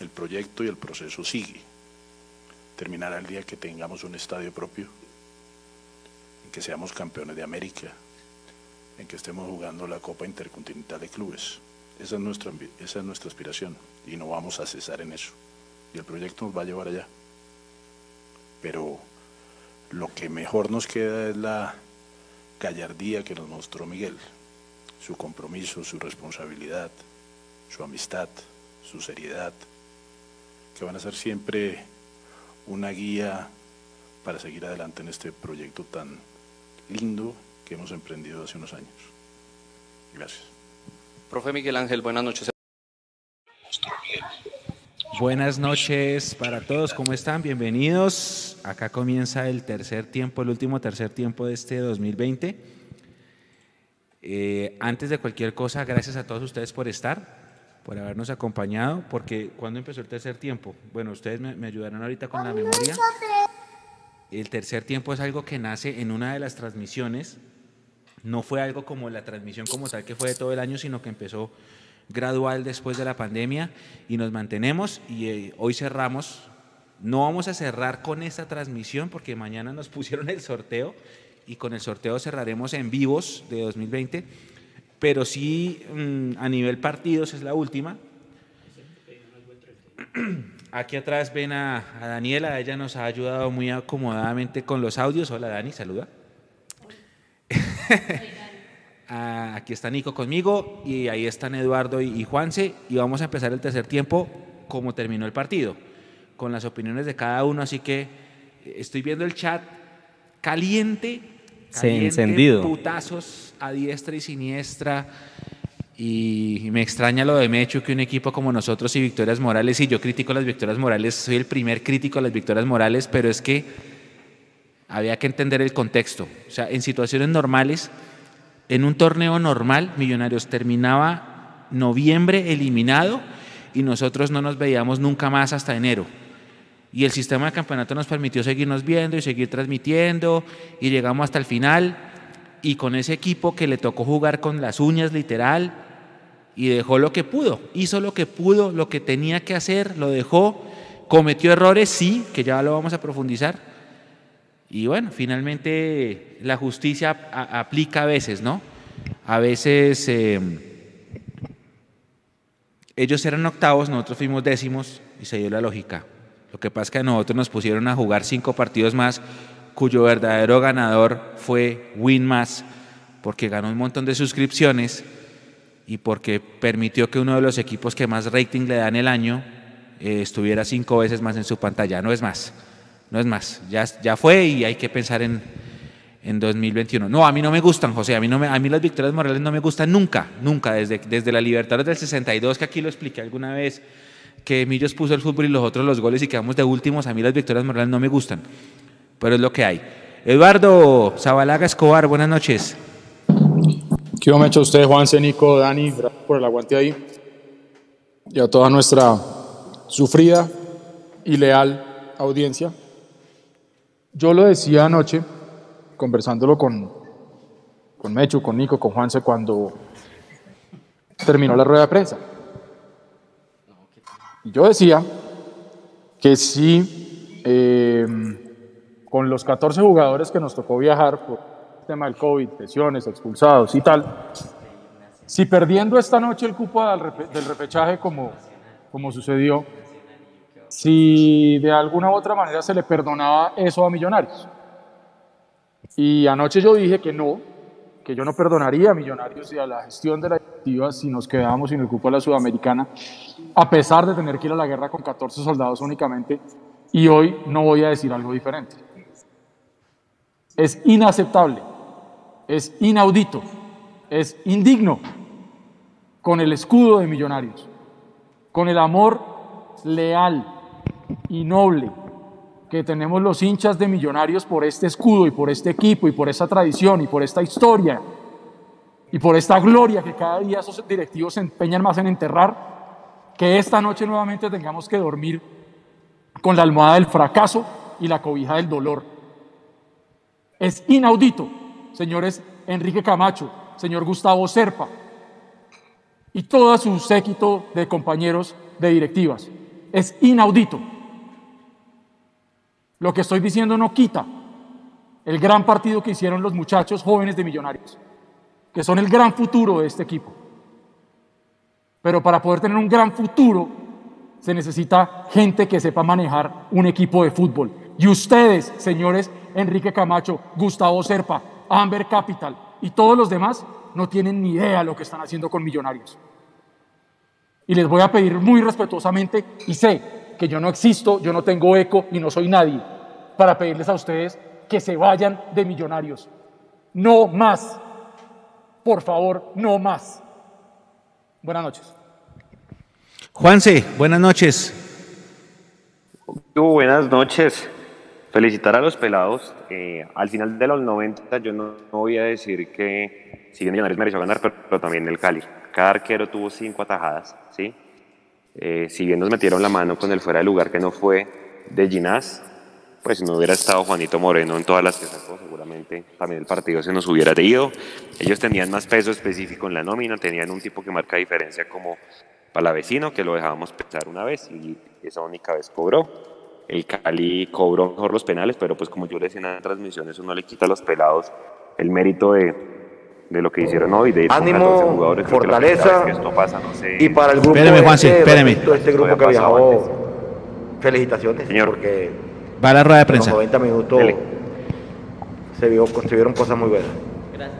el proyecto y el proceso sigue. Terminará el día que tengamos un estadio propio, en que seamos campeones de América, en que estemos jugando la Copa Intercontinental de Clubes. Esa es nuestra, esa es nuestra aspiración y no vamos a cesar en eso. Y el proyecto nos va a llevar allá. Pero lo que mejor nos queda es la gallardía que nos mostró Miguel, su compromiso, su responsabilidad, su amistad, su seriedad, que van a ser siempre una guía para seguir adelante en este proyecto tan lindo que hemos emprendido hace unos años. Gracias. Profe Miguel Ángel, buenas noches. Buenas noches para todos, ¿cómo están? Bienvenidos. Acá comienza el tercer tiempo, el último tercer tiempo de este 2020. Eh, antes de cualquier cosa, gracias a todos ustedes por estar, por habernos acompañado, porque cuando empezó el tercer tiempo, bueno, ustedes me, me ayudarán ahorita con la memoria. El tercer tiempo es algo que nace en una de las transmisiones, no fue algo como la transmisión como tal que fue de todo el año, sino que empezó gradual después de la pandemia y nos mantenemos y eh, hoy cerramos. No vamos a cerrar con esta transmisión porque mañana nos pusieron el sorteo y con el sorteo cerraremos en vivos de 2020, pero sí mm, a nivel partidos es la última. Aquí atrás ven a, a, Daniela, ella nos ha ayudado muy acomodadamente con los audios. Hola Dani, saluda. Ah, aquí está Nico conmigo y ahí están Eduardo y, Juanse y vamos a empezar el tercer tiempo como terminó el partido, con las opiniones de cada uno, así que eh, estoy viendo el chat caliente, caliente encendido. putazos a diestra y siniestra y me extraña lo de Mecho que un equipo como nosotros y Victorias Morales, y yo critico las Victorias Morales, soy el primer crítico de las Victorias Morales, pero es que había que entender el contexto, o sea, en situaciones normales en un torneo normal, Millonarios terminaba noviembre eliminado y nosotros no nos veíamos nunca más hasta enero. Y el sistema de campeonato nos permitió seguirnos viendo y seguir transmitiendo y llegamos hasta el final y con ese equipo que le tocó jugar con las uñas literal y dejó lo que pudo, hizo lo que pudo, lo que tenía que hacer, lo dejó, cometió errores, sí, que ya lo vamos a profundizar, y bueno, finalmente la justicia aplica a veces, ¿no? A veces eh, ellos eran octavos, nosotros fuimos décimos y se dio la lógica. Lo que pasa es que a nosotros nos pusieron a jugar cinco partidos más, cuyo verdadero ganador fue Winmas, porque ganó un montón de suscripciones y porque permitió que uno de los equipos que más rating le dan el año eh, estuviera cinco veces más en su pantalla, no es más no es más, ya, ya fue y hay que pensar en, en 2021. No, a mí no me gustan, José, a mí, no me, a mí las victorias morales no me gustan nunca, nunca, desde, desde la Libertadores del 62, que aquí lo expliqué alguna vez, que Millos puso el fútbol y los otros los goles y quedamos de últimos, a mí las victorias morales no me gustan, pero es lo que hay. Eduardo Zabalaga Escobar, buenas noches. ¿Qué me hecho usted, Juan Cénico, Dani? Gracias por el aguante ahí. Y a toda nuestra sufrida y leal audiencia. Yo lo decía anoche, conversándolo con, con Mechu, con Nico, con Juanse, cuando terminó la rueda de prensa. Yo decía que si eh, con los 14 jugadores que nos tocó viajar por el tema del COVID, lesiones, expulsados y tal, si perdiendo esta noche el cupo del repechaje como, como sucedió, si de alguna u otra manera se le perdonaba eso a Millonarios. Y anoche yo dije que no, que yo no perdonaría a Millonarios y a la gestión de la directiva si nos quedábamos sin el cupo de la Sudamericana, a pesar de tener que ir a la guerra con 14 soldados únicamente, y hoy no voy a decir algo diferente. Es inaceptable, es inaudito, es indigno con el escudo de Millonarios, con el amor leal y noble que tenemos los hinchas de millonarios por este escudo y por este equipo y por esta tradición y por esta historia y por esta gloria que cada día esos directivos se empeñan más en enterrar, que esta noche nuevamente tengamos que dormir con la almohada del fracaso y la cobija del dolor. Es inaudito, señores Enrique Camacho, señor Gustavo Serpa y todo su séquito de compañeros de directivas es inaudito. Lo que estoy diciendo no quita el gran partido que hicieron los muchachos jóvenes de Millonarios, que son el gran futuro de este equipo. Pero para poder tener un gran futuro se necesita gente que sepa manejar un equipo de fútbol. Y ustedes, señores Enrique Camacho, Gustavo Serpa, Amber Capital y todos los demás, no tienen ni idea de lo que están haciendo con Millonarios. Y les voy a pedir muy respetuosamente, y sé que yo no existo, yo no tengo eco y no soy nadie, para pedirles a ustedes que se vayan de Millonarios. No más. Por favor, no más. Buenas noches. Juanse, buenas noches. buenas noches. Felicitar a los pelados. Eh, al final de los 90 yo no, voy a decir que si bien Millonarios mereció ganar, pero, también el Cali. Cada arquero tuvo cinco atajadas, ¿sí? Eh, si bien nos metieron la mano con el fuera de lugar que no fue de Ginás, pues si no hubiera estado Juanito Moreno en todas las que sacó, seguramente también el partido se nos hubiera ido. Ellos tenían más peso específico en la nómina, tenían un tipo que marca diferencia como Palavecino, que lo dejábamos pensar una vez y esa única vez cobró. El Cali cobró mejor los penales, pero pues como yo le decía en la transmisión, eso no le quita a los pelados el mérito de, de lo que hicieron hoy, de ir Ánimo, jugadores, fortaleza, que esto pasa, no sé. y para el grupo espérame, Juanse, espérame. este grupo que viajó, felicitaciones, Señor. porque va a la rueda de prensa. En 90 minutos se, vio, se vieron cosas muy buenas. Gracias.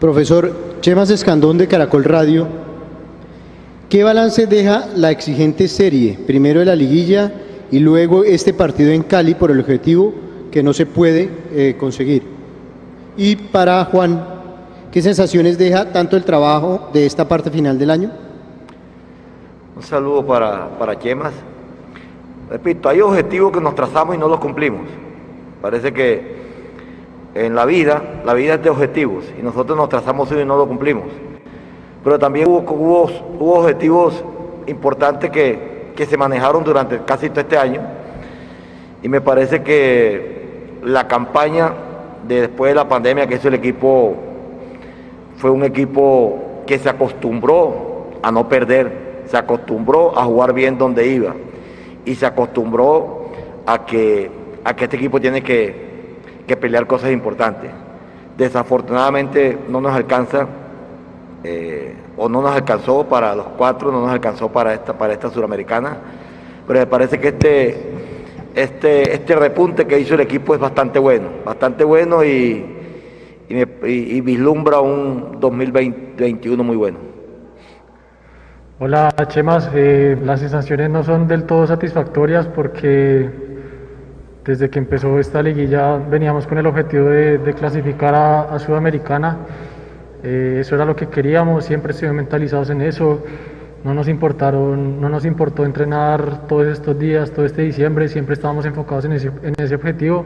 Profesor Chemas Escandón de Caracol Radio, ¿qué balance deja la exigente serie, primero de la liguilla y luego este partido en Cali por el objetivo que no se puede eh, conseguir? Y para Juan, ¿qué sensaciones deja tanto el trabajo de esta parte final del año? Un saludo para, para Chemas. Repito, hay objetivos que nos trazamos y no los cumplimos. Parece que en la vida, la vida es de objetivos y nosotros nos trazamos uno y no lo cumplimos. Pero también hubo, hubo, objetivos importantes que, se manejaron durante casi todo este año y me parece que la campaña de después de la pandemia que hizo el equipo fue un equipo que se acostumbró a no perder, se acostumbró a jugar bien donde iba y se acostumbró a que, a que este equipo tiene que que pelear cosas importantes. Desafortunadamente no nos alcanza eh, o no nos alcanzó para los cuatro, no nos alcanzó para esta, para esta suramericana, pero me parece que este, este, este repunte que hizo el equipo es bastante bueno, bastante bueno y, y, vislumbra un 2021 muy bueno. Hola Chemas, eh, las sensaciones no son del todo satisfactorias porque desde que empezó esta liguilla veníamos con el objetivo de, clasificar a, Sudamericana. Eh, eso era lo que queríamos, siempre estuvimos mentalizados en eso. No nos, importaron, no nos importó entrenar todos estos días, todo este diciembre, siempre estábamos enfocados en ese, en ese objetivo.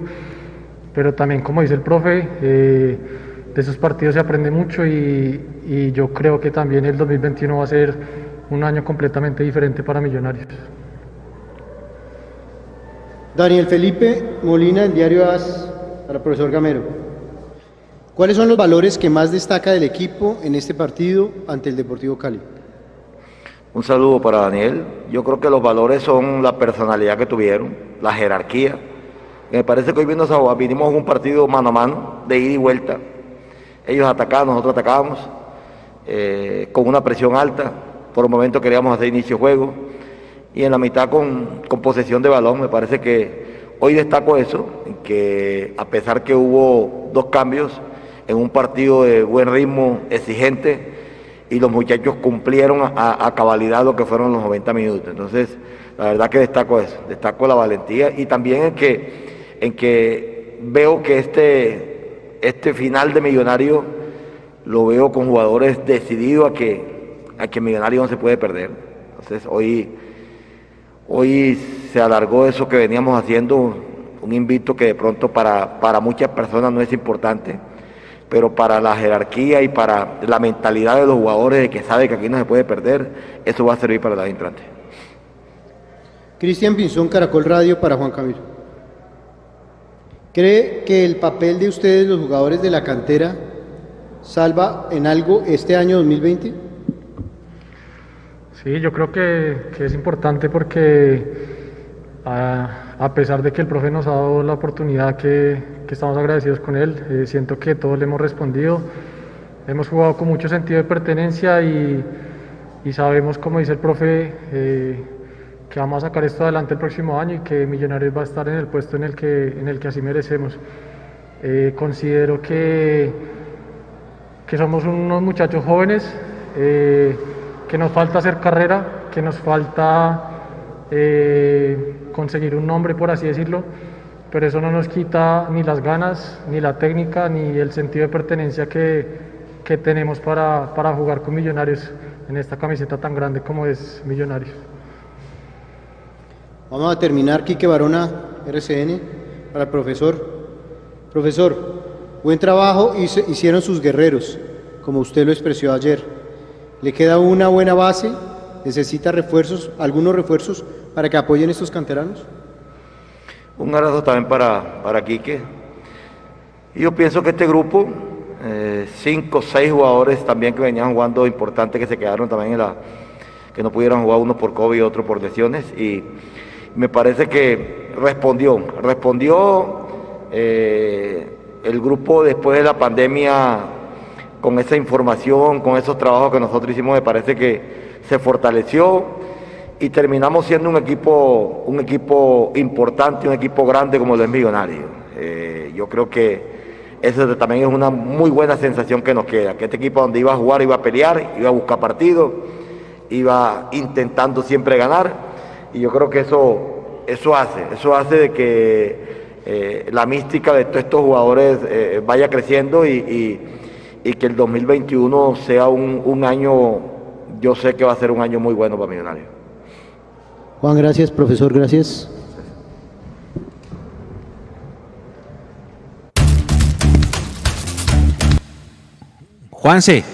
Pero también, como dice el profe, eh, de esos partidos se aprende mucho y, y yo creo que también el 2021 va a ser un año completamente diferente para Millonarios. Daniel Felipe Molina, el diario AS, para el profesor Gamero. ¿Cuáles son los valores que más destaca del equipo en este partido ante el Deportivo Cali? Un saludo para Daniel. Yo creo que los valores son la personalidad que tuvieron, la jerarquía. Me parece que hoy vinimos a un partido mano a mano, de ida y vuelta. Ellos atacaban, nosotros atacábamos, eh, con una presión alta. Por un momento queríamos hacer inicio de juego y en la mitad con, posesión de balón. Me parece que hoy destaco eso, que a pesar que hubo dos cambios en un partido de buen ritmo, exigente, y los muchachos cumplieron a, cabalidad lo que fueron los 90 minutos. Entonces, la verdad que destaco eso, destaco la valentía y también en que, en que veo que este, este final de Millonario lo veo con jugadores decididos a que, a que Millonario no se puede perder. Entonces, hoy Hoy se alargó eso que veníamos haciendo, un invito que de pronto para, para muchas personas no es importante, pero para la jerarquía y para la mentalidad de los jugadores de que sabe que aquí no se puede perder, eso va a servir para el entrante. Cristian Pinzón, Caracol Radio, para Juan Camilo. ¿Cree que el papel de ustedes, los jugadores de la cantera, salva en algo este año 2020? Sí, yo creo que, que es importante porque a, a, pesar de que el profe nos ha dado la oportunidad que, que estamos agradecidos con él, eh, siento que todos le hemos respondido. Hemos jugado con mucho sentido de pertenencia y, sabemos, como dice el profe, eh, que vamos a sacar esto adelante el próximo año y que Millonarios va a estar en el puesto en el que, en el que así merecemos. Eh, considero que, que somos unos muchachos jóvenes, eh, que nos falta hacer carrera, que nos falta conseguir un nombre, por así decirlo, pero eso no nos quita ni las ganas, ni la técnica, ni el sentido de pertenencia que, que tenemos para, para jugar con Millonarios en esta camiseta tan grande como es Millonarios. Vamos a terminar, Quique Barona, RCN, para el profesor. Profesor, buen trabajo hicieron sus guerreros, como usted lo expresó ayer. ¿Le queda una buena base? ¿Necesita refuerzos, algunos refuerzos para que apoyen estos canteranos? Un abrazo también para, para Quique. Yo pienso que este grupo, eh, cinco, seis jugadores también que venían jugando importantes, que se quedaron también en la, que no pudieron jugar uno por COVID y otro por lesiones, y me parece que respondió, respondió eh, el grupo después de la pandemia con esa información, con esos trabajos que nosotros hicimos, me parece que se fortaleció y terminamos siendo un equipo, un equipo importante, un equipo grande como lo es Millonario. Eh, yo creo que eso también es una muy buena sensación que nos queda, que este equipo donde iba a jugar, iba a pelear, iba a buscar partidos, iba intentando siempre ganar, y yo creo que eso, eso hace, eso hace de que eh, la mística de todos estos jugadores eh, vaya creciendo y, y, y, que el 2021 sea un, un año, yo sé que va a ser un año muy bueno para Millonarios. Juan, gracias, profesor, gracias. Juanse.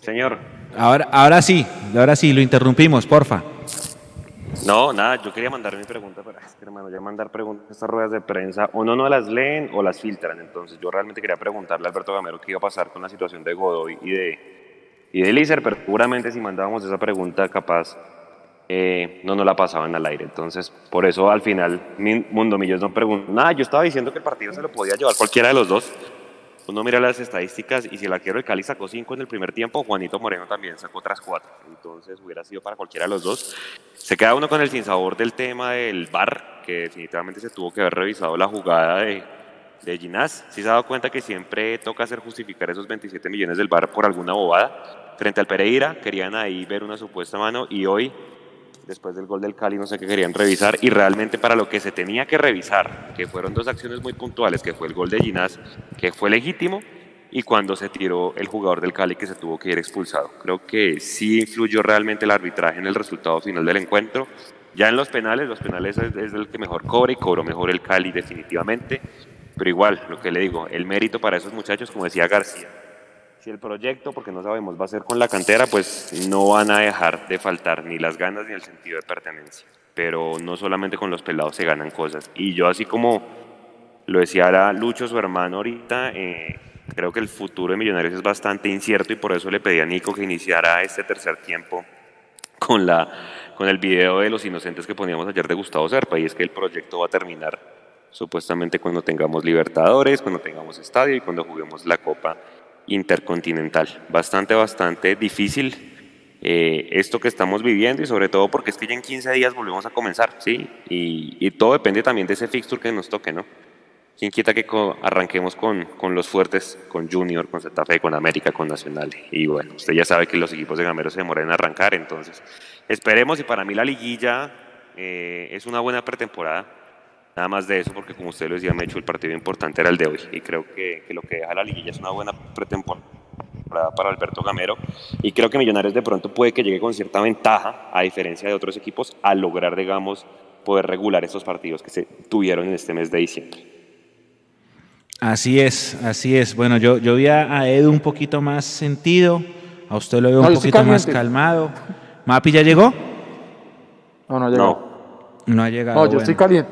Señor. Ahora, ahora sí, ahora sí, lo interrumpimos, porfa. No, nada, yo quería mandar mi pregunta, pero es que hermano, ya mandar preguntas a estas ruedas de prensa, o no, no las leen o las filtran. Entonces, yo realmente quería preguntarle a Alberto Gamero qué iba a pasar con la situación de Godoy y de, y de pero seguramente si mandábamos esa pregunta, capaz eh, no nos la pasaban al aire. Entonces, por eso al final, Mundo Millos no preguntó nada. Yo estaba diciendo que el partido se lo podía llevar cualquiera de los dos. Uno mira las estadísticas y si el arquero del Cali sacó cinco en el primer tiempo, Juanito Moreno también sacó otras cuatro. Entonces hubiera sido para cualquiera de los dos. Se queda uno con el sinsabor del tema del VAR, que definitivamente se tuvo que haber revisado la jugada de, de Ginás. Si se ha dado cuenta que siempre toca hacer justificar esos 27 millones del VAR por alguna bobada. Frente al Pereira, querían ahí ver una supuesta mano y hoy después del gol del Cali, no sé qué querían revisar, y realmente para lo que se tenía que revisar, que fueron dos acciones muy puntuales, que fue el gol de Ginás, que fue legítimo, y cuando se tiró el jugador del Cali que se tuvo que ir expulsado. Creo que sí influyó realmente el arbitraje en el resultado final del encuentro. Ya en los penales, los penales es, el que mejor cobra y cobró mejor el Cali definitivamente, pero igual, lo que le digo, el mérito para esos muchachos, como decía García, si el proyecto, porque no sabemos, va a ser con la cantera, pues no van a dejar de faltar ni las ganas ni el sentido de pertenencia. Pero no solamente con los pelados se ganan cosas. Y yo así como lo decía Lucho, su hermano ahorita, eh, creo que el futuro de Millonarios es bastante incierto y por eso le pedí a Nico que iniciara este tercer tiempo con, la, con el video de los inocentes que poníamos ayer de Gustavo Serpa y es que el proyecto va a terminar supuestamente cuando tengamos Libertadores, cuando tengamos estadio y cuando juguemos la Copa intercontinental. Bastante, bastante difícil eh, esto que estamos viviendo y sobre todo porque es que ya en 15 días volvemos a comenzar, ¿sí? Y, y todo depende también de ese fixture que nos toque, ¿no? ¿Quién quita que arranquemos con, con, los fuertes, con Junior, con Zetafe, con América, con Nacional? Y bueno, usted ya sabe que los equipos de Gamero se demoran en arrancar, entonces esperemos y para mí la liguilla eh, es una buena pretemporada Nada más de eso, porque como usted lo decía, Mecho, el partido importante era el de hoy. Y creo que, que lo que deja la liguilla es una buena pretemporada para Alberto Gamero. Y creo que Millonarios de pronto puede que llegue con cierta ventaja, a diferencia de otros equipos, a lograr, digamos, poder regular estos partidos que se tuvieron en este mes de diciembre. Así es, así es. Bueno, yo, yo vi a Edu un poquito más sentido, a usted lo veo un poquito más calmado. ¿Mapi ya llegó? No, no ha llegado. No. No ha llegado. No, yo bueno. estoy caliente.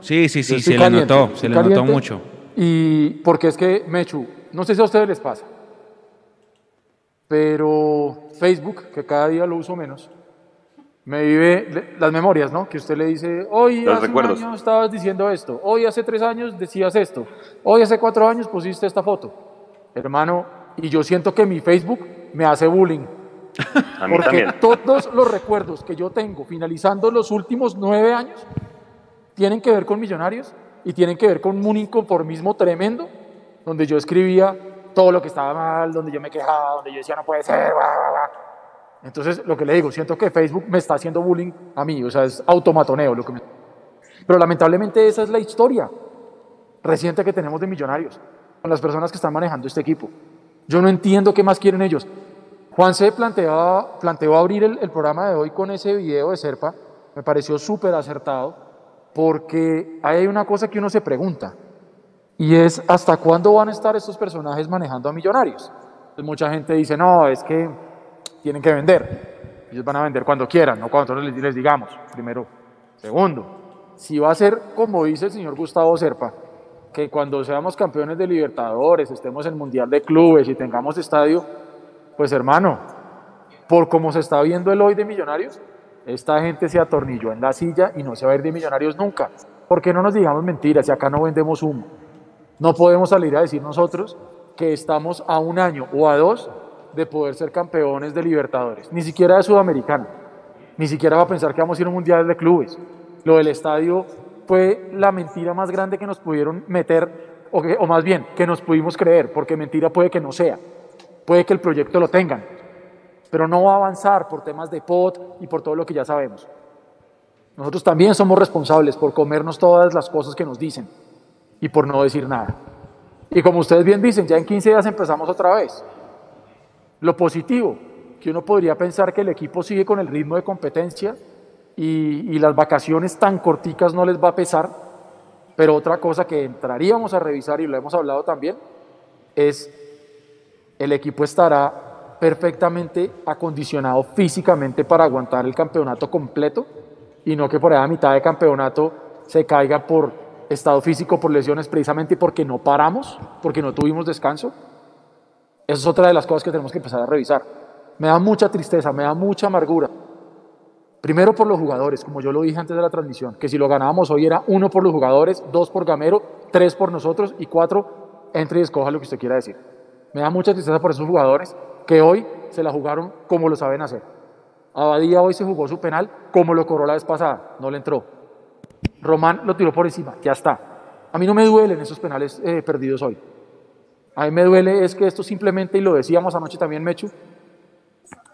Sí, sí, sí, se le notó, se le notó mucho. Y porque es que, Mechu, no sé si a ustedes les pasa, pero Facebook, que cada día lo uso menos, me vive las memorias, ¿no? Que usted le dice, hoy Los hace recuerdos. un año estabas diciendo esto, hoy hace tres años decías esto, hoy hace cuatro años pusiste esta foto. Hermano, y yo siento que mi Facebook me hace bullying. A mí Porque también. todos los recuerdos que yo tengo finalizando los últimos nueve años tienen que ver con millonarios y tienen que ver con un inconformismo tremendo, donde yo escribía todo lo que estaba mal, donde yo me quejaba, donde yo decía no puede ser, bla, bla, bla". Entonces, lo que le digo, siento que Facebook me está haciendo bullying a mí, o sea, es automatoneo lo que me... Pero lamentablemente esa es la historia reciente que tenemos de millonarios, con las personas que están manejando este equipo. Yo no entiendo qué más quieren ellos. Juan se planteó abrir el, el programa de hoy con ese video de Serpa, me pareció súper acertado, porque hay una cosa que uno se pregunta, y es hasta cuándo van a estar estos personajes manejando a millonarios. Pues mucha gente dice, no, es que tienen que vender. Ellos van a vender cuando quieran, no cuando nosotros les, digamos, primero. Segundo, si va a ser como dice el señor Gustavo Serpa, que cuando seamos campeones de Libertadores, estemos en Mundial de Clubes y tengamos estadio, pues hermano, por como se está viendo el hoy de Millonarios, esta gente se atornilló en la silla y no se va a ir de Millonarios nunca. Porque no nos digamos mentiras, y acá no vendemos humo. No podemos salir a decir nosotros que estamos a un año o a dos de poder ser campeones de Libertadores, ni siquiera de Sudamericana, ni siquiera va a pensar que vamos a ir a un Mundial de Clubes. Lo del estadio fue la mentira más grande que nos pudieron meter, o, más bien, que nos pudimos creer, porque mentira puede que no sea, puede que el proyecto lo tengan, pero no va a avanzar por temas de POT y por todo lo que ya sabemos. Nosotros también somos responsables por comernos todas las cosas que nos dicen y por no decir nada. Y como ustedes bien dicen, ya en 15 días empezamos otra vez. Lo positivo, que uno podría pensar que el equipo sigue con el ritmo de competencia y, las vacaciones tan corticas no les va a pesar, pero otra cosa que entraríamos a revisar y lo hemos hablado también es el equipo estará perfectamente acondicionado físicamente para aguantar el campeonato completo y no que por ahí a mitad de campeonato se caiga por estado físico, por lesiones precisamente porque no paramos, porque no tuvimos descanso. Esa es otra de las cosas que tenemos que empezar a revisar. Me da mucha tristeza, me da mucha amargura. Primero por los jugadores, como yo lo dije antes de la transmisión, que si lo ganábamos hoy era uno por los jugadores, dos por Gamero, tres por nosotros y cuatro, entre y escoja lo que usted quiera decir. Me da mucha tristeza por esos jugadores que hoy se la jugaron como lo saben hacer. Abadía hoy se jugó su penal como lo cobró la vez pasada, no le entró. Román lo tiró por encima, ya está. A mí no me duelen esos penales eh, perdidos hoy. A mí me duele es que esto simplemente, y lo decíamos anoche también, Mechu,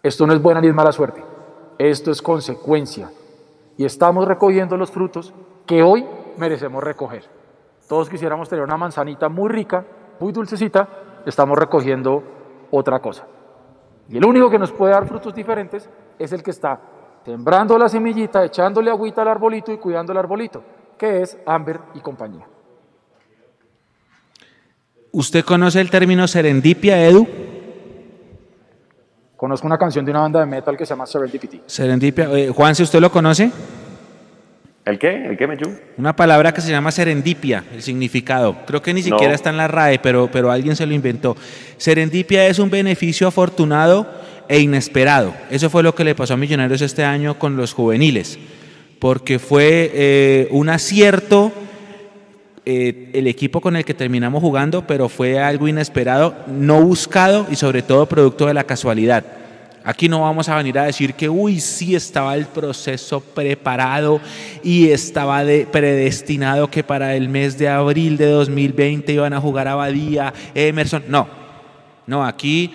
esto no es buena ni es mala suerte. Esto es consecuencia. Y estamos recogiendo los frutos que hoy merecemos recoger. Todos quisiéramos tener una manzanita muy rica, muy dulcecita, estamos recogiendo otra cosa. Y el único que nos puede dar frutos diferentes es el que está sembrando la semillita, echándole agüita al arbolito y cuidando el arbolito, que es Amber y compañía. ¿Usted conoce el término serendipia, Edu? Conozco una canción de una banda de metal que se llama Serendipity. Serendipia. Eh, Juan, si usted lo conoce, ¿El qué? ¿El qué, Mechu? una palabra que se llama serendipia, el significado. Creo que ni siquiera No. está en la RAE, pero, pero alguien se lo inventó. Serendipia es un beneficio afortunado e inesperado. Eso fue lo que le pasó a Millonarios este año con los juveniles, porque fue eh, un acierto eh, el equipo con el que terminamos jugando, pero fue algo inesperado, no buscado y sobre todo producto de la casualidad. Aquí no vamos a venir a decir que, uy, sí estaba el proceso preparado y estaba de- predestinado que para el mes de abril de 2020 iban a jugar Abadía, Emerson. No, no, aquí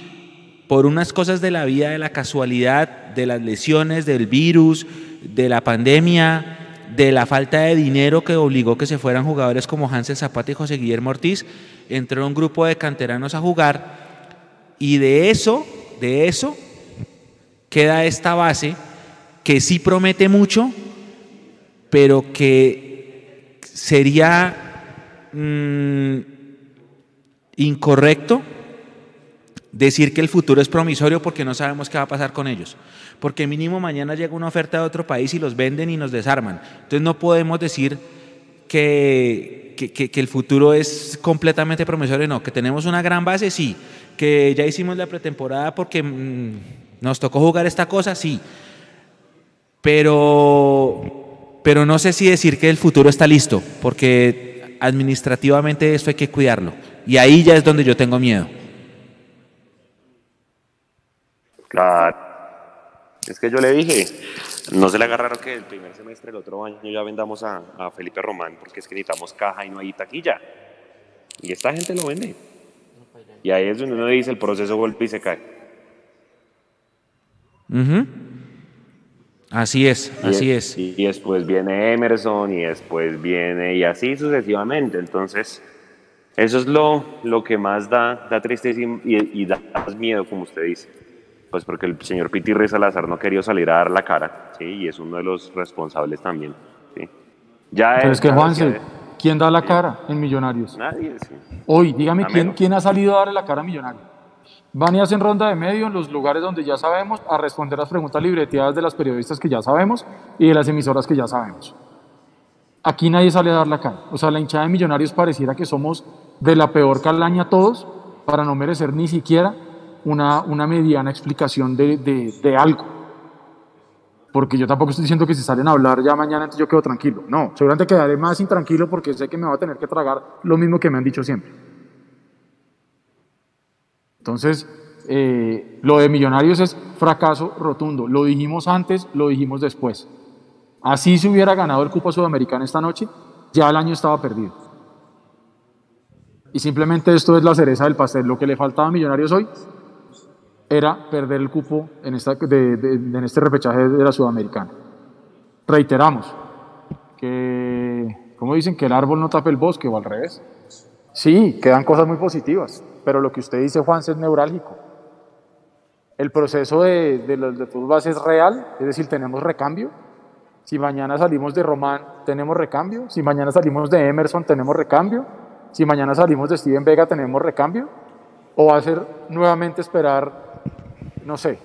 por unas cosas de la vida, de la casualidad, de las lesiones, del virus, de la pandemia, de la falta de dinero que obligó que se fueran jugadores como Hansel Zapata y José Guillermo Ortiz, entró un grupo de canteranos a jugar y de eso, de eso queda esta base que sí promete mucho, pero que sería mm, incorrecto decir que el futuro es promisorio porque no sabemos qué va a pasar con ellos. Porque mínimo mañana llega una oferta de otro país y los venden y nos desarman. Entonces no podemos decir que, que, que- el futuro es completamente promisorio, no, que tenemos una gran base, sí, que ya hicimos la pretemporada porque mm, nos tocó jugar esta cosa, sí, pero, pero no sé si decir que el futuro está listo, porque administrativamente esto hay que cuidarlo. Y ahí ya es donde yo tengo miedo. Claro. Es que yo le dije, no se le agarraron que el primer semestre del otro año ya vendamos a, a Felipe Román porque es que necesitamos caja y no hay taquilla. Y esta gente lo vende. Y ahí es donde uno dice el proceso golpe y se cae. Ujú. Así es, Y así es- es. Y, y después viene Emerson y después viene y así sucesivamente. Entonces, eso es lo, lo que más da, da tristeza y da más miedo, como usted dice. Pues porque el señor Pitirri Salazar no quería salir a dar la cara, ¿sí? Y es uno de los responsables también, ¿sí? Ya Pero es que Juanse, ¿quién da la cara en Millonarios? Nadie, sí. Hoy, dígame. ¿quién, ¿quién ha salido a darle la cara a Millonarios? Van y hacen ronda de medio en los lugares donde ya sabemos a responder las preguntas libreteadas de las periodistas que ya sabemos y de las emisoras que ya sabemos. Aquí nadie sale a dar la cara. O sea, la hinchada de Millonarios pareciera que somos de la peor calaña todos para no merecer ni siquiera una, una mediana explicación de, de- algo. Porque yo tampoco estoy diciendo que si salen a hablar ya mañana yo quedo tranquilo. No, seguramente quedaré más intranquilo porque sé que me va a tener que tragar lo mismo que me han dicho siempre. Entonces, eh, lo de Millonarios es fracaso rotundo. Lo dijimos antes, lo dijimos después. Así se hubiera ganado el cupo sudamericano esta noche, ya el año estaba perdido. Y simplemente esto es la cereza del pastel. Lo que le faltaba a Millonarios hoy era perder el cupo en, esta, de- de- en este repechaje de la Sudamericana. Reiteramos que, ¿cómo dicen? Que el árbol no tape el bosque o al revés. Sí, quedan cosas muy positivas, pero lo que usted dice, Juan, es neurálgico. El proceso de, de los de fútbol es real, es decir, tenemos recambio. Si mañana salimos de Román, tenemos recambio. Si mañana salimos de Emerson, tenemos recambio. Si mañana salimos de Steven Vega, tenemos recambio. O va a ser nuevamente esperar, no sé,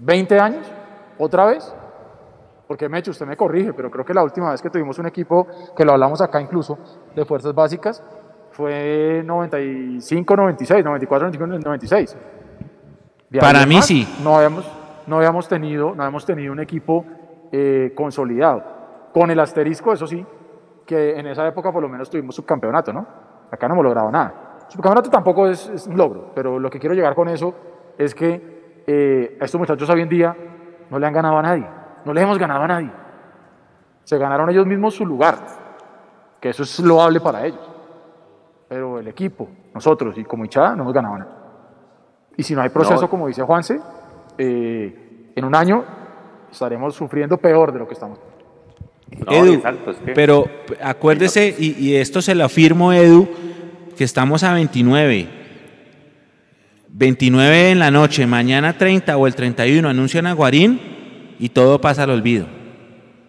20 años, otra vez. Porque Mecho, usted me corrige, pero creo que la última vez que tuvimos un equipo, que lo hablamos acá incluso, de fuerzas básicas, fue 95, 96, 94, 95, 96. De ahí Para mí más, sí. No habíamos, no habíamos, tenido, no habíamos tenido un equipo eh, consolidado. Con el asterisco, eso sí, que en esa época por lo menos tuvimos subcampeonato, ¿no? Acá no hemos logrado nada. Subcampeonato tampoco es, es un logro, pero lo que quiero llegar con eso es que eh, a estos muchachos hoy en día no le han ganado a nadie. No le hemos ganado a nadie. Se ganaron ellos mismos su lugar, que eso es loable para ellos. Pero el equipo, nosotros y como hinchada, no hemos ganado nada. Y si no hay proceso, No. como dice Juanse, eh, en un año estaremos sufriendo peor de lo que estamos. No, Edu, exacto, es que- pero acuérdese, y, y esto se lo afirmo, Edu, que estamos a 29. 29 en la noche, mañana 30 o el 31 anuncian a Guarín y todo pasa al olvido.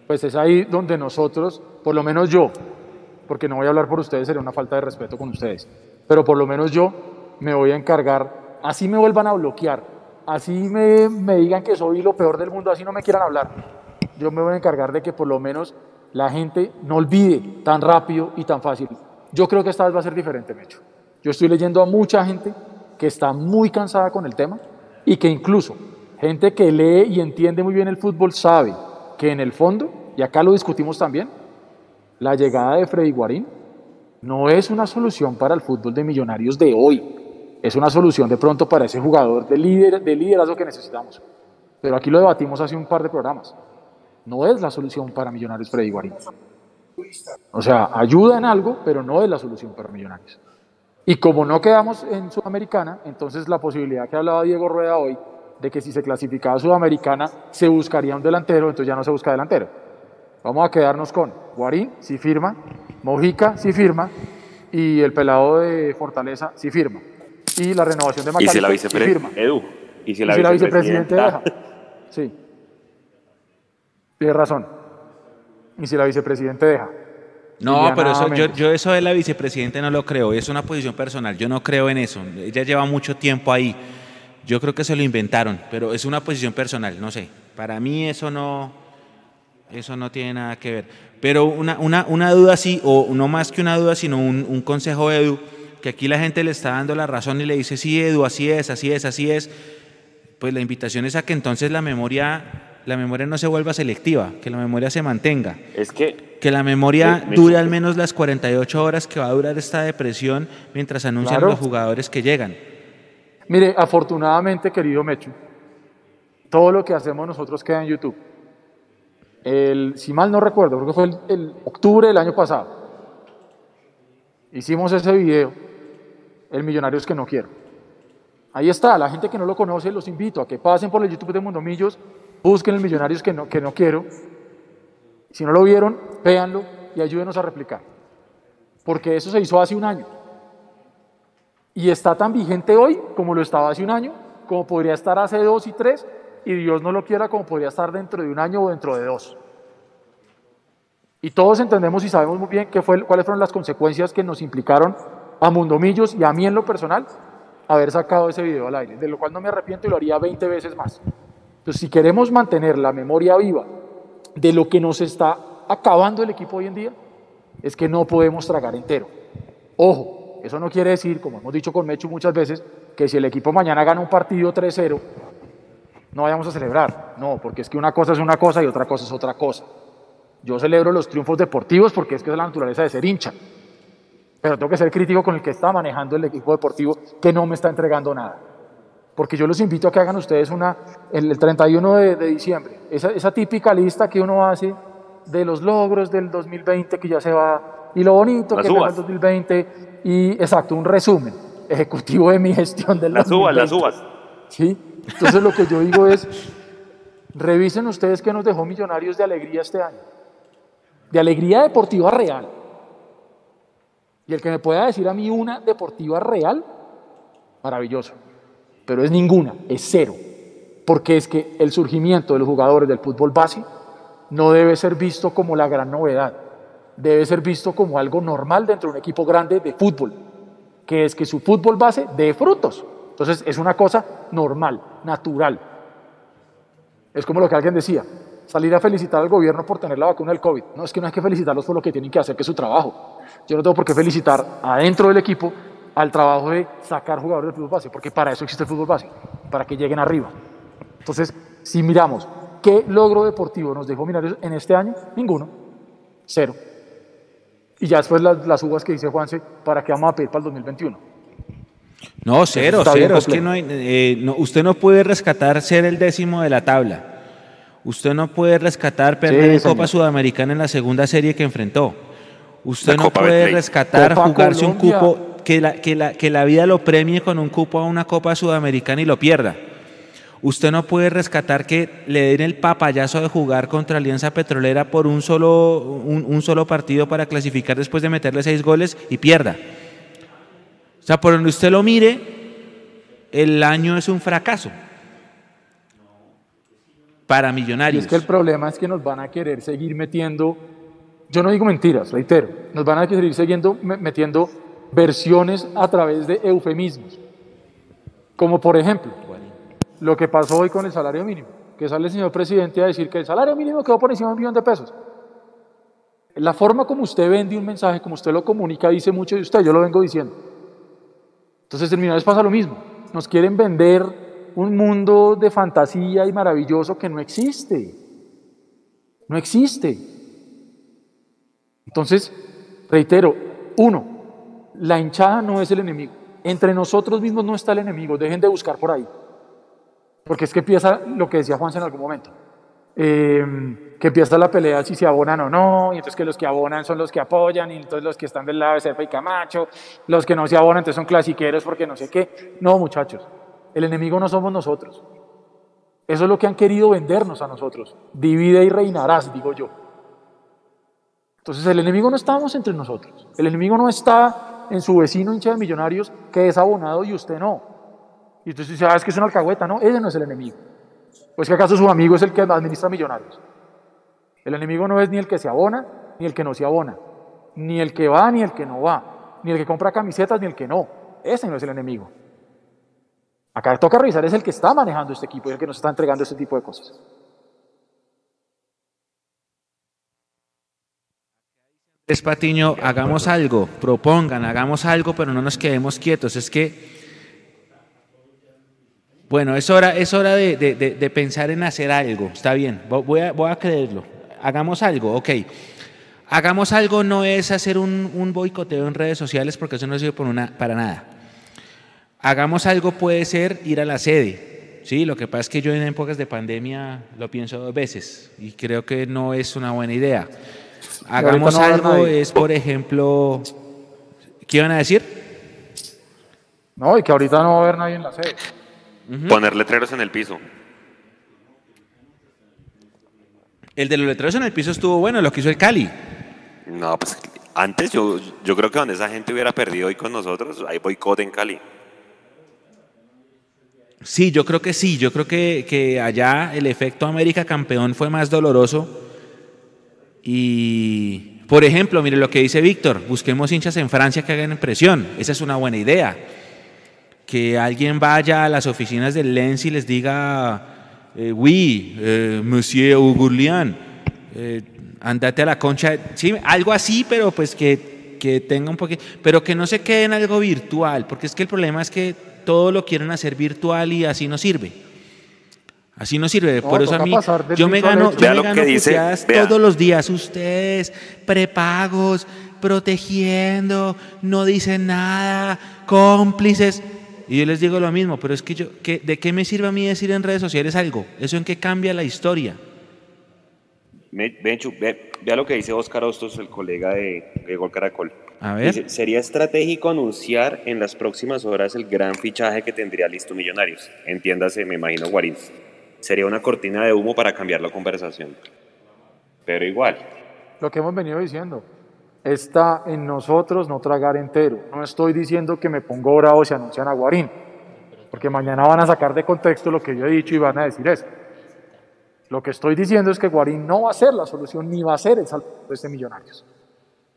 Pues es ahí donde nosotros, por lo menos yo, porque no voy a hablar por ustedes, sería una falta de respeto con ustedes, pero por lo menos yo me voy a encargar, así me vuelvan a bloquear, así me, me digan que soy lo peor del mundo, así no me quieran hablar, yo me voy a encargar de que por lo menos la gente no olvide tan rápido y tan fácil. Yo creo que esta vez va a ser diferente, Mecho. Yo estoy leyendo a mucha gente que está muy cansada con el tema y que incluso gente que lee y entiende muy bien el fútbol sabe que en el fondo, y acá lo discutimos también, la llegada de Freddy Guarín no es una solución para el fútbol de millonarios de hoy. Es una solución de pronto para ese jugador de, líder, de liderazgo que necesitamos. Pero aquí lo debatimos hace un par de programas. No es la solución para Millonarios Freddy Guarín. O sea, ayuda en algo, pero no es la solución para Millonarios. Y como no quedamos en Sudamericana, entonces la posibilidad que hablaba Diego Rueda hoy de que si se clasificaba Sudamericana se buscaría un delantero, entonces ya no se busca delantero. Vamos a quedarnos con Guarín, si firma, Mojica, si firma, y el pelado de Fortaleza, si firma. Y la renovación de Y si la Macalister, si firma. vicepresidenta, Edu, y si la, Y si la vicepresidente deja. Sí. Tiene razón. Y si la vicepresidente deja. No, pero eso, yo, yo eso de la vicepresidenta no lo creo, es una posición personal, yo no creo en eso, ella lleva mucho tiempo ahí. Yo creo que se lo inventaron, pero es una posición personal, no sé. Para mí eso no, eso no tiene nada que ver. Pero una, una, una duda sí, o no más que una duda, sino un, un consejo, Edu, que aquí la gente le está dando la razón y le dice, sí, Edu, así es, así es, así es. Pues la invitación es a que entonces la memoria, la memoria no se vuelva selectiva, que la memoria se mantenga. Es que Que la memoria Me- me- dure al menos las 48 horas que va a durar esta depresión mientras anuncian Claro. los jugadores que llegan. Mire, afortunadamente, querido Mechu, todo lo que hacemos nosotros queda en YouTube. El, si mal no recuerdo, creo que fue el, el octubre del año pasado. Hicimos ese video, El Millonarios que no quiero. Ahí está, la gente que no lo conoce, los invito a que pasen por el YouTube de Mundomillos, busquen el Millonarios que no, que no quiero. Si no lo vieron, véanlo y ayúdenos a replicar. Porque eso se hizo hace un año. Y está tan vigente hoy como lo estaba hace un año, como podría estar hace dos y tres, y Dios no lo quiera como podría estar dentro de un año o dentro de dos. Y todos entendemos y sabemos muy bien qué fue, cuáles fueron las consecuencias que nos implicaron a Mundomillos y a mí en lo personal haber sacado ese video al aire, de lo cual no me arrepiento y lo haría 20 veces más. Entonces, si queremos mantener la memoria viva de lo que nos está acabando el equipo hoy en día, es que no podemos tragar entero. Ojo, eso no quiere decir, como hemos dicho con Mechu muchas veces, que si el equipo mañana gana un partido 3-0, no vayamos a celebrar. No, porque es que una cosa es una cosa y otra cosa es otra cosa. Yo celebro los triunfos deportivos porque es que es la naturaleza de ser hincha. Pero tengo que ser crítico con el que está manejando el equipo deportivo que no me está entregando nada. Porque yo los invito a que hagan ustedes una, el, el 31 de, de diciembre, esa, esa típica lista que uno hace de los logros del 2020 que ya se va, y lo bonito Las que fue el uvas. 2020, y exacto, un resumen ejecutivo de mi gestión del las uvas, las 2020. uvas. ¿Sí? Entonces lo que yo digo es, revisen ustedes qué nos dejó Millonarios de alegría este año. De alegría deportiva real. Y el que me pueda decir a mí una deportiva real, maravilloso. Pero es ninguna, es cero. Porque es que el surgimiento de los jugadores del fútbol base no debe ser visto como la gran novedad. Debe ser visto como algo normal dentro de un equipo grande de fútbol. Que es que su fútbol base dé frutos. Entonces es una cosa normal, natural. Es como lo que alguien decía, salir a felicitar al gobierno por tener la vacuna del COVID. No, es que no hay que felicitarlos por lo que tienen que hacer, que es su trabajo. Yo no tengo por qué felicitar adentro del equipo al trabajo de sacar jugadores del fútbol base, porque para eso existe el fútbol base, para que lleguen arriba. Entonces, si miramos qué logro deportivo nos dejó Millonarios en este año, ninguno, cero. Y ya después las, las uvas que dice Juanse, ¿para qué vamos a pedir para el 2021? No, cero, cero. Es que no hay, eh, no- usted no puede rescatar ser el décimo de la tabla. Usted no puede rescatar perder en. Copa Sudamericana en la segunda serie que enfrentó. Usted La no Copa puede Betplay. rescatar Copa jugarse un cupo, que la, que, la, que la vida lo premie con un cupo a una Copa Sudamericana y lo pierda. Usted no puede rescatar que le den el papayazo de jugar contra Alianza Petrolera por un solo, un, un solo partido para clasificar después de meterle seis goles y pierda. O sea, por donde usted lo mire, el año es un fracaso para Y millonarios. es que el problema es que nos van a querer seguir metiendo, yo no digo mentiras, reitero, nos van a querer me- metiendo versiones a través de eufemismos. Como por ejemplo, lo que pasó hoy con el salario mínimo, que sale el señor presidente a decir que el salario mínimo quedó por encima de un millón de pesos. La forma como usted vende un mensaje, como usted lo comunica, dice mucho de usted, yo lo vengo diciendo. Entonces en pasa lo mismo. Nos quieren vender un mundo de fantasía y maravilloso que no existe. No existe. Entonces, reitero, uno, la hinchada no es el enemigo. Entre nosotros mismos no está el enemigo. Dejen de buscar por ahí. Porque es que empieza lo que decía Juanse en algún momento. Eh, que empieza la pelea si se abonan o no, y entonces que los que abonan son los que apoyan, y entonces los que están del lado de Serpa y Camacho, los que no se abonan entonces son clasiqueros porque no sé qué. No, muchachos, el enemigo no somos nosotros. Eso es lo que han querido vendernos a nosotros. Divide y reinarás, digo yo. Entonces el enemigo no estamos entre nosotros. El enemigo no está en su vecino hincha de millonarios que es abonado y usted no. Y entonces dice, ah, es que es una alcahueta. No, ese no es el enemigo. Pues que acaso su amigo es el que administra millonarios. El enemigo no es ni el que se abona, ni el que no se abona, ni el que va, ni el que no va, ni el que compra camisetas, ni el que no. Ese no es el enemigo. Acá toca revisar es el que está manejando este equipo el que nos está entregando este tipo de cosas. Es Patiño, hagamos algo, propongan, hagamos algo, pero no nos quedemos quietos. Es que, bueno, es hora, es hora de, de- de- pensar en hacer algo. Está bien, vo- voy a, voy a creerlo. Hagamos algo, ok. Hagamos algo no es hacer un, un boicoteo en redes sociales porque eso no sirve por una, para nada. Hagamos algo puede ser ir a la sede. Sí, lo que pasa es que yo en épocas de pandemia lo pienso dos veces y creo que no es una buena idea. Hagamos no algo, es por ejemplo, ¿qué iban a decir? No, y que ahorita no va a haber nadie en la sede. Poner letreros en el piso. El de los letreros en el piso estuvo bueno, lo que hizo el Cali. No, pues antes yo, yo creo que donde esa gente hubiera perdido hoy con nosotros, hay boicot en Cali. Sí, yo creo que sí, yo creo que, que allá el efecto América campeón fue más doloroso. Y, por ejemplo, mire lo que dice Víctor, busquemos hinchas en Francia que hagan impresión, esa es una buena idea. Que alguien vaya a las oficinas del Lens y les diga, eh, oui, eh, monsieur Augurlian, eh, andate a la concha, sí, algo así, pero pues que, que tenga un poquito, pero que no se quede en algo virtual, porque es que el problema es que todo lo quieren hacer virtual y así no sirve. Así no sirve. No, Por eso a mí, yo me gano, yo me gano que dice, todos los días. Ustedes, prepagos, protegiendo, no dicen nada, cómplices. Y yo les digo lo mismo, pero es que yo, ¿qué- ¿de qué me sirve a mí decir en redes sociales algo? ¿Eso en qué cambia la historia? Me- Benchu, ve- vea lo que dice Oscar Hostos, el colega de, de Gol Caracol. A ver. Dice, sería estratégico anunciar en las próximas horas el gran fichaje que tendría listo Millonarios. Entiéndase, me imagino Guarín. Sería una cortina de humo para cambiar la conversación. Pero igual, Lo que hemos venido diciendo. Está en nosotros no tragar entero. No estoy diciendo que me pongo bravo si anuncian a Guarín. Porque mañana van a sacar de contexto lo que yo he dicho y van a decir eso. Lo que estoy diciendo es que Guarín no va a ser la solución ni va a ser el salvador de este Millonarios.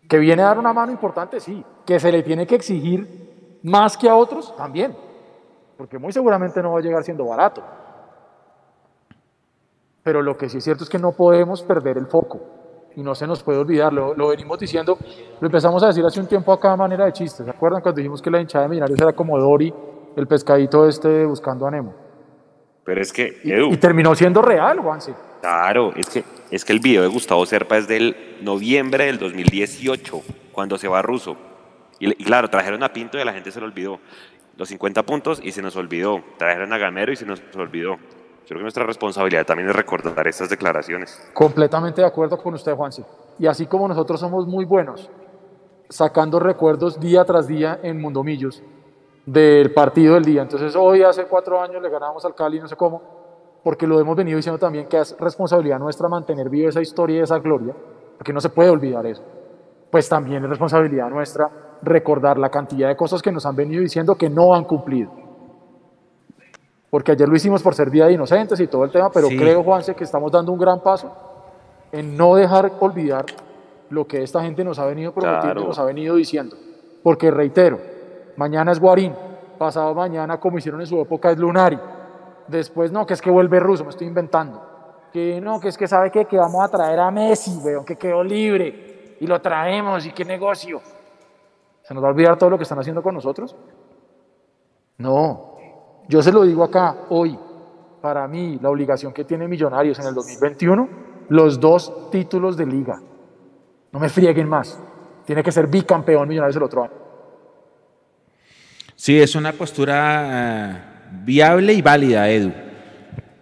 Que viene a dar una mano importante, sí. Que se le tiene que exigir más que a otros, también. Porque muy seguramente no va a llegar siendo barato. Pero lo que sí es cierto es que no podemos perder el foco y no se nos puede olvidar, lo, lo venimos diciendo, lo empezamos a decir hace un tiempo acá de manera de chiste, ¿se acuerdan cuando dijimos que la hinchada de Millonarios era como Dory, el pescadito este buscando a Nemo? pero es que, Y, Edu, y terminó siendo real, Juanse. claro, es que, es que el video de Gustavo Serpa es del noviembre del 2018, cuando se va ruso. Y, y claro, trajeron a Pinto y a la gente se le olvidó. Los 50 puntos y se nos olvidó. Trajeron a Gamero y se nos olvidó. Creo que nuestra responsabilidad también es recordar estas declaraciones. Completamente de acuerdo con usted, Juanse. Y así como nosotros somos muy buenos sacando recuerdos día tras día en Mundomillos del partido del día. Entonces hoy hace cuatro años le ganamos al Cali, no sé cómo, porque lo hemos venido diciendo también que es responsabilidad nuestra mantener viva esa historia y esa gloria, porque no se puede olvidar eso. Pues también es responsabilidad nuestra recordar la cantidad de cosas que nos han venido diciendo que no han cumplido. Porque ayer lo hicimos por ser Día de Inocentes y todo el tema, pero Sí. creo, Juanse, que estamos dando un gran paso en no dejar olvidar lo que esta gente nos ha venido prometiendo Claro. nos ha venido diciendo. Porque reitero, mañana es Guarín, pasado mañana, como hicieron en su época, es Lunari. Después, no, que es que vuelve ruso, me estoy inventando. Que no, que es que sabe qué? que vamos a traer a Messi, weón, que quedó libre. Y lo traemos, y qué negocio. ¿Se nos va a olvidar todo lo que están haciendo con nosotros? No. Yo se lo digo acá, hoy. Para mí, la obligación que tiene Millonarios en el 2021, los dos títulos de liga. No me frieguen más. Tiene que ser bicampeón Millonarios el otro año. Sí, es una postura eh, viable y válida, Edu,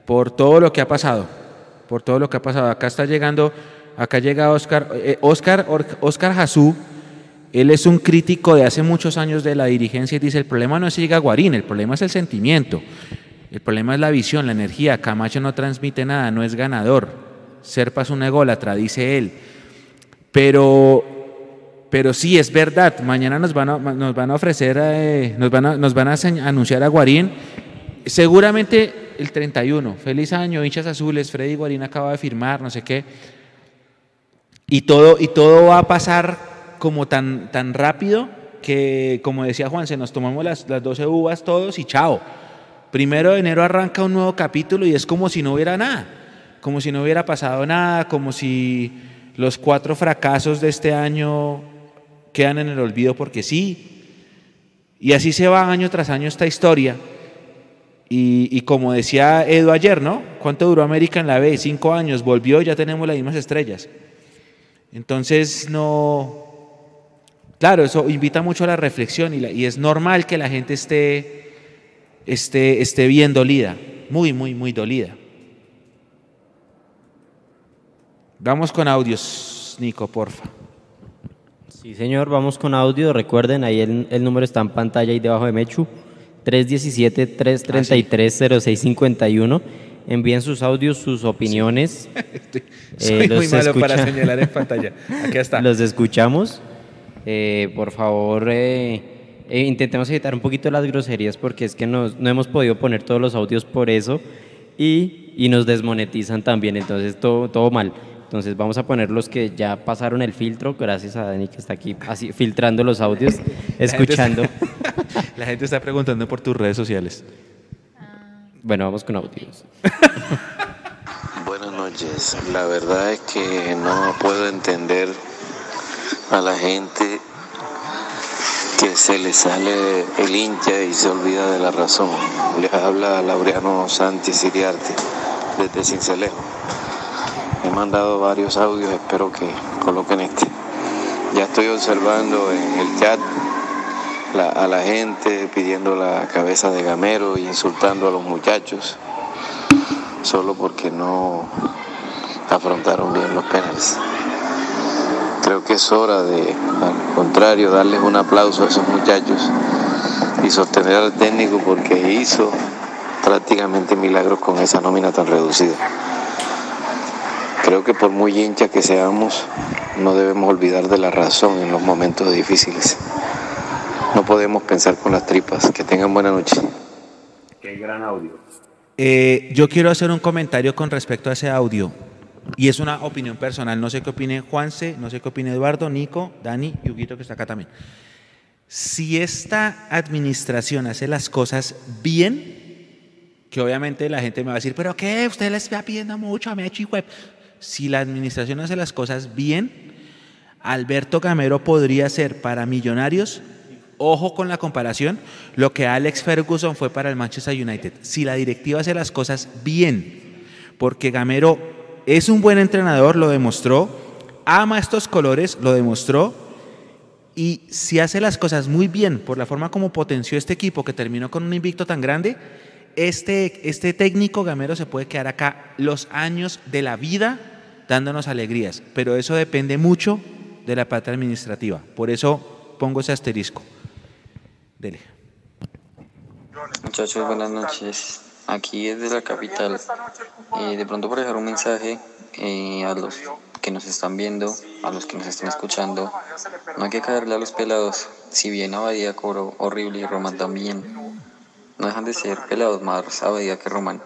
por todo lo que ha pasado, por todo lo que ha pasado. Acá está llegando, acá llega Oscar, eh, Oscar, Oscar él es un crítico de hace muchos años de la dirigencia y dice, el problema no es si llega Guarín, el problema es el sentimiento, el problema es la visión, la energía, Camacho no transmite nada, no es ganador, Serpa es un ególatra, dice él, pero pero sí, es verdad. Mañana nos van a, nos van a ofrecer, eh, nos van a, nos van a anunciar a Guarín. Seguramente el 31. Feliz año, hinchas azules. Freddy Guarín acaba de firmar, no sé qué. Y todo, y todo va a pasar como tan, tan rápido que, como decía Juan, se nos tomamos las, las 12 uvas todos y chao. Primero de enero arranca un nuevo capítulo y es como si no hubiera nada, como si no hubiera pasado nada, como si los cuatro fracasos de este año quedan en el olvido porque sí. Y así se va año tras año esta historia. Y, y, como decía Edu ayer, ¿no? ¿Cuánto duró América en la B? Cinco años, volvió, ya tenemos las mismas estrellas. Entonces, no. Claro, eso invita mucho a la reflexión y, la, y es normal que la gente esté, esté, esté bien dolida, muy, muy, muy dolida. Vamos con audios, Nico, porfa. Sí, señor, vamos con audio. Recuerden, ahí el, el número está en pantalla ahí debajo de Mechu. 317-333-0651. Envíen sus audios, sus opiniones. Estoy, soy eh, muy malo escucha... para señalar en pantalla. Aquí está. los escuchamos. Eh, por favor, eh, intentemos evitar un poquito las groserías porque es que nos, no hemos podido poner todos los audios por eso y, y nos desmonetizan también. Entonces, todo, todo mal. Entonces vamos a poner los que ya pasaron el filtro, gracias a Dani que está aquí así filtrando los audios, escuchando. La gente, está, la gente está preguntando por tus redes sociales. Bueno, vamos con audios. Buenas noches. La verdad es que no puedo entender a la gente que se le sale el hincha y se olvida de la razón. Le habla Laureano Santi Siriarte desde Cincelejo. He mandado varios audios, espero que coloquen este. Ya estoy observando en el chat a la gente pidiendo la cabeza de Gamero e insultando a los muchachos, solo porque no afrontaron bien los penales. Creo que es hora de, al contrario, darles un aplauso a esos muchachos y sostener al técnico porque hizo prácticamente milagros con esa nómina tan reducida. Creo que por muy hincha que seamos, no debemos olvidar de la razón en los momentos difíciles. No podemos pensar con las tripas. Que tengan buena noche. Qué gran audio. Eh, yo quiero hacer un comentario con respecto a ese audio. Y es una opinión personal. No sé qué opine Juanse, no sé qué opine Eduardo, Nico, Dani y Huguito que está acá también. Si esta administración hace las cosas bien, que obviamente la gente me va a decir, pero ¿qué? Usted les está pidiendo mucho a Mechi Web si la administración hace las cosas bien, Alberto Gamero podría ser para Millonarios, ojo con la comparación, lo que Alex Ferguson fue para el Manchester United. Si la directiva hace las cosas bien, porque Gamero es un buen entrenador, lo demostró, ama estos colores, lo demostró, y si hace las cosas muy bien por la forma como potenció este equipo que terminó con un invicto tan grande, este, este técnico gamero se puede quedar acá los años de la vida dándonos alegrías, pero eso depende mucho de la parte administrativa. Por eso pongo ese asterisco. Dele. Muchachos, buenas noches. Aquí desde la capital. Eh, de pronto para dejar un mensaje eh, a los que nos están viendo, a los que nos están escuchando, no hay que caerle a los pelados. Si bien Abadía cobró horrible y Román también, no dejan de ser pelados más a medida que Román.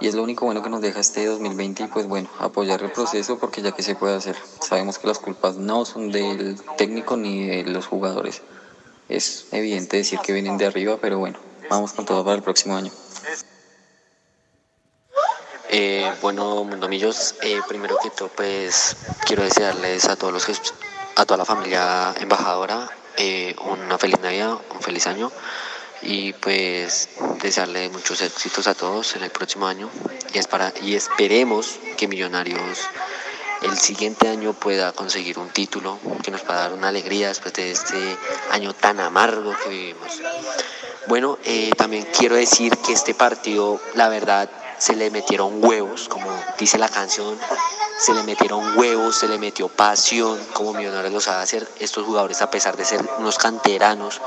Y es lo único bueno que nos deja este 2020 y pues bueno, apoyar el proceso porque ya que se puede hacer. Sabemos que las culpas no son del técnico ni de los jugadores. Es evidente decir que vienen de arriba, pero bueno, vamos con todo para el próximo año. Eh, bueno, Mundomillos, eh, primero que todo, pues quiero desearles a todos los a toda la familia embajadora eh, una feliz Navidad, un feliz año y pues desearle muchos éxitos a todos en el próximo año y, es para, y esperemos que Millonarios el siguiente año pueda conseguir un título que nos va a dar una alegría después de este año tan amargo que vivimos. Bueno, eh, también quiero decir que este partido, la verdad, se le metieron huevos, como dice la canción, se le metieron huevos, se le metió pasión, como Millonarios lo sabe hacer. Estos jugadores, a pesar de ser unos canteranos,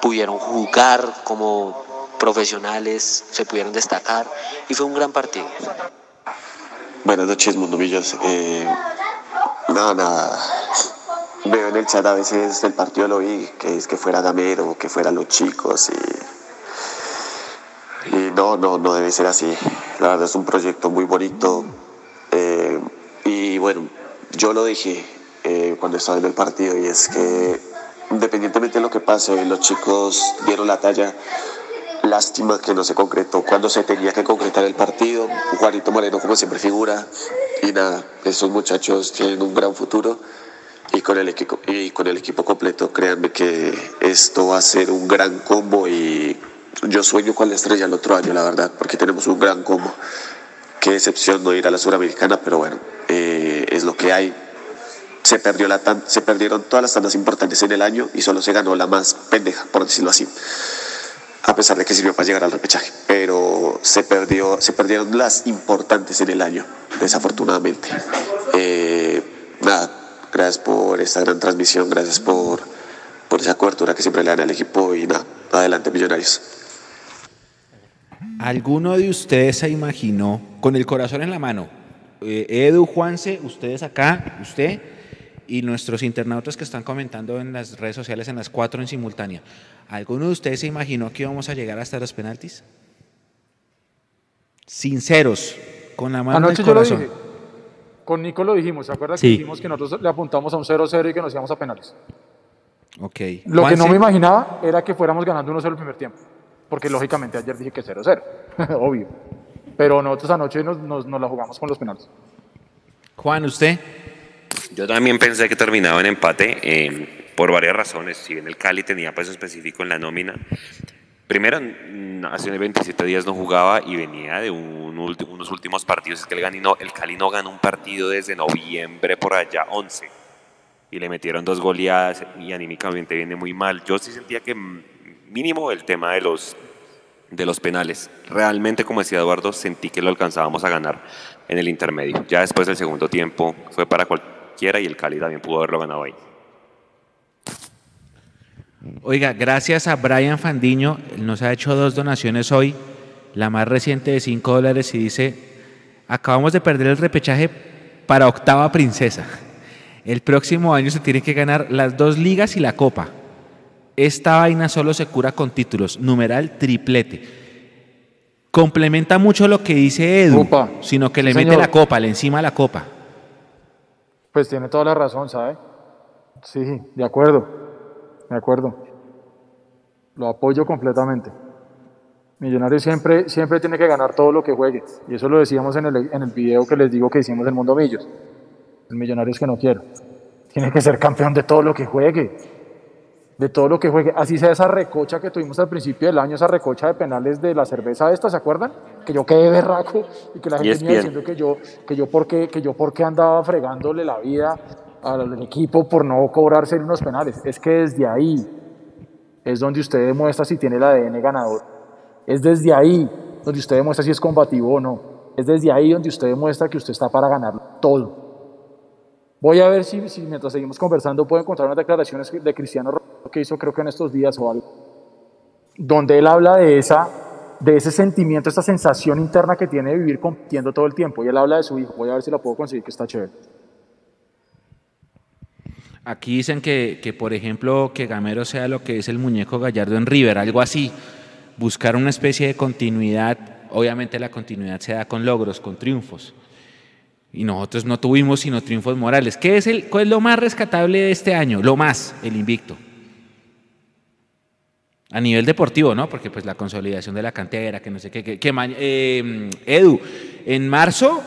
pudieron jugar como profesionales, se pudieron destacar y fue un gran partido. Buenas noches, Mundomillos. Eh, nada, nada. Veo en el chat a veces el partido lo vi, que es que fuera Gamero, que fueran los chicos y, y no, no, no debe ser así. La verdad es un proyecto muy bonito eh, y bueno, yo lo dije eh, cuando estaba en el partido y es que independientemente de lo que pase, los chicos dieron la talla. lástima que no se concretó cuando se tenía que concretar el partido. Juanito Moreno como siempre figura y nada, esos muchachos tienen un gran futuro y con el equipo y con el equipo completo créanme que esto va a ser un gran combo y yo sueño con la estrella el otro año la verdad porque tenemos un gran combo. Qué decepción no ir a la suramericana pero bueno eh, es lo que hay. Se perdió la tan- se perdieron todas las tandas importantes en el año y solo se ganó la más pendeja por decirlo así a pesar de que sirvió para llegar al repechaje. Pero se perdió se perdieron las importantes en el año desafortunadamente. Eh, nada gracias por esta gran transmisión gracias por por esa cobertura que siempre le dan al equipo y nada adelante millonarios ¿Alguno de ustedes se imaginó, con el corazón en la mano, eh, Edu, Juanse, ustedes acá, usted y nuestros internautas que están comentando en las redes sociales en las cuatro en simultánea, ¿alguno de ustedes se imaginó que íbamos a llegar hasta los penaltis? Sinceros, con la mano en Anoche el yo lo corazón. dije. Con Nico lo dijimos. ¿Se acuerda Sí. que dijimos que nosotros le apuntamos a un 0-0 y que nos íbamos a penales? Ok. Lo que no me imaginaba era que fuéramos ganando 1-0 el primer tiempo. Porque lógicamente ayer dije que 0-0. Obvio. Pero nosotros anoche nos, nos- nos la jugamos con los penales. Juan, ¿usted? Yo también pensé que terminaba en empate eh, por varias razones. Si bien el Cali tenía peso específico en la nómina, primero, mm, hace 27 días no jugaba y venía de un unos últimos partidos. Es que el, Cali no, el Cali no ganó un partido desde noviembre por allá, 11. Y le metieron dos goleadas y anímicamente viene muy mal. Yo sí sentía que mm, mínimo el tema de los, de los penales. Realmente, como decía Eduardo, sentí que lo alcanzábamos a ganar en el intermedio. Ya después del segundo tiempo fue para cualquiera y el Cali también pudo haberlo ganado ahí. Oiga, gracias a Brian Fandiño, nos ha hecho dos donaciones hoy, la más reciente de 5 dólares y dice, acabamos de perder el repechaje para octava princesa. El próximo año se tiene que ganar las dos ligas y la copa. Esta vaina solo se cura con títulos, numeral triplete. Complementa mucho lo que dice Edu, sino que le Sí, mete señor. la copa, le encima la copa. Pues tiene toda la razón, ¿sabe? Sí, de acuerdo. De acuerdo. Lo apoyo completamente. Millonarios siempre, siempre tiene que ganar todo lo que juegue. Y eso lo decíamos en el, en el video que les digo que hicimos en Mundo Millos. El Millonarios que no quiero. Tiene que ser campeón de todo lo que juegue. De todo lo que juegue. Así sea esa recocha que tuvimos al principio del año, esa recocha de penales de la cerveza esta, ¿se acuerdan? Que yo quedé berraco y que la gente venía diciendo que yo, que yo por qué, que yo por qué andaba fregándole la vida al equipo por no cobrarse unos penales. Es que desde ahí es donde usted demuestra si tiene el ADN ganador. Es desde ahí donde usted demuestra si es combativo o no. Es desde ahí donde usted demuestra que usted está para ganar todo. Voy a ver si, si mientras seguimos conversando puedo encontrar unas declaraciones de Cristiano Ronaldo que hizo creo que en estos días o algo, donde él habla de esa de ese sentimiento, esa sensación interna que tiene de vivir compitiendo todo el tiempo. Y él habla de su hijo. Voy a ver si la puedo conseguir, que está chévere. Aquí dicen que, que, por ejemplo, que Gamero sea lo que es el muñeco Gallardo en River, algo así. Buscar una especie de continuidad. Obviamente la continuidad se da con logros, con triunfos. Y nosotros no tuvimos sino triunfos morales. ¿Qué es, el, ¿Cuál es lo más rescatable de este año? Lo más, el invicto. A nivel deportivo, ¿no? Porque pues la consolidación de la cantera, que no sé qué. Que, que eh, Edu, en marzo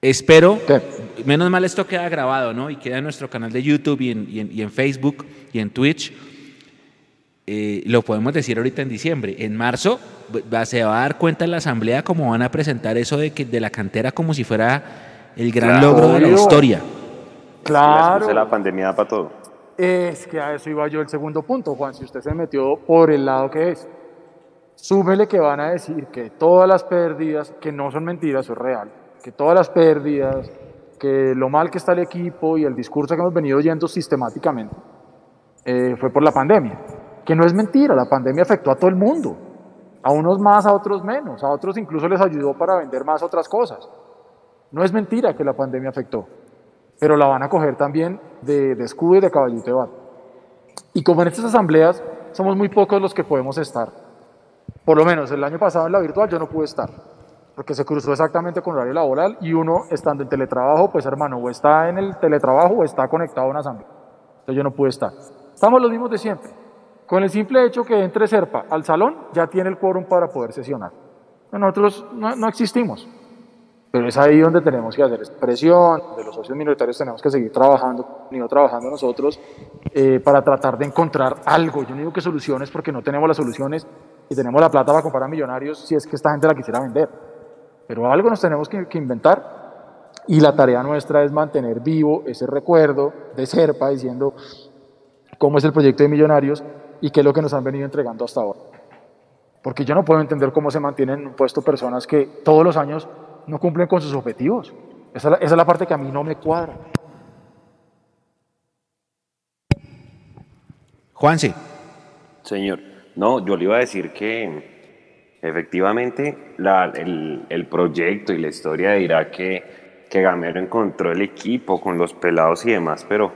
espero, menos mal esto queda grabado, ¿no? Y queda en nuestro canal de YouTube y en, y en- y en Facebook y en Twitch. Eh, lo podemos decir ahorita en diciembre. En marzo va- se va a dar cuenta en la asamblea cómo van a presentar eso de, que, de la cantera como si fuera el gran Claro. logro de la historia. Claro. La pandemia para todo. Es que a eso iba yo el segundo punto, Juan. Si usted se metió por el lado que es, súmele que van a decir que todas las pérdidas, que no son mentiras, es real, que todas las pérdidas, que lo mal que está el equipo y el discurso que hemos venido oyendo sistemáticamente eh, fue por la pandemia. Que no es mentira, la pandemia afectó a todo el mundo. A unos más, a otros menos. A otros incluso les ayudó para vender más otras cosas. No es mentira que la pandemia afectó pero la van a coger también de, de escudo y de caballito de bate. Y como en estas asambleas somos muy pocos los que podemos estar, por lo menos el año pasado en la virtual yo no pude estar, porque se cruzó exactamente con horario laboral y uno estando en teletrabajo, pues hermano, o está en el teletrabajo o está conectado a una asamblea. Entonces yo no pude estar. Estamos los mismos de siempre, Con el simple hecho que entre Serpa al salón, ya tiene el quórum para poder sesionar. Nosotros no, no existimos. Pero es ahí donde tenemos que hacer presión, de los socios minoritarios tenemos que seguir trabajando, ni trabajando nosotros, eh, para tratar de encontrar algo. Yo no digo que soluciones porque no tenemos las soluciones y tenemos la plata para comprar a millonarios si es que esta gente la quisiera vender. Pero algo nos tenemos que, que inventar y la tarea nuestra es mantener vivo ese recuerdo de Serpa diciendo cómo es el proyecto de millonarios y qué es lo que nos han venido entregando hasta ahora. Porque yo no puedo entender cómo se mantienen en un puesto personas que todos los años no cumplen con sus objetivos. Esa es, la, esa es la parte que a mí no me cuadra. Juanse. Señor, no, yo le iba a decir que efectivamente la, el, el, proyecto y la historia dirá que, que Gamero encontró el equipo con los pelados y demás, pero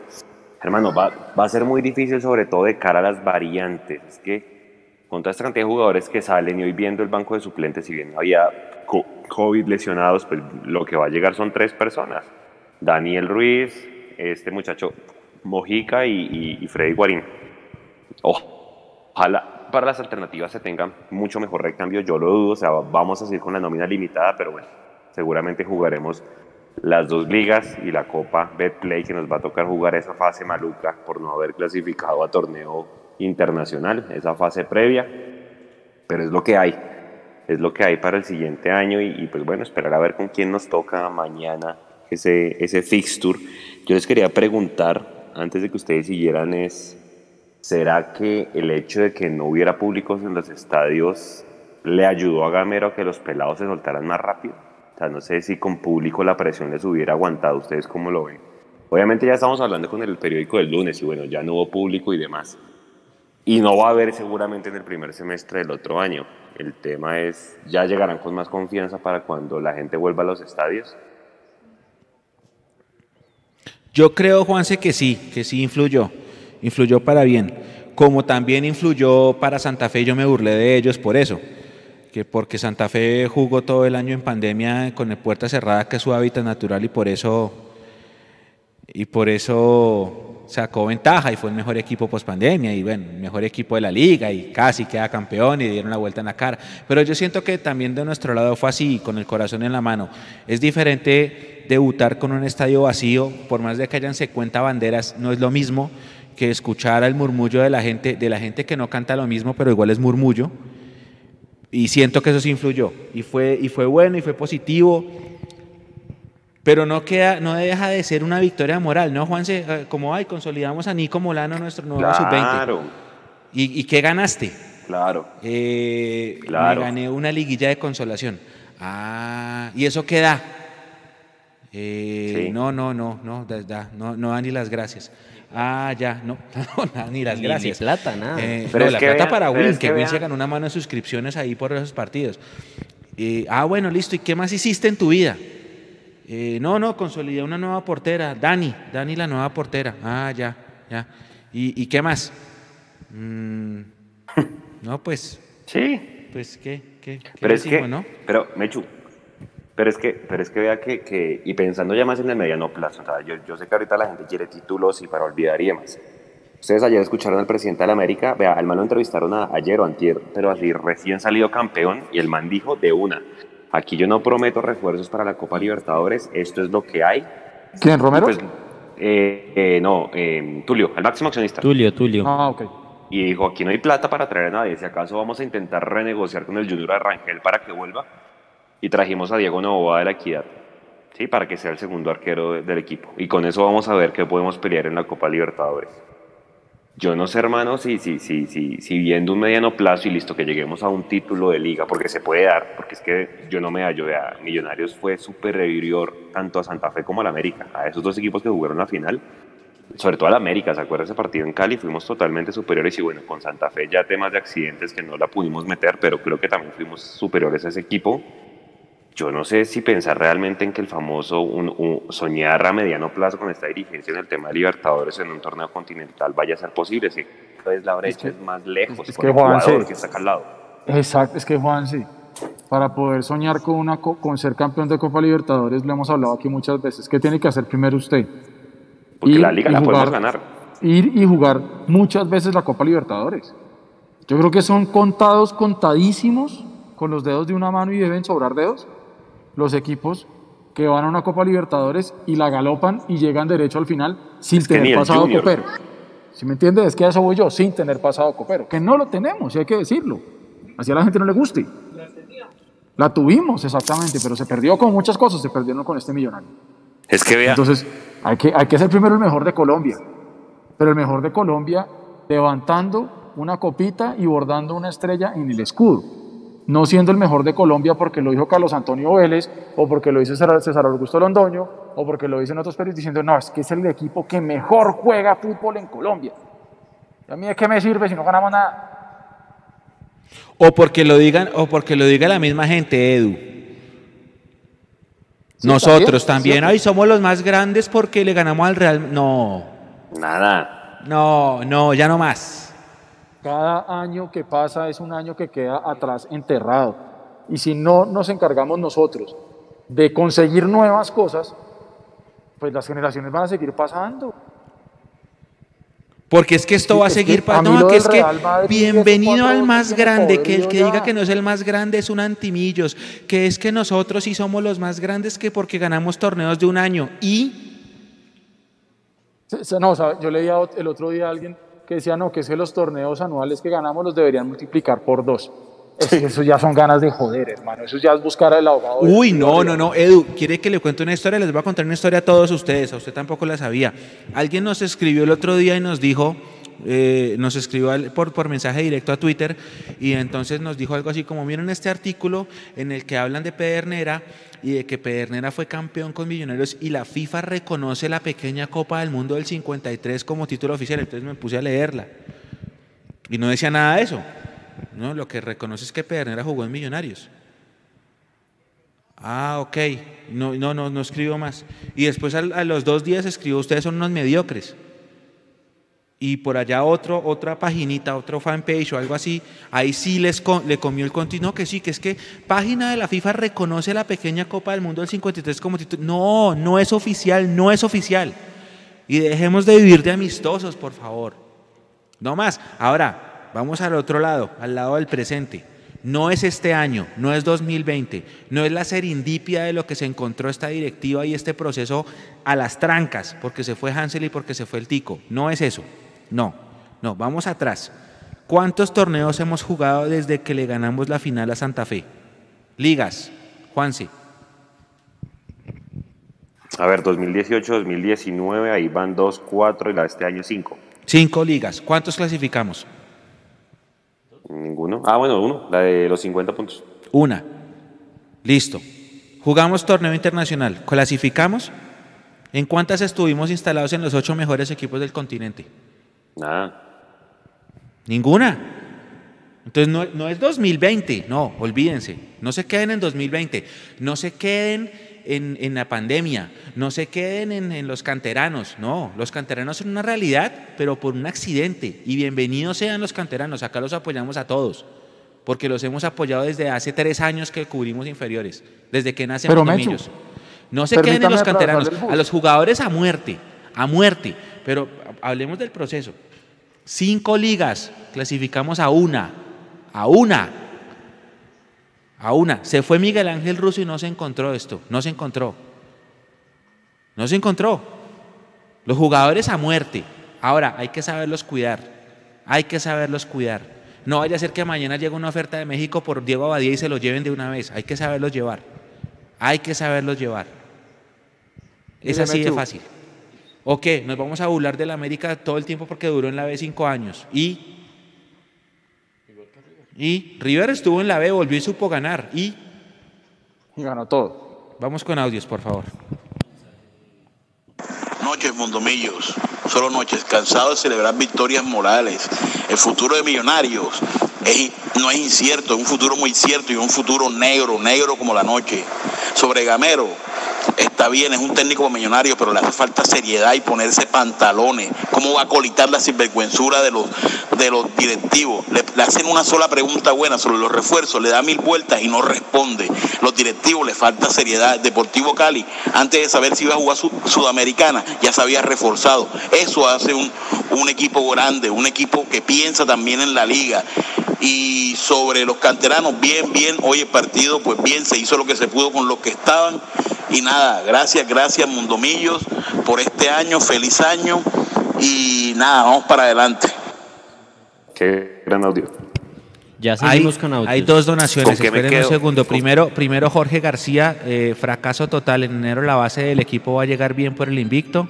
hermano, va, va a ser muy difícil sobre todo de cara a las variantes. Es que con toda esta cantidad de jugadores que salen y hoy viendo el banco de suplentes, si bien había COVID lesionados, pues lo que va a llegar son tres personas. Daniel Ruiz, este muchacho Mojica y, y, y Freddy Guarín. Ojalá para las alternativas se tenga mucho mejor recambio, yo lo dudo, o sea, vamos a seguir con la nómina limitada, pero bueno, seguramente jugaremos las dos ligas y la Copa Betplay que nos va a tocar jugar esa fase maluca por no haber clasificado a torneo internacional, esa fase previa, pero es lo que hay es lo que hay para el siguiente año y, pues bueno, esperar a ver con quién nos toca mañana ese, ese fixture. Yo les quería preguntar, antes de que ustedes siguieran, es, ¿será que el hecho de que no hubiera públicos en los estadios le ayudó a Gamero a que los pelados se soltaran más rápido? O sea, no sé si con público la presión les hubiera aguantado, ¿ustedes cómo lo ven? Obviamente ya estamos hablando con el periódico del lunes y bueno, ya no hubo público y demás. Y no va a haber seguramente en el primer semestre del otro año. El tema es, ¿ya llegarán con más confianza para cuando la gente vuelva a los estadios? Yo creo, Juanse, que sí, que sí influyó, influyó para bien. Como también influyó para Santa Fe, yo me burlé de ellos por eso, que porque Santa Fe jugó todo el año en pandemia con la puerta cerrada, que es su hábitat natural, y por eso, y por eso sacó ventaja y fue el mejor equipo post pandemia y bueno, el mejor equipo de la liga y casi queda campeón y dieron la vuelta en la cara. Pero yo siento que también de nuestro lado fue así, con el corazón en la mano. Es diferente debutar con un estadio vacío, por más de que hayan 50 banderas, no es lo mismo que escuchar el murmullo de la gente, de la gente que no canta lo mismo, pero igual es murmullo. Y siento que eso sí influyó. Y fue, y fue bueno y fue positivo pero no queda, no deja de ser una victoria moral, ¿no, Juanse? Como, ay, consolidamos a Nico Molano, nuestro nuevo claro. sub-20. Claro. ¿Y, ¿Y, qué ganaste? Claro. Eh, claro. Me gané una liguilla de consolación. Ah, ¿y eso qué da? Eh, sí. No, no, no, no, da, da, no, no da ni las gracias. Ah, ya, no, no, nada, ni las Ni- gracias. ni plata, nada. Eh, Pero no, la plata vean- para Win, es que, que Win se ganó una mano de suscripciones ahí por esos partidos. Eh, ah, bueno, listo. ¿Y qué más hiciste en tu vida? Eh, no, no, consolidé una nueva portera. Dani, Dani la nueva portera. Ah, ya, ya. ¿Y, y qué más? Mm, no, pues. Sí. Pues, ¿qué? ¿Qué, qué Pero es decimos, que, no? pero Mechu, pero es que, pero es que vea que, que, y pensando ya más en el mediano plazo, o sea, yo, yo sé que ahorita la gente quiere títulos y para olvidar y demás. Ustedes ayer escucharon al presidente de la América, vea, al man lo entrevistaron a, ayer o antier, pero así recién salido campeón y el man dijo de una, aquí yo no prometo refuerzos para la Copa Libertadores, esto es lo que hay. ¿Quién, Romero? Pues, eh, eh, no, eh, Tulio, el máximo accionista. Tulio, Tulio. Ah, ok. Y dijo, aquí no hay plata para traer a nadie, si acaso vamos a intentar renegociar con el Junior Arrangel para que vuelva. Y trajimos a Diego Novoa de la Equidad, ¿sí? para que sea el segundo arquero de- del equipo. Y con eso vamos a ver qué podemos pelear en la Copa Libertadores. Yo no sé, hermano, si, si, si, si, viendo un mediano plazo y listo, que lleguemos a un título de liga, porque se puede dar, porque es que yo no me hallo, vea, Millonarios fue superior tanto a Santa Fe como a la América, a esos dos equipos que jugaron la final, sobre todo a la América, ¿se acuerda ese partido en Cali? Fuimos totalmente superiores y bueno, con Santa Fe ya temas de accidentes que no la pudimos meter, pero creo que también fuimos superiores a ese equipo. Yo no sé si pensar realmente en que el famoso un- un- soñar a mediano plazo con esta dirigencia en el tema de Libertadores en un torneo continental vaya a ser posible, si la brecha es, más lejos es que Ecuador, Juanse- que está acá al lado. Exacto, es que Juan, sí. Para poder soñar con, una, co- con ser campeón de Copa Libertadores, lo hemos hablado aquí muchas veces. ¿Qué tiene que hacer primero usted? Porque Ir la liga la podemos jugar- ganar. Ir y jugar muchas veces la Copa Libertadores. Yo creo que son contados, contadísimos, con los dedos de una mano y deben sobrar dedos, los equipos que van a una Copa Libertadores y la galopan y llegan derecho al final sin Es tener pasado Junior. copero. ¿Sí me entiendes? Es que a eso voy yo, sin tener pasado copero. Que no lo tenemos, y hay que decirlo. Así a la gente no le guste. La tuvimos, exactamente, pero se perdió con muchas cosas, se perdieron con este millonario. Es que vea, Entonces, hay que, hay que ser primero el mejor de Colombia. Pero el mejor de Colombia levantando una copita y bordando una estrella en el escudo. No siendo el mejor de Colombia porque lo dijo Carlos Antonio Vélez, o porque lo dice César Augusto Londoño, o porque lo dicen otros periodistas diciendo, no, es que es el equipo que mejor juega fútbol en Colombia. ¿Y a mí de qué me sirve si no ganamos nada? O porque lo digan, o porque lo diga la misma gente, Edu. Nosotros también, cierto. ay, somos los más grandes porque le ganamos al Real. No, nada. no, no, ya no más. Cada año que pasa es un año que queda atrás enterrado. Y si no nos encargamos nosotros de conseguir nuevas cosas, pues las generaciones van a seguir pasando. Porque es que esto Sí, va a seguir pasando. No, que es que bienvenido al más grande, que el que diga que no es el más grande es un antimillos, que es que nosotros sí somos los más grandes que porque ganamos torneos de un año. Y No, o sea, yo leía el otro día a alguien que decía, no, que es que los torneos anuales que ganamos los deberían multiplicar por dos. Es que eso ya son ganas de joder, hermano. Eso ya es buscar al ahogado. del Uy, no, no, no, Edu, ¿quiere que le cuente una historia? Les voy a contar una historia a todos ustedes, a usted tampoco la sabía. Alguien nos escribió el otro día y nos dijo, eh, nos escribió por, mensaje directo a Twitter y entonces nos dijo algo así como, miren este artículo en el que hablan de Pedernera y de que Pedernera fue campeón con Millonarios y la FIFA reconoce la pequeña Copa del Mundo del 53 como título oficial, entonces me puse a leerla y no decía nada de eso. No, lo que reconoce es que Pedernera jugó en Millonarios. Ah, ok. No, no, no, no escribo más. Y después al- a, los dos días escribo, ustedes son unos mediocres. Y por allá otro, otra paginita, otro fanpage o algo así, ahí sí les le comió el continuo que sí, que es que página de la FIFA reconoce la pequeña Copa del Mundo del 53 como título. No, no es oficial, no es oficial. Y dejemos de vivir de amistosos, por favor. No más. Ahora, vamos al otro lado, al lado del presente. No es este año, no es 2020, no es la serendipia de lo que se encontró esta directiva y este proceso a las trancas, porque se fue Hansel y porque se fue el Tico. No es eso. No, no, vamos atrás. ¿Cuántos torneos hemos jugado desde que le ganamos la final a Santa Fe? Ligas, Juanse. A ver, 2018, 2019, ahí van 2, 4 y la de este año 5. Cinco ligas. ¿Cuántos clasificamos? Ninguno. Ah, bueno, uno, la de los 50 puntos. Una. Listo. Jugamos torneo internacional. ¿Clasificamos? ¿En cuántas estuvimos instalados en los ocho mejores equipos del continente? Nada. Ninguna. Entonces no, no es 2020, no, olvídense. No se queden en 2020, no se queden en, en la pandemia, no se queden en, en los canteranos, no, los canteranos son una realidad, pero por un accidente. Y bienvenidos sean los canteranos, acá los apoyamos a todos, porque los hemos apoyado desde hace tres años que cubrimos inferiores, desde que nacen Pero, los niños. No se queden en los canteranos, a los jugadores a muerte, a muerte, pero hablemos del proceso. Cinco ligas, clasificamos a una, a una, a una. Se fue Miguel Ángel Russo y no se encontró esto, no se encontró. No se encontró. Los jugadores a muerte. Ahora, hay que saberlos cuidar, hay que saberlos cuidar. No vaya a ser que mañana llegue una oferta de México por Diego Abadía y se lo lleven de una vez. Hay que saberlos llevar. Hay que saberlos llevar. Es así de fácil. ¿O qué? Nos vamos a burlar de la América todo el tiempo porque duró en la B cinco años. Y. Y River estuvo en la B, volvió y supo ganar. Y. Y ganó todo. Vamos con audios, por favor. Noches, Mondomillos. Solo noches. Cansado de celebrar victorias morales. El futuro de Millonarios es- no es incierto, es un futuro muy cierto y un futuro negro, negro como la noche. Sobre Gamero, está bien, es un técnico millonario, pero le hace falta seriedad y ponerse pantalones. ¿Cómo va a colitar la sinvergüenzura de los, de los directivos? Le, hacen una sola pregunta buena sobre los refuerzos, le da mil vueltas y no responde. Los directivos le falta seriedad. Deportivo Cali, antes de saber si iba a jugar su- Sudamericana, ya se había reforzado. Eso hace un, un equipo grande, un equipo que piensa también en la liga. Y sobre los canteranos, bien, bien, hoy el partido, pues bien, se hizo lo que se pudo con los que estaban. Y nada, gracias, gracias Mundomillos por este año, feliz año. Y nada, vamos para adelante. Qué gran audio. Ya Hay, seguimos con audios. hay dos donaciones, ¿Con qué me esperen un segundo. Primero, primero Jorge García, eh, fracaso total. En enero la base del equipo va a llegar bien por el invicto.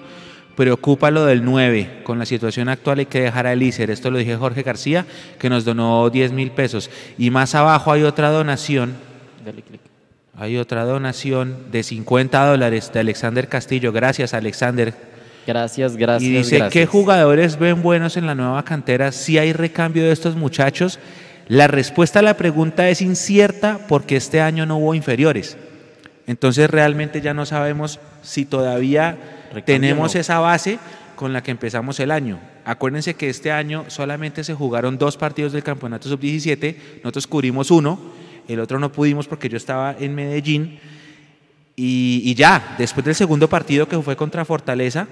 Preocupa lo del 9. Con la situación actual hay que dejar a Elícer. Esto lo dije Jorge García, que nos donó 10 mil pesos. Y más abajo hay otra donación. Hay otra donación de 50 dólares de Alexander Castillo. Gracias, Alexander. Gracias, gracias. Y dice, gracias. ¿qué jugadores ven buenos en la nueva cantera? Si hay recambio de estos muchachos. La respuesta a la pregunta es incierta porque este año no hubo inferiores. Entonces realmente ya no sabemos si todavía tenemos no. esa base con la que empezamos el año. Acuérdense que este año solamente se jugaron dos partidos del campeonato sub-17, nosotros cubrimos uno, el otro no pudimos porque yo estaba en Medellín. Y, ya, después del segundo partido que fue contra Fortaleza,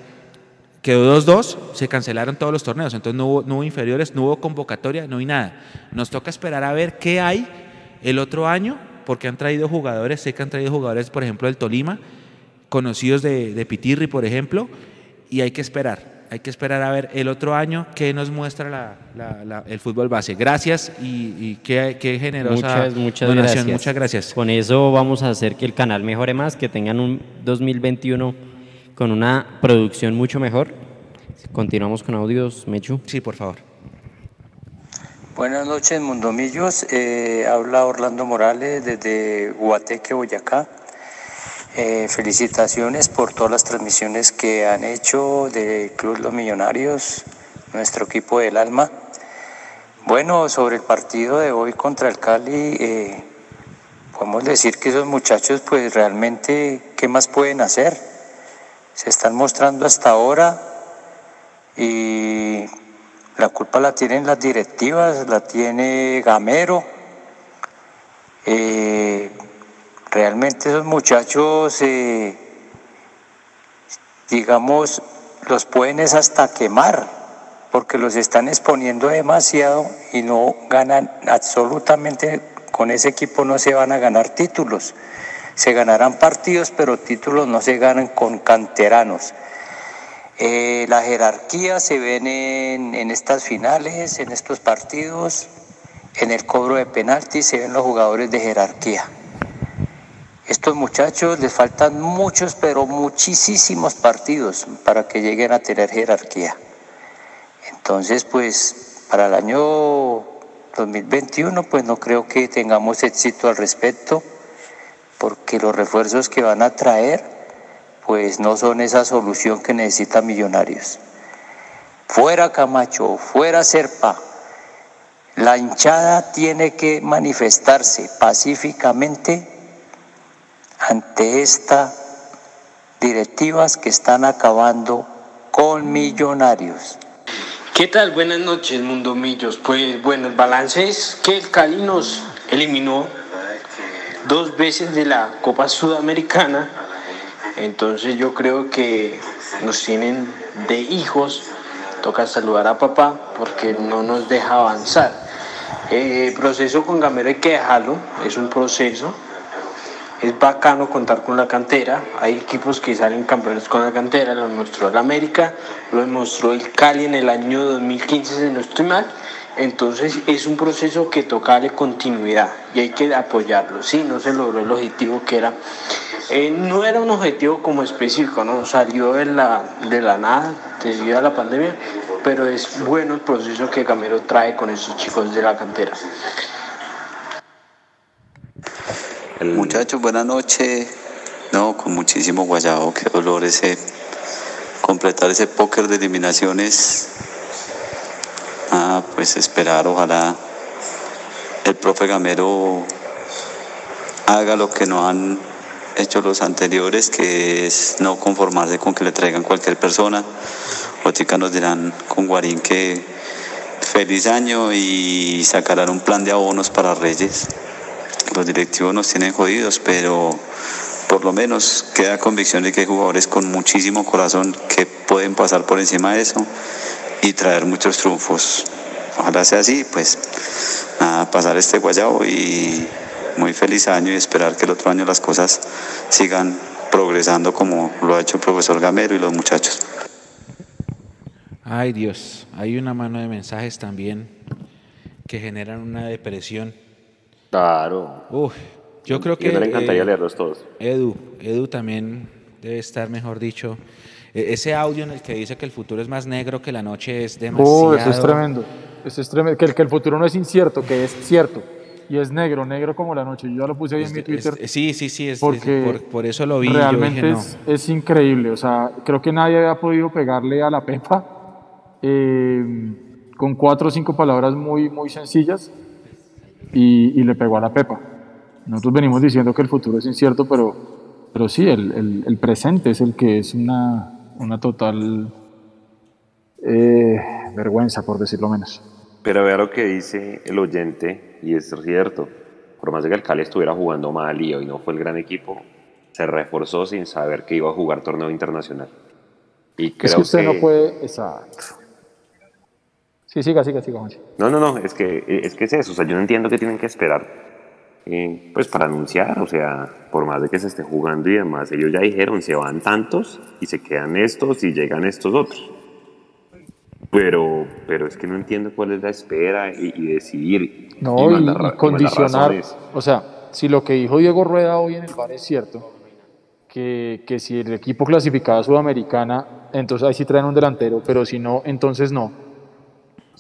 quedó 2-2, se cancelaron todos los torneos, entonces no hubo, no hubo inferiores, no hubo convocatoria, no hay nada. Nos toca esperar a ver qué hay el otro año, porque han traído jugadores, sé que han traído jugadores, por ejemplo, del Tolima, conocidos de, de Pitirri, por ejemplo, y hay que esperar. Hay que esperar a ver el otro año qué nos muestra la- la- la- el fútbol base. Gracias y, y qué, qué generosa Muchas, muchas donación. gracias. Muchas gracias. Con eso vamos a hacer que el canal mejore más, que tengan un 2021 con una producción mucho mejor. Continuamos con audios, Mechu. Sí, por favor. Buenas noches, Mundomillos. Eh, habla Orlando Morales desde Guateque, Boyacá. Eh, felicitaciones por todas las transmisiones que han hecho del Club Los Millonarios, nuestro equipo del alma. Bueno, sobre el partido de hoy contra el Cali, eh, podemos decir que esos muchachos, pues realmente, ¿qué más pueden hacer? Se están mostrando hasta ahora y la culpa la tienen las directivas, la tiene Gamero. Eh, realmente esos muchachos, eh, digamos, los pueden hasta quemar, porque los están exponiendo demasiado y no ganan absolutamente, con ese equipo no se van a ganar títulos. Se ganarán partidos, pero títulos no se ganan con canteranos. Eh, la jerarquía se ven en, en estas finales, en estos partidos, en el cobro de penaltis, se ven los jugadores de jerarquía. Estos muchachos les faltan muchos, pero muchísimos partidos para que lleguen a tener jerarquía. Entonces, pues, para el año 2021, pues no creo que tengamos éxito al respecto, porque los refuerzos que van a traer, pues no son esa solución que necesitan Millonarios. Fuera Camacho, fuera Serpa, la hinchada tiene que manifestarse pacíficamente ante estas directivas que están acabando con Millonarios. ¿Qué tal? Buenas noches, Mundo Millos. Pues bueno, el balance es que el Cali nos eliminó dos veces de la Copa Sudamericana. Entonces yo creo que nos tienen de hijos. Toca saludar a papá porque no nos deja avanzar. Eh, El proceso con Gamero hay que dejarlo, es un proceso. Es bacano contar con la cantera. Hay equipos que salen campeones con la cantera. Lo demostró el América, lo demostró el Cali en el año 2015, si no estoy mal. Entonces es un proceso que toca darle continuidad y hay que apoyarlo. Sí, no se logró el objetivo que era. eh, no era un objetivo como específico, no salió de la, de la nada debido a la pandemia, pero es bueno el proceso que Gamero trae con esos chicos de la cantera. Muchachos, buenas noches. No, con muchísimo guayabo, qué dolor ese completar ese póker de eliminaciones. Ah, pues esperar, ojalá el profe Gamero haga lo que no han hecho los anteriores, que es no conformarse con que le traigan cualquier persona. Ahorita nos dirán con Guarín que feliz año y sacarán un plan de abonos para Reyes. Los directivos nos tienen jodidos, pero por lo menos queda convicción de que hay jugadores con muchísimo corazón que pueden pasar por encima de eso y traer muchos triunfos. Ojalá sea así, pues nada, pasar este guayabo y muy feliz año y esperar que el otro año las cosas sigan progresando como lo ha hecho el profesor Gamero y los muchachos. Ay Dios, hay una mano de mensajes también que generan una depresión. Claro. Uf, yo creo que... Yo le encantaría eh, leerlos todos. Edu, Edu también debe estar, mejor dicho. E- Ese audio en el que dice que el futuro es más negro que la noche es demasiado... Oh, eso es tremendo. Eso es tremendo. Que el, que el futuro no es incierto, que es cierto. Y es negro, negro como la noche. Yo ya lo puse ahí en mi Twitter. Es- sí, sí, sí, es, es- porque por, por eso lo vi. yo Realmente dije, no. es, es increíble. O sea, creo que nadie había podido pegarle a la Pepa eh, con cuatro o cinco palabras muy, muy sencillas y, y le pegó a la Pepa. Nosotros venimos diciendo que el futuro es incierto, pero, pero sí, el, el- el presente es el que es una, una total eh, vergüenza, por decirlo menos. Pero vea lo que dice el oyente, y es cierto. Por más de que el Cali estuviera jugando mal y hoy no fue el gran equipo, se reforzó sin saber que iba a jugar torneo internacional. Y creo Es que usted que- no puede. Exacto. Sí, siga, siga, siga, Juanchi. No, no, no, es que, es que es eso. O sea, yo no entiendo qué tienen que esperar eh, pues para anunciar. O sea, por más de que se esté jugando y demás, ellos ya dijeron, se van tantos y se quedan estos y llegan estos otros. Pero, pero es que no entiendo cuál es la espera y, y decidir. No, y y, y condicionar. O sea, si lo que dijo Diego Rueda hoy en el bar es cierto, que, que si el equipo clasificaba a Sudamericana, entonces ahí sí traen un delantero, pero si no, entonces no.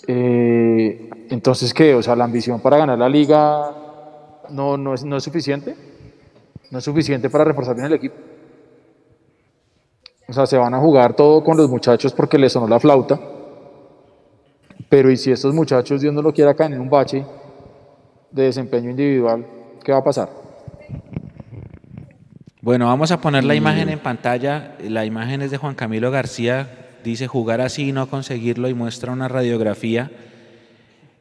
Eh, entonces, ¿qué? O sea, la ambición para ganar la liga no, no, es, no es suficiente. No es suficiente para reforzar bien el equipo. O sea, se van a jugar todo con los muchachos porque les sonó la flauta. Pero ¿y si estos muchachos, Dios no lo quiera, caen en un bache de desempeño individual, qué va a pasar? Bueno, vamos a poner la imagen en pantalla. La imagen es de Juan Camilo García. Dice jugar así y no conseguirlo y muestra una radiografía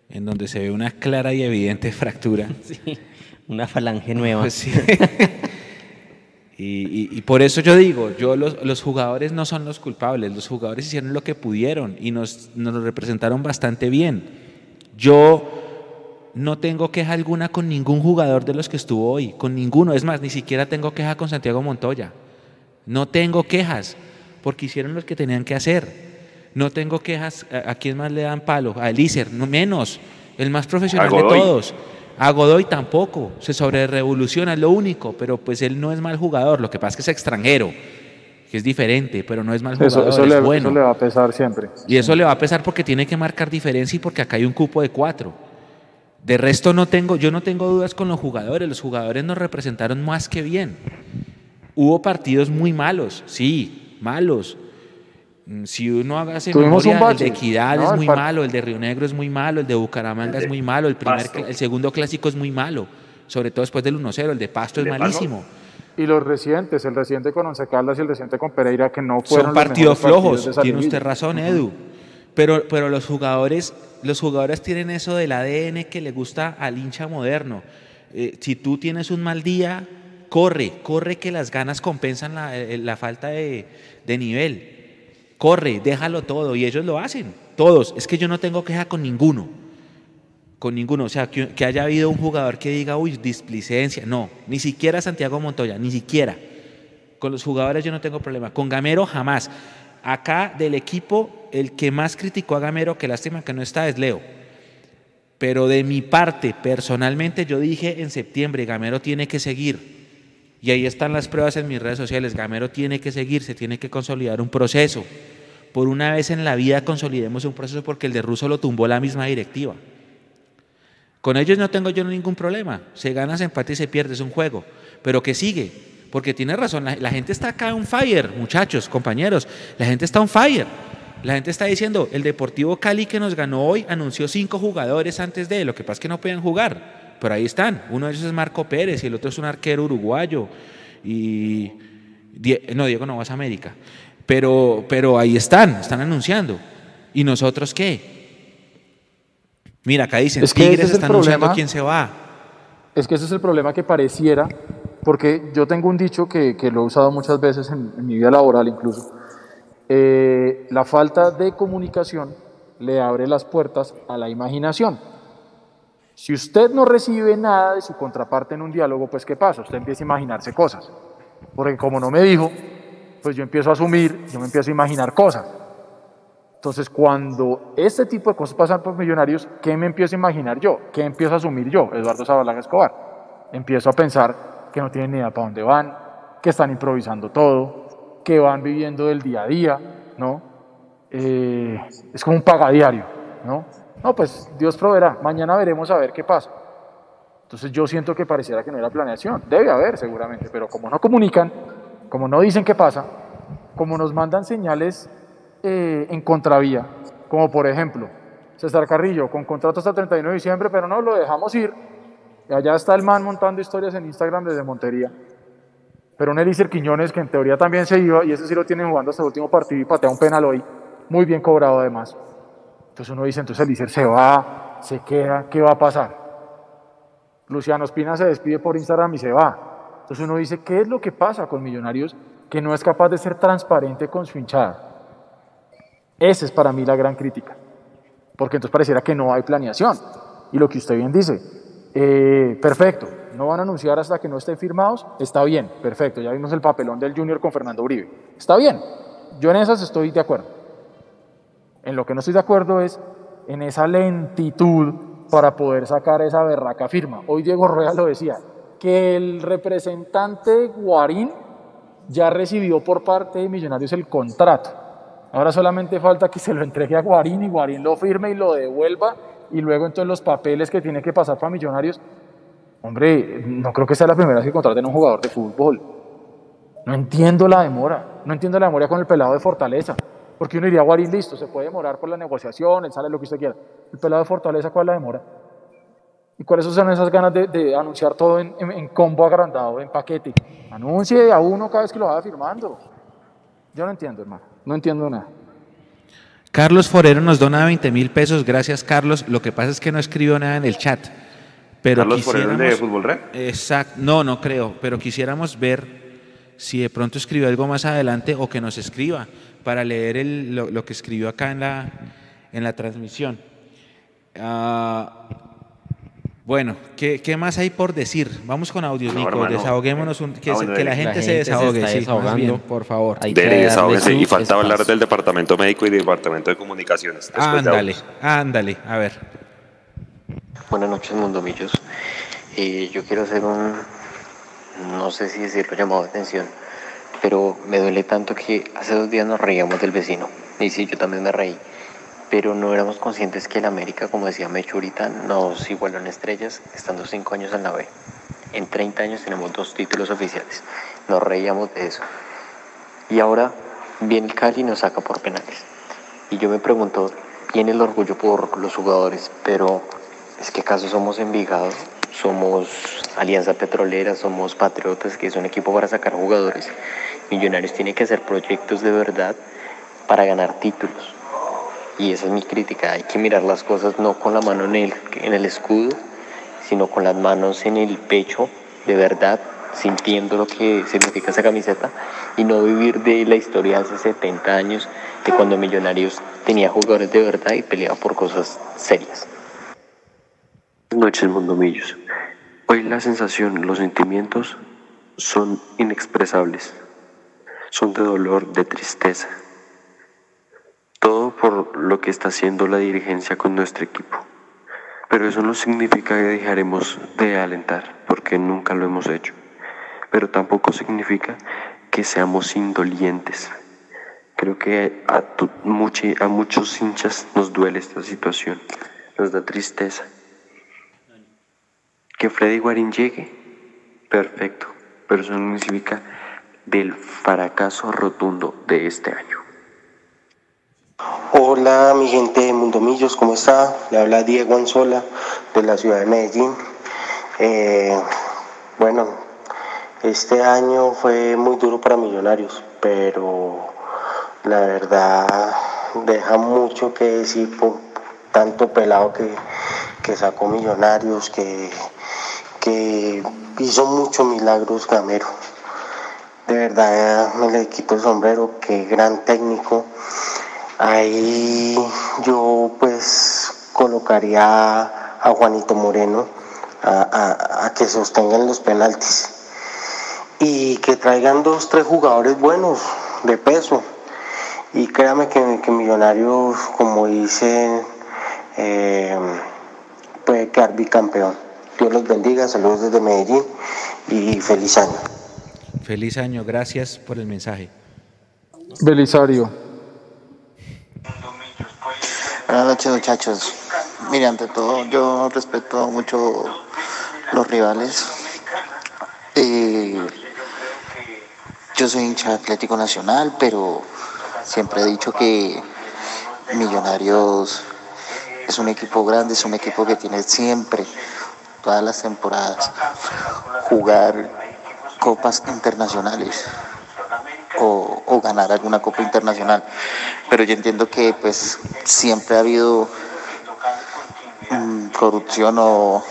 en donde se ve una clara y evidente fractura. Sí, una falange nueva. Pues sí. Y, y- y por eso yo digo, yo los, los jugadores no son los culpables, los jugadores hicieron lo que pudieron y nos, nos lo representaron bastante bien. Yo no tengo queja alguna con ningún jugador de los que estuvo hoy, con ninguno. Es más, ni siquiera tengo queja con Santiago Montoya. No tengo quejas, porque hicieron lo que tenían que hacer. No tengo quejas, ¿a, quién más le dan palo? A Elícer, no menos, el más profesional de todos. A Godoy tampoco, se sobre revoluciona, es lo único, pero pues él no es mal jugador, lo que pasa es que es extranjero, que es diferente, pero no es mal jugador, eso es le, bueno. eso le va a pesar siempre. Y eso le va a pesar porque tiene que marcar diferencia y porque acá hay un cupo de cuatro. De resto no tengo, yo no tengo dudas con los jugadores, los jugadores nos representaron más que bien. Hubo partidos muy malos, sí, malos. Mm, Si uno hace memoria, un el de Equidad ¿no? es muy malo, el de Río Negro es muy malo, el de Bucaramanga es muy malo, el, primer, el segundo clásico es muy malo, sobre todo después del 1-0, el de Pasto es malísimo. Y los recientes, el reciente con Once Caldas y el reciente con Pereira, que no fueron Son partidos flojos, tiene usted razón, Edu. Pero, pero los jugadores, los jugadores tienen eso del ADN que le gusta al hincha moderno. Eh, si tú tienes un mal día, corre, corre que las ganas compensan la, eh, la falta de, de nivel. Corre, déjalo todo. Y ellos lo hacen, todos. Es que yo no tengo queja con ninguno. Con ninguno. O sea, que, que haya habido un jugador que diga, uy, displicencia. No, ni siquiera Santiago Montoya, ni siquiera. Con los jugadores yo no tengo problema. Con Gamero jamás. Acá del equipo, el que más criticó a Gamero, que lástima que no está, es Leo. Pero de mi parte, personalmente, yo dije en septiembre, Gamero tiene que seguir. Y ahí están las pruebas en mis redes sociales. Gamero tiene que seguir, se tiene que consolidar un proceso. Por una vez en la vida consolidemos un proceso porque el de Russo lo tumbó la misma directiva. Con ellos no tengo yo ningún problema. Se gana, se empate y se pierde, es un juego. Pero que sigue, porque tiene razón. La, la gente está acá on fire, muchachos, compañeros. La gente está on fire. La gente está diciendo, el Deportivo Cali que nos ganó hoy anunció cinco jugadores antes de, lo que pasa es que no podían jugar, pero ahí están. Uno de ellos es Marco Pérez y el otro es un arquero uruguayo. y no, Diego no vas a América. Pero, pero ahí están, están anunciando. ¿Y nosotros qué? Mira, acá dicen, Es que Tigres es está anunciando problema. quién se va. Es que ese es el problema que pareciera, porque yo tengo un dicho que, que lo he usado muchas veces en, en mi vida laboral incluso. Eh, la falta de comunicación le abre las puertas a la imaginación. Si usted no recibe nada de su contraparte en un diálogo, pues ¿qué pasa? Usted empieza a imaginarse cosas. Porque como no me dijo, pues yo empiezo a asumir, yo me empiezo a imaginar cosas. Entonces, cuando este tipo de cosas pasan por millonarios, ¿qué me empiezo a imaginar yo? ¿Qué empiezo a asumir yo, Eduardo Zabalaga Escobar? Empiezo a pensar que no tienen ni idea para dónde van, que están improvisando todo, que van viviendo del día a día, ¿no? Eh, es como un pagadiario, ¿no? No, pues Dios proveerá, mañana veremos a ver qué pasa. Entonces yo siento que pareciera que no era planeación, debe haber seguramente, pero como no comunican, como no dicen qué pasa, como nos mandan señales eh, en contravía, como por ejemplo, César Carrillo con contrato hasta el 31 de diciembre, pero no, lo dejamos ir. Y allá está el man montando historias en Instagram desde Montería. Pero un Elícer Quiñones que en teoría también se iba, y ese sí lo tienen jugando hasta el último partido y patea un penal hoy, muy bien cobrado además. Entonces uno dice, entonces Elícer se va, se queda, ¿qué va a pasar? Luciano Espina se despide por Instagram y se va. Entonces uno dice, ¿qué es lo que pasa con Millonarios que no es capaz de ser transparente con su hinchada? Esa es para mí la gran crítica. Porque entonces pareciera que no hay planeación. Y lo que usted bien dice, eh, perfecto, no van a anunciar hasta que no estén firmados, está bien, perfecto, ya vimos el papelón del Junior con Fernando Uribe, está bien, yo en esas estoy de acuerdo. En lo que no estoy de acuerdo es en esa lentitud para poder sacar esa berraca firma. Hoy Diego Rueda lo decía, que el representante Guarín ya recibió por parte de Millonarios el contrato. Ahora solamente falta que se lo entregue a Guarín y Guarín lo firme y lo devuelva y luego entonces los papeles que tiene que pasar para Millonarios. Hombre, no creo que sea la primera vez que contraten un jugador de fútbol. No entiendo la demora. No entiendo la demora con el pelado de Fortaleza. Porque uno diría, Guarín, listo, se puede demorar por la negociación, él sale lo que usted quiera. El pelado de Fortaleza, ¿cuál es la demora? ¿Y cuáles son esas ganas de, de anunciar todo en, en- en combo agrandado, en paquete? Anuncie a uno cada vez que lo vaya firmando. Yo no entiendo, hermano. No entiendo nada. Carlos Forero nos dona 20 mil pesos. Gracias, Carlos. Lo que pasa es que no escribió nada en el chat. Pero Carlos Forero, el de Fútbol Red. Exacto. No, no creo. Pero quisiéramos ver si de pronto escribió algo más adelante o que nos escriba para leer el- lo, lo que escribió acá en la, en la transmisión. Ah, bueno, ¿qué, qué más hay por decir? Vamos con audios, No, Nico. hermano. Desahoguémonos, un- que, Ah, se- bueno, que la gente La se gente se desahogue. está sí, bien, por favor. Hay Dele, Y faltaba hablar espacio. del departamento médico y del departamento de comunicaciones. después Ándale, ándale. A ver. Buenas noches, Mundomillos. Eh, yo quiero hacer un, no sé si decirlo llamado de atención, pero me duele tanto que hace dos días nos reíamos del vecino. Y sí, yo también me reí. Pero no éramos conscientes que el América, como decía Mecho ahorita, nos igualó en estrellas, estando cinco años en la B. En 30 años tenemos dos títulos oficiales. Nos reíamos de eso. Y ahora viene el Cali y nos saca por penales. Y yo me pregunto, tiene el orgullo por los jugadores, pero es que acaso somos Envigado, somos Alianza Petrolera, somos Patriotas, que es un equipo para sacar jugadores. Millonarios tiene que hacer proyectos de verdad para ganar títulos. Y esa es mi crítica, hay que mirar las cosas no con la mano en el, en el escudo, sino con las manos en el pecho, de verdad, sintiendo lo que significa esa camiseta y no vivir de la historia de hace 70 años, de cuando Millonarios tenía jugadores de verdad y peleaba por cosas serias. Noches, Mundomillos. Hoy la sensación, los sentimientos son inexpresables. Son de dolor, de tristeza. Todo por lo que está haciendo la dirigencia con nuestro equipo. Pero eso no significa que dejaremos de alentar, porque nunca lo hemos hecho. Pero tampoco significa que seamos indolientes. Creo que a muchos hinchas nos duele esta situación, nos da tristeza. Que Freddy Guarín llegue, perfecto, pero eso no significa del fracaso rotundo de este año. Hola mi gente de Mundomillos, ¿cómo está? Le habla Diego Anzola de la ciudad de Medellín. Eh, bueno, Este año fue muy duro para Millonarios, pero la verdad deja mucho que decir por tanto pelado que, que sacó Millonarios, que, que hizo muchos milagros Gamero. De verdad me le quito el sombrero, qué gran técnico. Ahí yo pues colocaría a Juanito Moreno a, que sostengan los penaltis y que traigan dos, tres jugadores buenos de peso. Y créame que, que Millonarios, como dicen, eh, puede quedar bicampeón. Dios los bendiga, saludos desde Medellín y feliz año. Feliz año, gracias por el mensaje. Belisario. Buenas noches muchachos. Mire, ante todo yo respeto mucho los rivales. Eh, yo soy hincha de Atlético Nacional, pero siempre he dicho que Millonarios es un equipo grande, es un equipo que tiene siempre, todas las temporadas, jugar copas internacionales o, o ganar alguna copa internacional. Pero yo entiendo que pues siempre ha habido mm, corrupción o,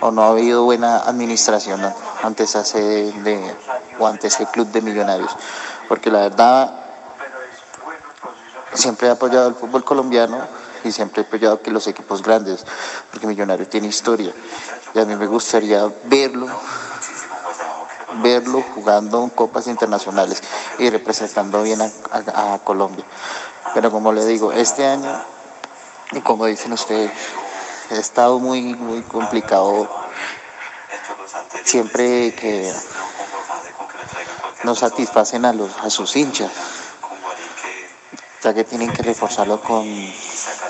o no ha habido buena administración ante de, o ante ese club de millonarios. Porque la verdad siempre he apoyado el fútbol colombiano y siempre he apoyado que los equipos grandes, porque Millonarios tiene historia. Y a mí me gustaría verlo, verlo jugando en copas internacionales y representando bien a, Colombia. Pero como le digo, este año, y como dicen ustedes, ha estado muy, muy complicado. Siempre que no satisfacen a, los, a sus hinchas, ya que tienen que reforzarlo con,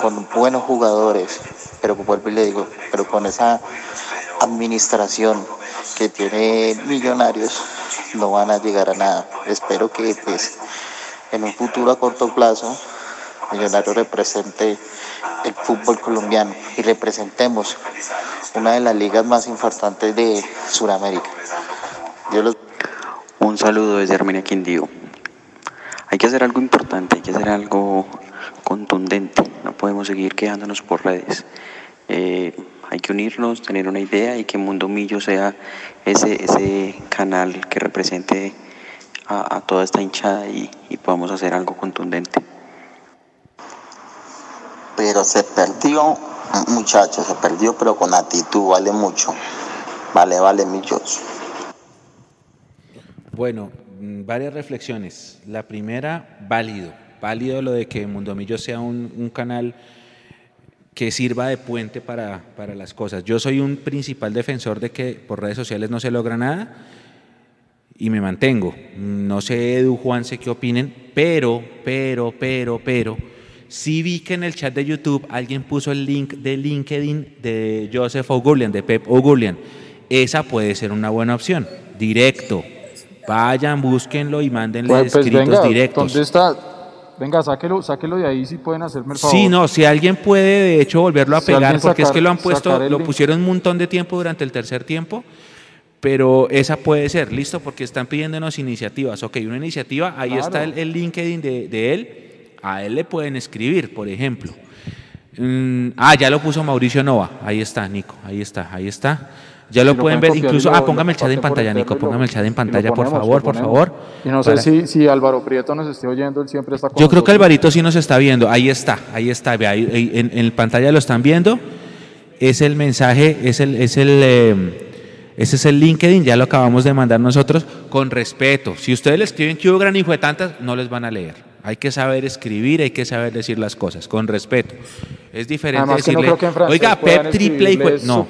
con buenos jugadores, pero vuelvo y le digo, pero con esa administración que tiene millonarios, no van a llegar a nada. Espero que pues en un futuro a corto plazo Millonarios represente el fútbol colombiano y representemos una de las ligas más importantes de Sudamérica. Un saludo desde Armenia Quindío. Hay que hacer algo importante, hay que hacer algo contundente. No podemos seguir quedándonos por redes. Eh, hay que unirnos, tener una idea y que Mundo Millo sea ese, ese canal que represente a, a toda esta hinchada y, y podamos hacer algo contundente. Pero se perdió, muchachos, se perdió, pero con actitud, vale mucho. Vale, vale, millos. Bueno, varias reflexiones. La primera, válido. Válido lo de que Mundomillo sea un, canal que sirva de puente para, para las cosas. Yo soy un principal defensor de que por redes sociales no se logra nada y me mantengo. No sé, Edu, Juan, sé qué opinen, pero, pero, pero, pero, sí vi que en el chat de YouTube alguien puso el link de LinkedIn de Joseph O'Gurlian, de Pep O'Gurlian. Esa puede ser una buena opción, directo. Vayan, búsquenlo y mándenle Pues, pues escritos venga, directos. ¿dónde está? Venga, sáquelo, sáquelo de ahí si pueden hacerme el favor. Sí, no, si alguien puede de hecho volverlo a Si pegar, porque es que lo han puesto, lo link. pusieron un montón de tiempo durante el tercer tiempo, pero esa puede ser, listo, porque están pidiéndonos iniciativas. Ok, una iniciativa, ahí Claro. está el, el LinkedIn de, de él, a él le pueden escribir, por ejemplo. Mm, ah, ya lo puso Mauricio Nova, ahí está, Nico, ahí está, ahí está. Ya lo Si lo pueden ver, incluso, lo- ah, póngame el chat en pantalla, Nico, póngame el chat en pantalla, por favor, por favor. Y no sé para- si, si Álvaro Prieto nos esté oyendo, él siempre está con yo creo que. Alvarito sí nos está viendo. Ahí está, ahí está. Ahí- ahí en, en pantalla lo están viendo. Es el mensaje, es el, es el, eh, ese es el LinkedIn, ya lo acabamos de mandar nosotros, con respeto. Si ustedes le escriben que hubo gran hijo de tantas, no les van a leer. Hay que saber escribir, hay que saber decir las cosas, con respeto. Es diferente Además que no decirle, creo que oiga, Pep triple hijo de-". escribirle No,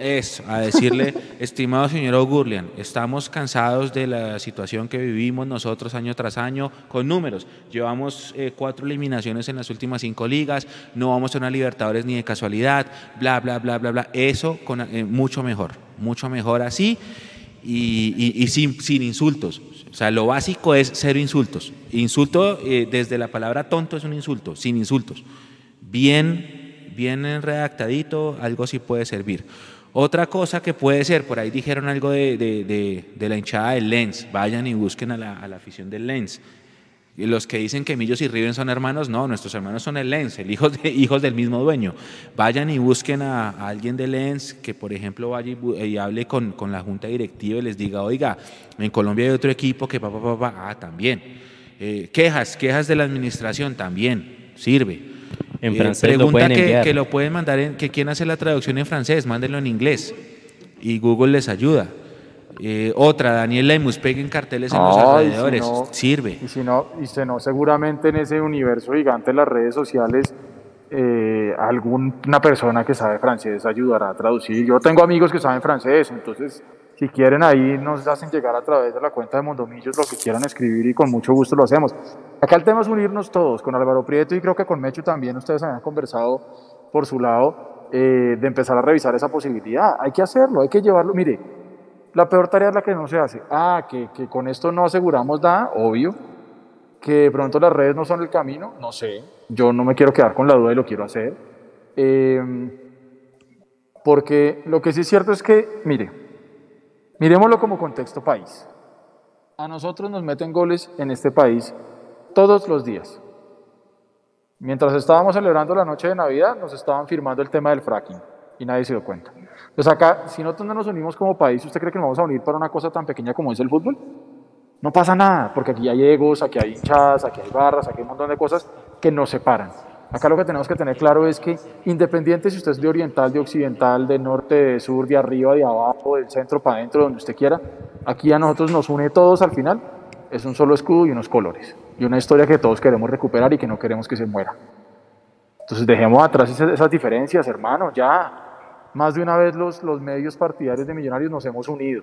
eso, a decirle, estimado señor O'Gurlian, estamos cansados de la situación que vivimos nosotros año tras año con números. Llevamos eh, cuatro eliminaciones en las últimas cinco ligas, no vamos a una Libertadores ni de casualidad, bla, bla, bla, bla, bla. Eso con, eh, mucho mejor, mucho mejor así y, y- y sin, sin insultos. O sea, lo básico es cero insultos. Insulto, eh, desde la palabra tonto es un insulto, sin insultos bien, bien redactadito, algo sí puede servir. Otra cosa que puede ser, por ahí dijeron algo de, de- de- la hinchada del Lens, vayan y busquen a la, a la afición del Lens. Y los que dicen que Millos y Riven son hermanos, no, nuestros hermanos son el Lens, el hijo de, hijos del mismo dueño. Vayan y busquen a, alguien del Lens que, por ejemplo, vaya y, hable con, con la junta directiva y les diga, oiga, en Colombia hay otro equipo que papá, papá, ah, también. Eh, quejas, quejas de la administración, también, sirve. En Eh, francés lo pregunta pueden que, enviar. que lo pueden mandar, en, que quieren hacer la traducción en francés, mándenlo en inglés y Google les ayuda. Eh, otra, Daniel Lemus, peguen carteles en los No, y si alrededores, no- sirve. Y si no, y si no, seguramente en ese universo gigante de las redes sociales, eh, alguna persona que sabe francés ayudará a traducir. Yo tengo amigos que saben francés, entonces si quieren ahí nos hacen llegar a través de la cuenta de Mondomillos lo que quieran escribir y con mucho gusto lo hacemos. Acá el tema es unirnos todos, con Álvaro Prieto y creo que con Mecho también ustedes habían conversado por su lado eh, de empezar a revisar esa posibilidad. Hay que hacerlo, hay que llevarlo. Mire, la peor tarea es la que no se hace. Ah, que, que con esto no aseguramos nada, obvio. Que de pronto las redes no son el camino, no sé. Yo no me quiero quedar con la duda y lo quiero hacer. Eh, porque lo que sí es cierto es que, mire, miremoslo como contexto país. A nosotros nos meten goles en este país todos los días. Mientras estábamos celebrando la noche de Navidad, nos estaban firmando el tema del fracking y nadie se dio cuenta. Entonces acá, si nosotros no nos unimos como país, ¿usted cree que nos vamos a unir para una cosa tan pequeña como es el fútbol? No pasa nada, porque aquí hay egos, aquí hay hinchadas, aquí hay barras, aquí hay un montón de cosas que nos separan. Acá lo que tenemos que tener claro es que independiente si usted es de oriental, de occidental, de norte, de sur, de arriba, de abajo, del centro para adentro, donde usted quiera, aquí a nosotros nos une todos al final, es un solo escudo y unos colores. Y una historia que todos queremos recuperar y que no queremos que se muera. Entonces dejemos atrás esas, esas diferencias, hermano, ya. Más de una vez los, los medios partidarios de Millonarios nos hemos unido.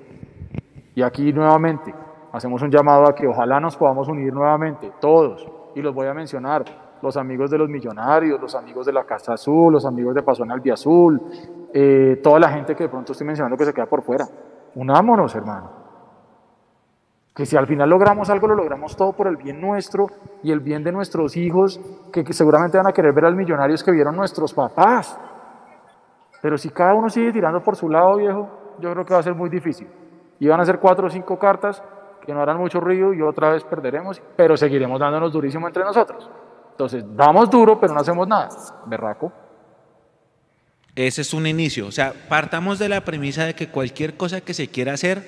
Y aquí nuevamente hacemos un llamado a que ojalá nos podamos unir nuevamente, todos. Y los voy a mencionar, los amigos de los Millonarios, los amigos de la Casa Azul, los amigos de Pasón Albiazul, eh, toda la gente que de pronto estoy mencionando que se queda por fuera. Unámonos, hermano. Que si al final logramos algo, lo logramos todo por el bien nuestro y el bien de nuestros hijos, que, seguramente van a querer ver al Millonarios que vieron nuestros papás. Pero si cada uno sigue tirando por su lado, viejo, yo creo que va a ser muy difícil. Y van a ser cuatro o cinco cartas que no harán mucho ruido y otra vez perderemos, pero seguiremos dándonos durísimo entre nosotros. Entonces, damos duro, pero no hacemos nada. Berraco. Ese es un inicio. O sea, partamos de la premisa de que cualquier cosa que se quiera hacer,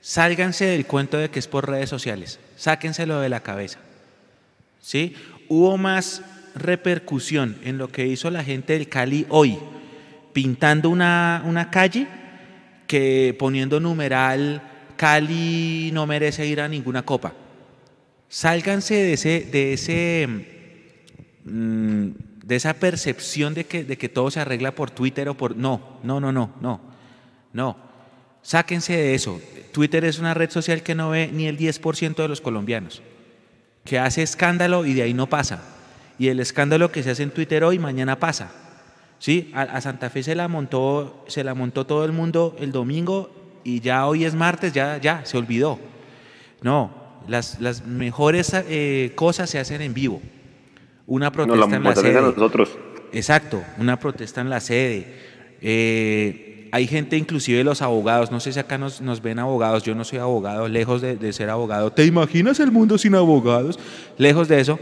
sálganse del cuento de que es por redes sociales. Sáquenselo de la cabeza. ¿Sí? Hubo más repercusión en lo que hizo la gente del Cali hoy, pintando una, una calle, que poniendo numeral Cali no merece ir a ninguna copa. Sálganse de ese, de ese mm, de esa percepción de que, de que todo se arregla por Twitter o por... No, no, no, no, no, no. Sáquense de eso. Twitter es una red social que no ve ni el 10% de los colombianos, que hace escándalo y de ahí no pasa. Y el escándalo que se hace en Twitter hoy, mañana pasa. ¿Sí? A, a Santa Fe se la, montó, se la montó todo el mundo el domingo y ya hoy es martes, ya, ya, se olvidó. No, las, las mejores eh, cosas se hacen en vivo. Una protesta la en la sede. nosotros. Exacto, una protesta en la sede. Eh, hay gente, inclusive los abogados, no sé si acá nos, nos ven abogados, yo no soy abogado, lejos de, de ser abogado. ¿Te imaginas el mundo sin abogados? Lejos de eso.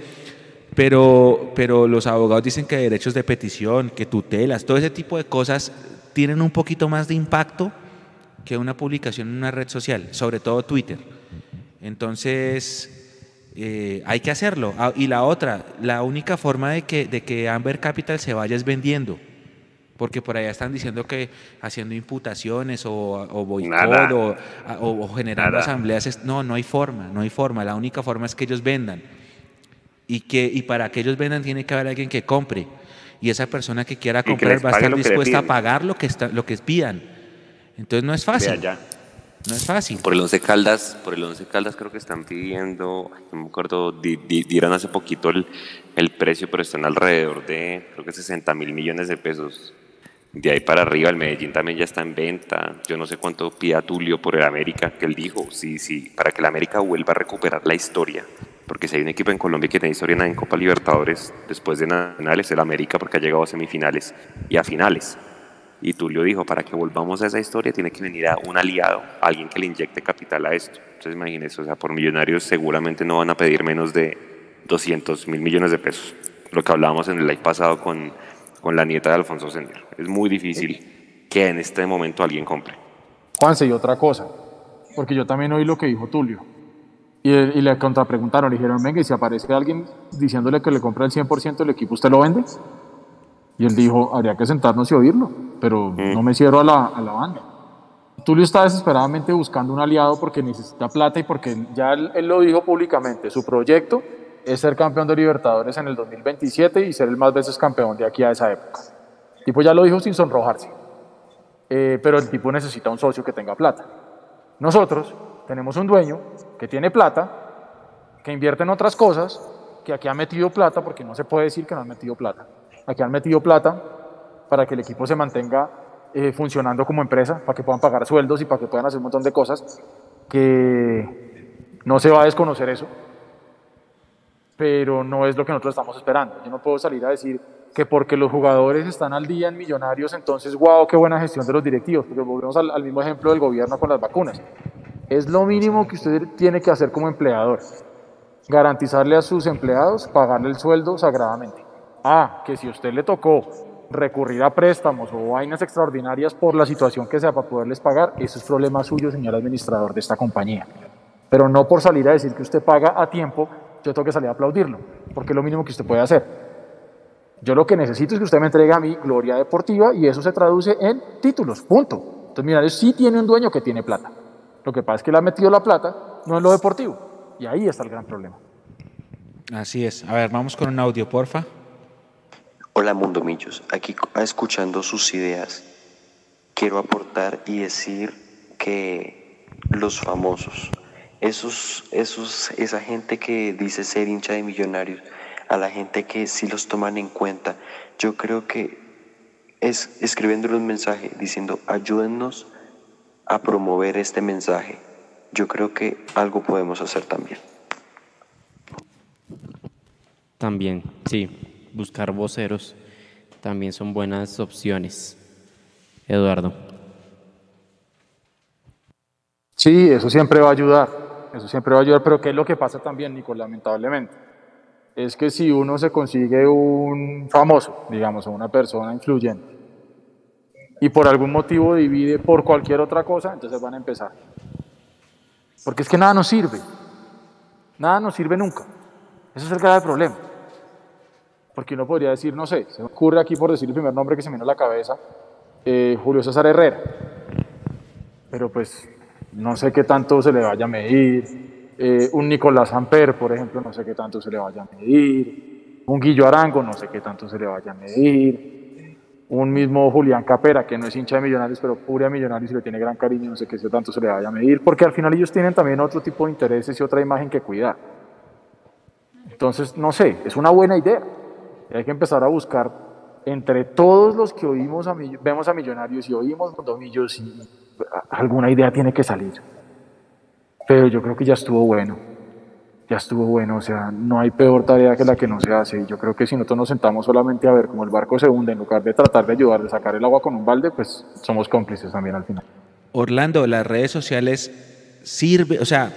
Pero, pero los abogados dicen que derechos de petición, que tutelas, todo ese tipo de cosas tienen un poquito más de impacto que una publicación en una red social, sobre todo Twitter. Entonces, eh, hay que hacerlo. Ah, Y la otra, la única forma de que, de que Amber Capital se vaya es vendiendo. Porque por allá están diciendo que haciendo imputaciones o, o boicot o, a- o- o generando Nada. asambleas. No, no hay forma, no hay forma. La única forma es que ellos vendan. Y, que, y para que ellos vendan tiene que haber alguien que compre. Y esa persona que quiera comprar va a estar dispuesta a pagar lo que, está, lo que pidan. Entonces no es fácil. Vea ya. No es fácil. Por el Once Caldas, por el Once Caldas creo que están pidiendo, no me acuerdo, di- dieron hace poquito el, el precio, pero están alrededor de, creo que 60 mil millones de pesos. De ahí para arriba, el Medellín también ya está en venta. Yo no sé cuánto pida Tulio por el América, que él dijo, sí, sí, para que el América vuelva a recuperar la historia. Porque si hay un equipo en Colombia que tiene historia en Copa Libertadores después de Nacionales, el América, porque ha llegado a semifinales y a finales. Y Tulio dijo, para que volvamos a esa historia tiene que venir un aliado, alguien que le inyecte capital a esto. Entonces imagínense, o sea, por millonarios seguramente no van a pedir menos de 200 mil millones de pesos. Lo que hablábamos en el live pasado con, con la nieta de Alfonso Sender. Es muy difícil que en este momento alguien compre. Juanse, y otra cosa, porque yo también oí lo que dijo Tulio. Y, y le contrapreguntaron, le dijeron, venga, y si aparece alguien diciéndole que le compra el 100% del equipo, ¿usted lo vende? Y él dijo, habría que sentarnos y oírlo, pero no me cierro a la, a la banda. Tulio está desesperadamente buscando un aliado porque necesita plata y porque ya él, él, lo dijo públicamente, su proyecto es ser campeón de Libertadores en el 2027 y ser el más veces campeón de aquí a esa época. El tipo ya lo dijo sin sonrojarse, eh, pero el tipo necesita un socio que tenga plata. Nosotros tenemos un dueño que tiene plata, que invierte en otras cosas, que aquí ha metido plata, porque no se puede decir que no han metido plata. Aquí han metido plata para que el equipo se mantenga eh, funcionando como empresa, para que puedan pagar sueldos y para que puedan hacer un montón de cosas, que no se va a desconocer eso, pero no es lo que nosotros estamos esperando. Yo no puedo salir a decir que porque los jugadores están al día en millonarios, entonces, wow, qué buena gestión de los directivos, porque volvemos al, al mismo ejemplo del gobierno con las vacunas. Es lo mínimo que usted tiene que hacer como empleador, garantizarle a sus empleados pagarle el sueldo sagradamente. Ah, que si usted le tocó recurrir a préstamos o vainas extraordinarias por la situación que sea para poderles pagar, eso es problema suyo, señor administrador de esta compañía. Pero no por salir a decir que usted paga a tiempo, yo tengo que salir a aplaudirlo, porque es lo mínimo que usted puede hacer. Yo lo que necesito es que usted me entregue a mí gloria deportiva y eso se traduce en títulos, punto. Entonces, mira, sí tiene un dueño que tiene plata. Lo que pasa es que le ha metido la plata, no en lo deportivo. Y ahí está el gran problema. Así es. A ver, vamos con un audio, porfa. Hola Mundo Millos, aquí escuchando sus ideas, quiero aportar y decir que los famosos, esos, esos, esa gente que dice ser hincha de millonarios, a la gente que sí los toman en cuenta, yo creo que es escribiéndole un mensaje diciendo ayúdennos a promover este mensaje. Yo creo que algo podemos hacer también. También, sí, buscar voceros también son buenas opciones. Eduardo. Sí, eso siempre va a ayudar, eso siempre va a ayudar, pero ¿qué es lo que pasa también, Nico, lamentablemente? Es que si uno se consigue un famoso, digamos, o una persona influyente, y por algún motivo divide por cualquier otra cosa, entonces van a empezar. Porque es que nada nos sirve, nada nos sirve nunca. Eso es el grave problema. Porque uno podría decir, no sé, se me ocurre aquí por decir el primer nombre que se me vino a la cabeza, eh, Julio César Herrera. Pero pues no sé qué tanto se le vaya a medir. Eh, un Nicolás Amper, por ejemplo, no sé qué tanto se le vaya a medir. Un Guillo Arango, no sé qué tanto se le vaya a medir. Un mismo Julián Capera, que no es hincha de Millonarios, pero pura Millonarios y le tiene gran cariño, no sé qué tanto se le vaya a medir. Porque al final ellos tienen también otro tipo de intereses y otra imagen que cuidar. Entonces, no sé, es una buena idea. Hay que empezar a buscar entre todos los que oímos a, vemos a Millonarios y oímos Mondomillos, y alguna idea tiene que salir. Pero yo creo que ya estuvo bueno. Ya estuvo bueno, o sea, no hay peor tarea que la que no se hace. Y yo creo que si nosotros nos sentamos solamente a ver cómo el barco se hunde, en lugar de tratar de ayudar, de sacar el agua con un balde, pues somos cómplices también al final. Orlando, las redes sociales sirven, o sea,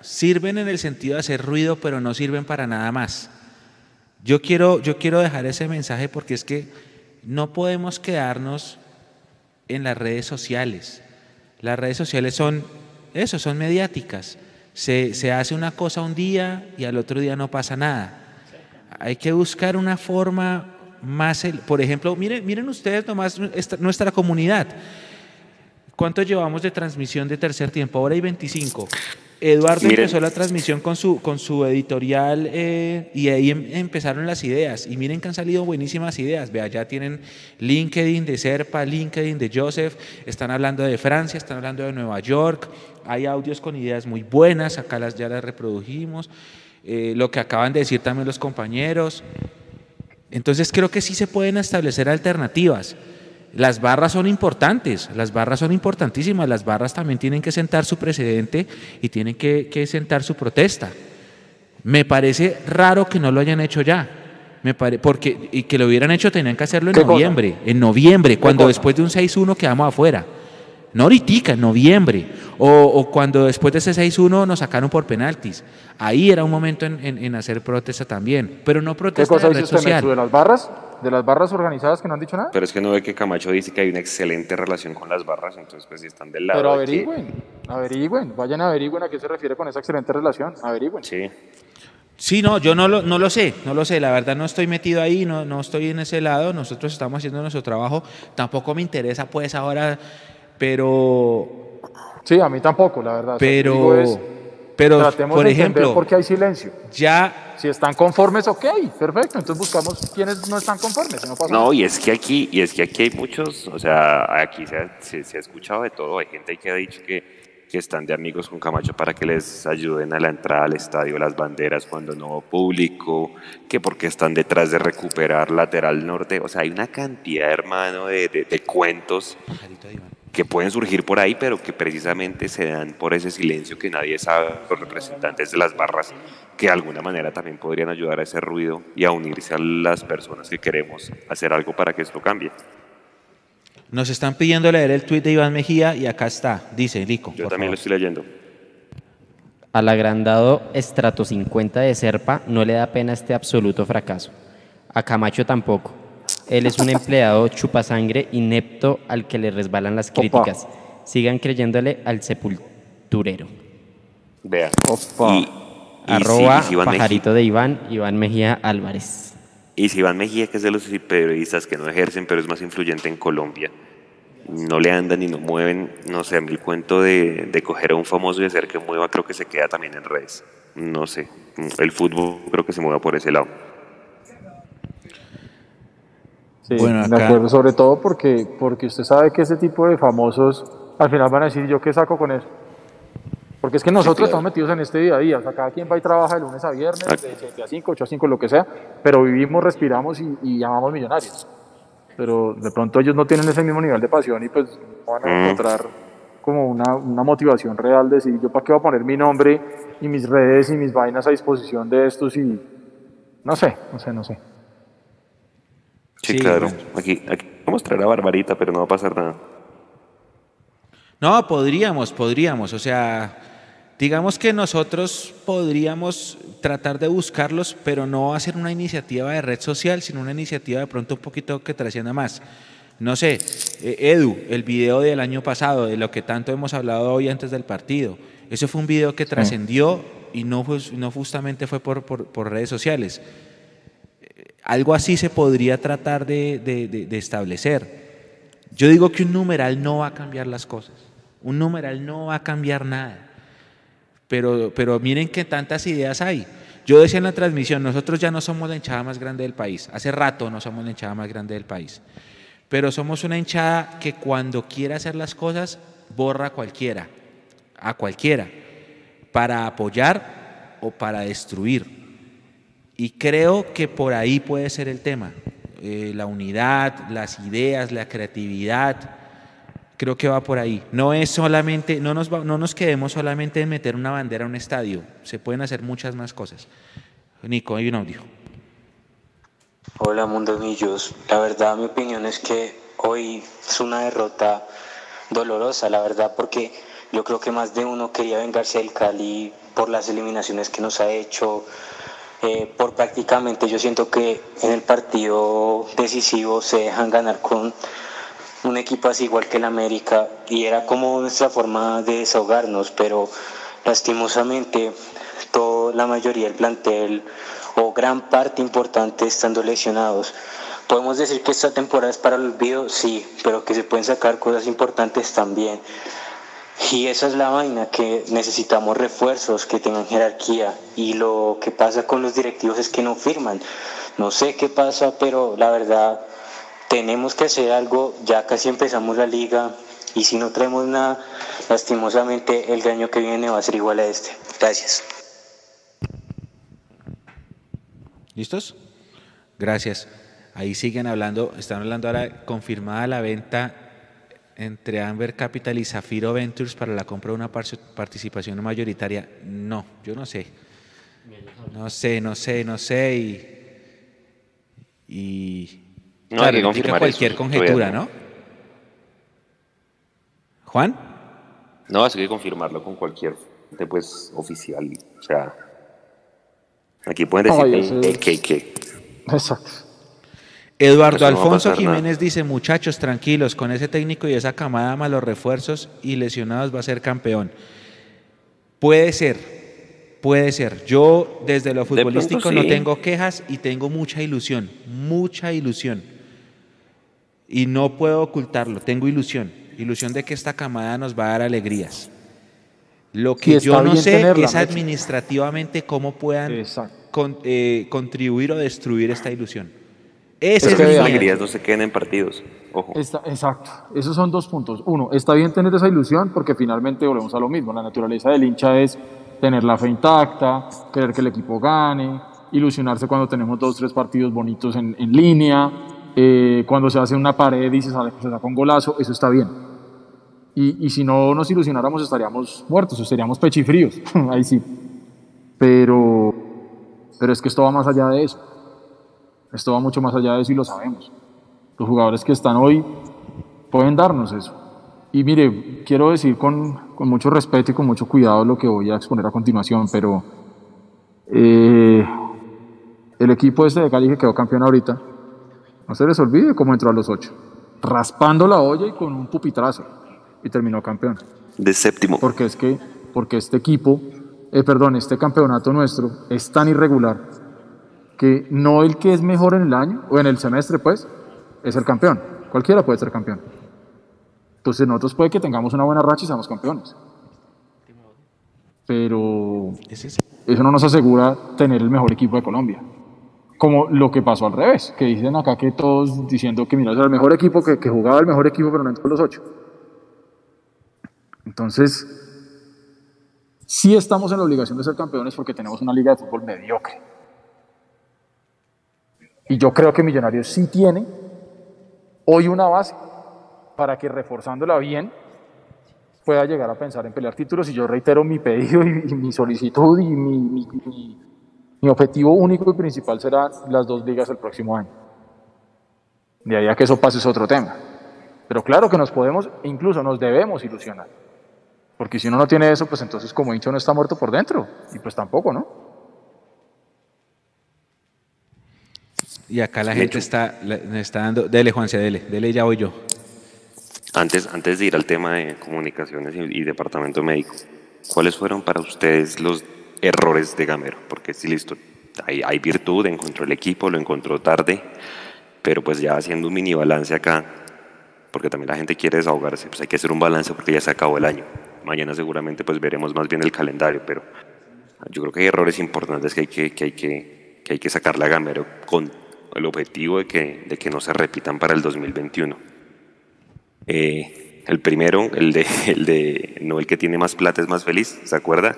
sirven en el sentido de hacer ruido, pero no sirven para nada más. Yo quiero, yo quiero dejar ese mensaje porque es que no podemos quedarnos en las redes sociales. Las redes sociales son eso, son mediáticas. Se, se, hace una cosa un día y al otro día no pasa nada. Hay que buscar una forma más, por ejemplo, miren, miren ustedes nomás esta, nuestra comunidad. ¿Cuánto llevamos de transmisión de tercer tiempo? Ahora hay 25. Eduardo miren. empezó la transmisión con su, con su editorial eh, y ahí em, empezaron las ideas. Y miren que han salido buenísimas ideas. Vea, ya tienen LinkedIn de Serpa, LinkedIn de Joseph, están hablando de Francia, están hablando de Nueva York. Hay audios con ideas muy buenas, acá las, ya las reprodujimos. Eh, lo que acaban de decir también los compañeros. Entonces creo que sí se pueden establecer alternativas. Las barras son importantes, las barras son importantísimas, las barras también tienen que sentar su precedente y tienen que, que, sentar su protesta. Me parece raro que no lo hayan hecho ya. Me pare, porque y que lo hubieran hecho tenían que hacerlo en ¿Qué cosa? noviembre, en noviembre, cuando después de un 6-1 quedamos afuera. No ahorita, en noviembre. O, o cuando después de ese 6-1 nos sacaron por penaltis. Ahí era un momento en, en- en hacer protesta también. Pero no ¿Qué protesta cosa de red social. ¿De las barras? ¿De las barras organizadas que no han dicho nada? Pero es que no ve que Camacho dice que hay una excelente relación con las barras, entonces pues si están del lado Pero averigüen, averigüen, vayan a averigüen a qué se refiere con esa excelente relación, averigüen. Sí. Sí, no, yo no lo, no lo sé, no lo sé, la verdad no estoy metido ahí, no, no estoy en ese lado, nosotros estamos haciendo nuestro trabajo, tampoco me interesa pues ahora, pero, Sí, a mí tampoco, la verdad. O sea, pero, tratemos por de entender ejemplo, por qué hay silencio. ya, Si están conformes, ok, perfecto. Entonces buscamos quienes no están conformes. No, pasa No, y es que aquí, y es que aquí hay muchos, o sea, aquí se ha, se, se ha escuchado de todo, hay gente que ha dicho que, que están de amigos con Camacho para que les ayuden a la entrada al estadio las banderas cuando no hubo público, que porque están detrás de recuperar lateral norte, o sea, hay una cantidad, hermano, de, de- de cuentos que pueden surgir por ahí, pero que precisamente se dan por ese silencio que nadie sabe, los representantes de las barras, que de alguna manera también podrían ayudar a ese ruido y a unirse a las personas que queremos hacer algo para que esto cambie. nos están pidiendo leer el tuit de Iván Mejía y acá está, dice Lico. Yo por también lo estoy leyendo. Al agrandado estrato 50 de Serpa no le da pena este absoluto fracaso. A Camacho tampoco. Él es un empleado chupasangre inepto al que le resbalan las críticas. Sigan creyéndole al sepulturero. Vea. Y, y Arroba si- y si Iván Mejía- pajarito de Iván, Iván Mejía Álvarez. Y si Iván Mejía, que es de los periodistas que no ejercen, pero es más influyente en Colombia, no le andan ni no mueven, no sé, a mí el cuento de, de coger a un famoso y hacer que mueva, creo que se queda también en redes. No sé, el fútbol creo que se mueva por ese lado. Sí, Bueno, de acá- acuerdo, sobre todo porque, porque usted sabe que ese tipo de famosos al final van a decir, ¿yo qué saco con eso? Porque es que nosotros claro. estamos metidos en este día a día, o sea, cada quien va y trabaja de lunes a viernes, de 7 a 5, 8 a 5, lo que sea, pero vivimos, respiramos y, y llamamos millonarios. Pero de pronto ellos no tienen ese mismo nivel de pasión y pues no van a Mm. encontrar como una, una motivación real de decir, yo para qué voy a poner mi nombre y mis redes y mis vainas a disposición de estos y no sé, no sé, no sé. Sí, Sí, claro. bueno. Aquí, aquí vamos a traer a Barbarita, pero no va a pasar nada. No, podríamos, podríamos. O sea, digamos que nosotros podríamos tratar de buscarlos, pero no hacer una iniciativa de red social, sino una iniciativa de pronto un poquito que trascienda más. No sé, eh, Edu, el video del año pasado, de lo que tanto hemos hablado hoy antes del partido, eso fue un video que trascendió y no, fue- no justamente fue por, por- por redes sociales. Algo así se podría tratar de establecer. Yo digo que un numeral no va a cambiar las cosas. Un numeral no va a cambiar nada. Pero, pero miren que tantas ideas hay. Yo decía en la transmisión, nosotros ya no somos la hinchada más grande del país. Hace rato no somos la hinchada más grande del país. Pero somos una hinchada que cuando quiere hacer las cosas, borra a cualquiera. A cualquiera. Para apoyar o para destruir. Y creo que por ahí puede ser el tema. Eh, la unidad, las ideas, la creatividad. Creo que va por ahí. No es solamente, no nos, va- no nos quedemos solamente en meter una bandera a un estadio. Se pueden hacer muchas más cosas. Nico, hay un audio. Hola Mundo Millos, la verdad mi opinión es que hoy es una derrota dolorosa, la verdad, porque yo creo que más de uno quería vengarse del Cali por las eliminaciones que nos ha hecho, eh, por prácticamente yo siento que en el partido decisivo se dejan ganar con un equipo así igual que el América y era como nuestra forma de desahogarnos, pero lastimosamente toda la mayoría del plantel o gran parte importante estando lesionados. Podemos decir que esta temporada es para el olvido, sí, pero que se pueden sacar cosas importantes también. Y esa es la vaina, que necesitamos refuerzos que tengan jerarquía. Y lo que pasa con los directivos es que no firman. No sé qué pasa, pero la verdad tenemos que hacer algo. Ya casi empezamos la liga y si no traemos nada, lastimosamente el año que viene va a ser igual a este. Gracias. ¿Listos? Gracias. Ahí siguen hablando, están hablando ahora confirmada la venta entre Amber Capital y Zafiro Ventures para la compra de una par- participación mayoritaria. No, yo no sé. No sé, no sé, no sé. Y Y No, claro, hay que implica cualquier eso, conjetura, ¿no? Juan. No, eso hay que confirmarlo con cualquier fuente, pues oficial. O sea, aquí pueden decir que, es- que, que. Exacto. Eduardo no Alfonso nada. Jiménez dice, muchachos, tranquilos, con ese técnico y esa camada más los refuerzos y lesionados va a ser campeón. Puede ser, puede ser. Yo desde lo pronto futbolístico no sí. tengo quejas y tengo mucha ilusión, mucha ilusión. Y no puedo ocultarlo, tengo ilusión, ilusión de que esta camada nos va a dar alegrías. Lo que yo no sé tenerla, es administrativamente cómo puedan con- eh, contribuir o destruir esta ilusión. Ese es que las alegrías no se queden en partidos. Ojo. Está- exacto. Esos son dos puntos. Uno, está bien tener esa ilusión porque finalmente volvemos a lo mismo. La naturaleza del hincha es tener la fe intacta, querer que el equipo gane, ilusionarse cuando tenemos dos, tres partidos bonitos en, en línea, eh, cuando se hace una pared y se, sale, se saca un golazo, eso está bien. Y, y si no nos ilusionáramos estaríamos muertos, estaríamos pechifríos, ahí sí. Pero, pero es que esto va más allá de eso. Esto va mucho más allá de eso y lo sabemos. Los jugadores que están hoy pueden darnos eso. Y mire, quiero decir con, con mucho respeto y con mucho cuidado lo que voy a exponer a continuación, pero eh, el equipo este de Cali que quedó campeón ahorita, no se les olvide cómo entró a los ocho, raspando la olla y con un pupitrazo, y terminó campeón. De séptimo. Porque es que, porque este equipo, eh, perdón, este campeonato nuestro es tan irregular que no el que es mejor en el año o en el semestre, pues, es el campeón. Cualquiera puede ser campeón. Entonces nosotros puede que tengamos una buena racha y seamos campeones. Pero eso no nos asegura tener el mejor equipo de Colombia. Como lo que pasó al revés, que dicen acá que todos diciendo que mira, es el mejor equipo, que, que jugaba el mejor equipo, pero no entró en los ocho. Entonces, sí estamos en la obligación de ser campeones porque tenemos una liga de fútbol mediocre. Y yo creo que Millonarios sí tiene hoy una base para que reforzándola bien pueda llegar a pensar en pelear títulos. Y yo reitero mi pedido y, mi solicitud y mi, mi- mi- objetivo único y principal será las dos ligas el próximo año. De ahí a que eso pase es otro tema. Pero claro que nos podemos, incluso nos debemos ilusionar. Porque si uno no tiene eso, pues entonces como hincha no está muerto por dentro. Y pues tampoco, ¿no? Y acá la gente hecho. está, está dando. Dele, Juanse, dele. Dele, ya voy yo. Antes, antes de ir al tema de comunicaciones y, y departamento médico, ¿cuáles fueron para ustedes los errores de Gamero? Porque sí, listo, hay, hay virtud, encontró el equipo, lo encontró tarde, pero pues ya haciendo un mini balance acá, porque también la gente quiere desahogarse, pues hay que hacer un balance porque ya se acabó el año. Mañana seguramente pues veremos más bien el calendario, pero yo creo que hay errores importantes que hay que, que, hay que, que, hay que sacarle a Gamero con el objetivo de que, de que no se repitan para el 2021. Eh, el primero, el de, el de no el que tiene más plata es más feliz, ¿se acuerda?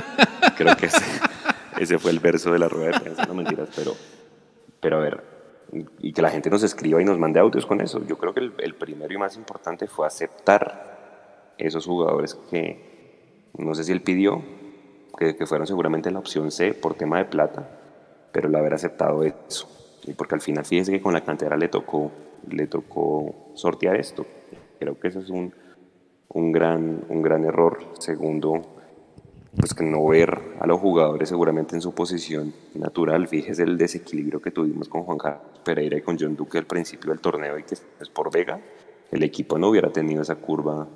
Creo que ese, ese fue el verso de la rueda de prensa, no mentiras, pero, pero a ver, y que la gente nos escriba y nos mande audios con eso. Yo creo que el, el primero y más importante fue aceptar esos jugadores que no sé si él pidió, que, que fueron seguramente la opción C por tema de plata, pero el haber aceptado eso. Porque al final, fíjese que con la cantera le tocó, le tocó sortear esto. Creo que eso es un, un, gran, un gran error. Segundo, pues que no ver a los jugadores seguramente en su posición natural. Fíjese el desequilibrio que tuvimos con Juan Carlos Pereira y con John Duque al principio del torneo y que es por Vega. El equipo no hubiera tenido esa curva,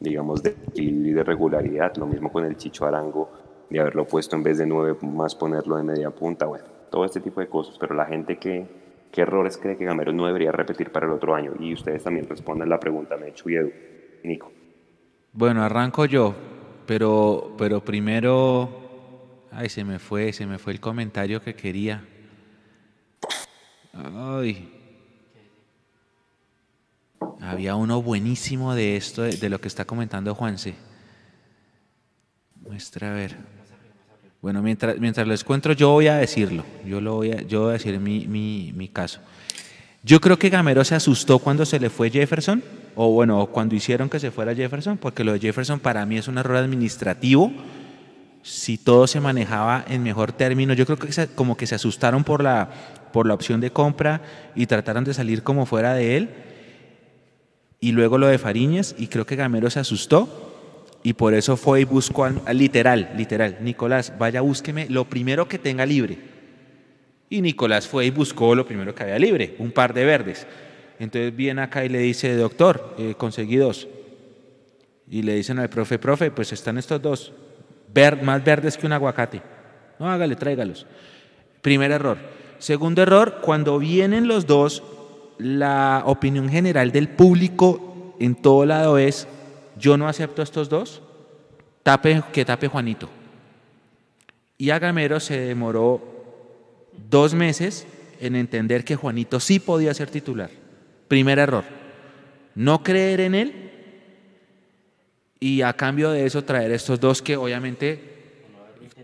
digamos, de equilibrio y de regularidad. Lo mismo con el Chicho Arango, de haberlo puesto en vez de nueve más ponerlo de media punta. Bueno, todo este tipo de cosas. Pero la gente que, ¿qué errores cree que Gamero no debería repetir para el otro año? Y ustedes también responden la pregunta, Mechu y Edu. Nico. Bueno, arranco yo, pero, pero primero. Ay, se me fue, se me fue el comentario que quería. Ay. Había uno buenísimo de esto, de, de lo que está comentando Juanse. Muestra a ver. Bueno, mientras, mientras lo encuentro, yo voy a decirlo. Yo, lo voy a, yo voy a decir mi, mi, mi caso. Yo creo que Gamero se asustó cuando se le fue Jefferson, o bueno, cuando hicieron que se fuera Jefferson, porque lo de Jefferson para mí es un error administrativo. Si todo se manejaba en mejor término, yo creo que se- como que se asustaron por la, por la opción de compra y trataron de salir como fuera de él. Y luego lo de Fariñez y creo que Gamero se asustó y por eso fue y buscó al, al literal, literal, Nicolás, vaya búsqueme lo primero que tenga libre. Y Nicolás fue y buscó lo primero que había libre, un par de verdes. Entonces viene acá y le dice, doctor, eh, conseguí dos. Y le dicen al profe, profe, pues están estos dos, ver, más verdes que un aguacate. No, hágale, tráigalos. Primer error. Segundo error, cuando vienen los dos, la opinión general del público en todo lado es, yo no acepto estos dos, tape, que tape Juanito. Y a Gamero se demoró dos meses en entender que Juanito sí podía ser titular. Primer error, no creer en él y a cambio de eso traer estos dos que obviamente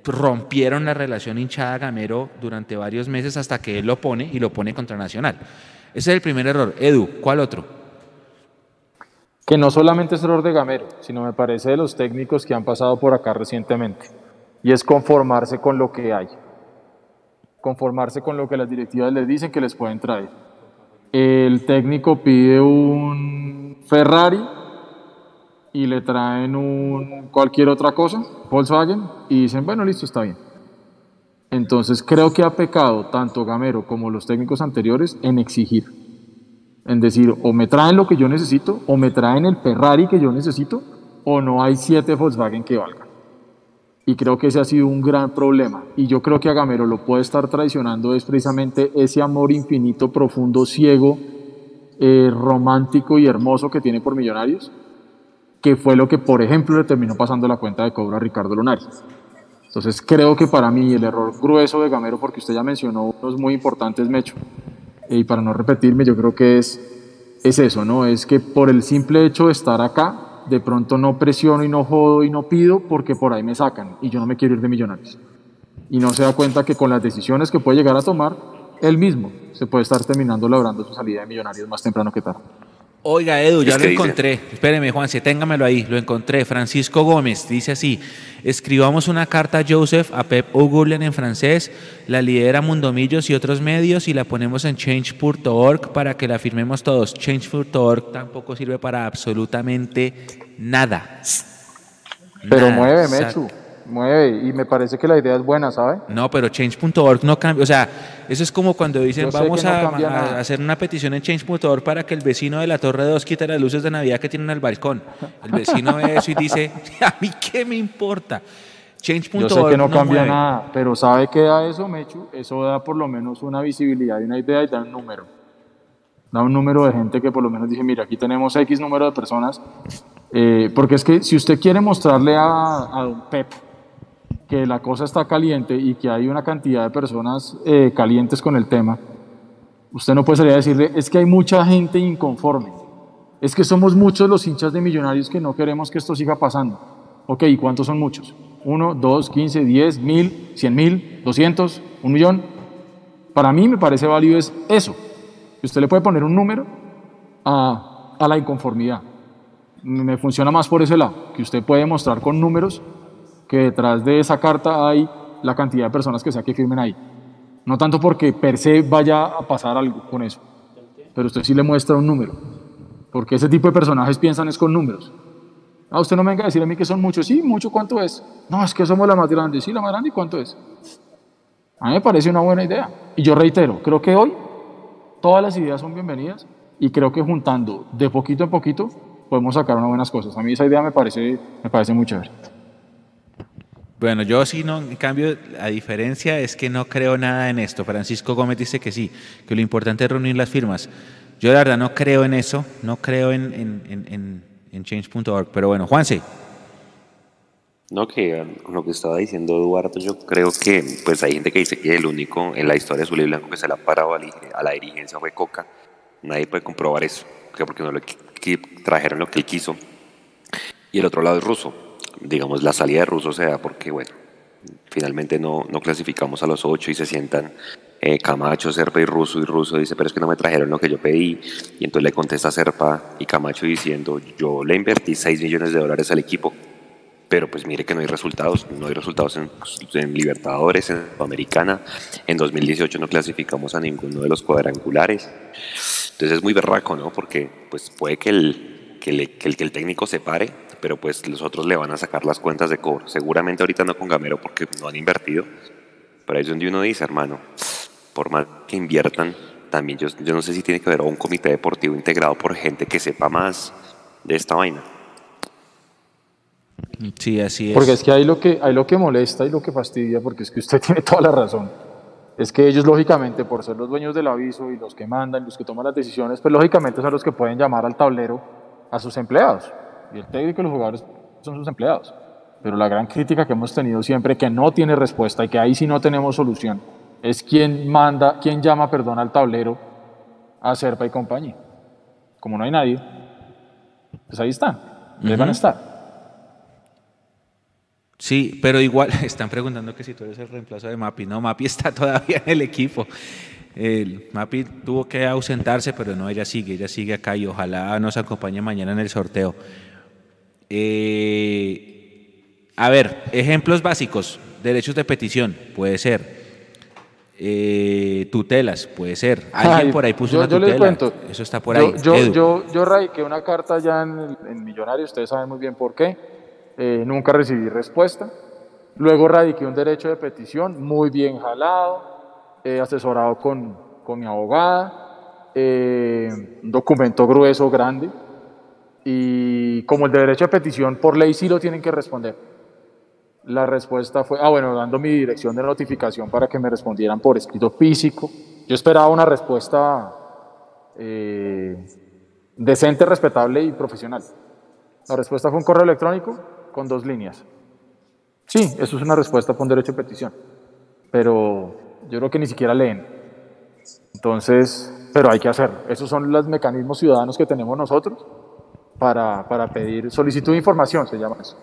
rompieron la relación hinchada-gamero durante varios meses hasta que él lo pone y lo pone contra Nacional. Ese es el primer error. Edu, ¿cuál otro? Que no solamente es error de Gamero, sino me parece de los técnicos que han pasado por acá recientemente. Y es conformarse con lo que hay. Conformarse con lo que las directivas les dicen que les pueden traer. El técnico pide un Ferrari y le traen un cualquier otra cosa, Volkswagen, y dicen, bueno, listo, está bien. Entonces creo que ha pecado tanto Gamero como los técnicos anteriores en exigir, en decir, o me traen lo que yo necesito, o me traen el Ferrari que yo necesito, o no hay siete Volkswagen que valgan. Y creo que ese ha sido un gran problema. Y yo creo que a Gamero lo puede estar traicionando es precisamente ese amor infinito, profundo, ciego, eh, romántico y hermoso que tiene por Millonarios, que fue lo que, por ejemplo, le terminó pasando la cuenta de cobro a Ricardo Lunari. Entonces creo que para mí el error grueso de Gamero, porque usted ya mencionó unos muy importantes, Mecho, y para no repetirme, yo creo que es, es eso, ¿no? Es que por el simple hecho de estar acá, de pronto no presiono y no jodo y no pido porque por ahí me sacan y yo no me quiero ir de millonarios. Y no se da cuenta que con las decisiones que puede llegar a tomar, él mismo se puede estar terminando logrando su salida de millonarios más temprano que tarde. Oiga, Edu, ya lo que dice- encontré. Espéreme, Juanse, téngamelo ahí. Lo encontré. Francisco Gómez dice así: Escribamos una carta a Joseph, a Pep O'Gurlen en francés, la lidera Mundomillos y otros medios y la ponemos en change.org para que la firmemos todos. Change.org tampoco sirve para absolutamente nada. Pero Nada, mueve, Mechu, mueve. Y me parece que la idea es buena, ¿sabe? No, pero change.org no cambia. O sea, eso es como cuando dicen vamos no a, hacer una petición en change.org para que el vecino de la Torre 2 quite las luces de Navidad que tienen al balcón. El vecino ve eso y dice, ¿a mí qué me importa? Change.org Yo sé que no, cambia mueve. nada, pero ¿sabe qué da eso, Mechu? Eso da por lo menos una visibilidad y una idea y da un número. Da un número de gente que por lo menos dice, mira, aquí tenemos X número de personas. Eh, porque es que si usted quiere mostrarle a, a don Pep que la cosa está caliente y que hay una cantidad de personas eh, calientes con el tema, usted no puede salir a decirle, es que hay mucha gente inconforme. Es que somos muchos los hinchas de millonarios que no queremos que esto siga pasando. Ok, ¿y cuántos son muchos? ¿Uno, dos, quince, diez, mil, cien mil, doscientos, un millón? Para mí me parece válido es eso. Que usted le puede poner un número a, a la inconformidad. Me funciona más por ese lado, que usted puede mostrar con números que detrás de esa carta hay la cantidad de personas que sea que firmen ahí. No tanto porque per se vaya a pasar algo con eso, pero usted sí le muestra un número. Porque ese tipo de personajes piensan es con números. Ah, usted no me venga a decir a mí que son muchos. Sí, mucho, ¿cuánto es? No, es que somos la más grande. Sí, la más grande, ¿y cuánto es? A mí me parece una buena idea. Y yo reitero, creo que hoy todas las ideas son bienvenidas y creo que juntando de poquito en poquito podemos sacar unas buenas cosas. A mí esa idea me parece, me parece muy chévere. Bueno, yo sí no, en cambio, la diferencia es que no creo nada en esto. Francisco Gómez dice que sí, que lo importante es reunir las firmas. Yo la verdad no creo en eso, no creo en, en, en, en, change.org. Pero bueno, Juanse, No, que con lo que estaba diciendo Eduardo, yo creo que pues hay gente que dice que el único en la historia azul y blanco que se le ha parado a la, la dirigencia fue Coca. Nadie puede comprobar eso, que porque no qui- trajeron lo que él quiso. Y el otro lado es ruso. Digamos, la salida de ruso se da porque, bueno, finalmente no, no clasificamos a los ocho y se sientan eh, Camacho, Serpa y Russo. Y Russo dice, pero es que no me trajeron lo que yo pedí. Y entonces le contesta Serpa y Camacho diciendo, yo le invertí 6 millones de dólares al equipo pero pues mire que no hay resultados, no hay resultados en, Libertadores, en Sudamericana, en 2018 no clasificamos a ninguno de los cuadrangulares, entonces es muy berraco, ¿no? Porque pues puede el, que, que el, que el técnico se pare, pero pues los otros le van a sacar las cuentas de cobro, seguramente ahorita no con Gamero porque no han invertido, pero ahí es donde uno dice, hermano, por más que inviertan, también yo, yo no sé si tiene que haber un comité deportivo integrado por gente que sepa más de esta vaina. Sí, así es. Porque es que ahí lo que, ahí lo que molesta y lo que fastidia, porque es que usted tiene toda la razón, es que ellos lógicamente, por ser los dueños del aviso y los que mandan, los que toman las decisiones, pues lógicamente son los que pueden llamar al tablero a sus empleados. Y el técnico y los jugadores son sus empleados. Pero la gran crítica que hemos tenido siempre, que no tiene respuesta y que ahí sí no tenemos solución, es quién manda, quién llama, perdón, al tablero a Serpa y compañía. Como no hay nadie, pues ahí están, ahí van a estar. Sí, pero igual están preguntando que si tú eres el reemplazo de Mapi. No, Mapi está todavía en el equipo. El, Mapi tuvo que ausentarse, pero no, ella sigue, ella sigue acá y ojalá nos acompañe mañana en el sorteo. Eh, a ver, ejemplos básicos. Derechos de petición, puede ser. Eh, tutelas, puede ser. Alguien Ay, por ahí puso yo, una yo tutela. les cuento. Eso está por Yo- ahí. Yo, yo, yo radiqué una carta ya en, en Millonarios, ustedes saben muy bien por qué. Eh, nunca recibí respuesta. Luego radiqué un derecho de petición, muy bien jalado, eh, asesorado con, con mi abogada, un documento grueso, grande. Y como el de derecho de petición, por ley sí lo tienen que responder. La respuesta fue, ah, bueno, dando mi dirección de notificación para que me respondieran por escrito físico. Yo esperaba una respuesta eh, decente, respetable y profesional. La respuesta fue un correo electrónico con dos líneas. Sí, eso es una respuesta por un derecho de petición, pero yo creo que ni siquiera leen. Entonces, pero hay que hacerlo. Esos son los mecanismos ciudadanos que tenemos nosotros para, para pedir solicitud de información, se llama eso.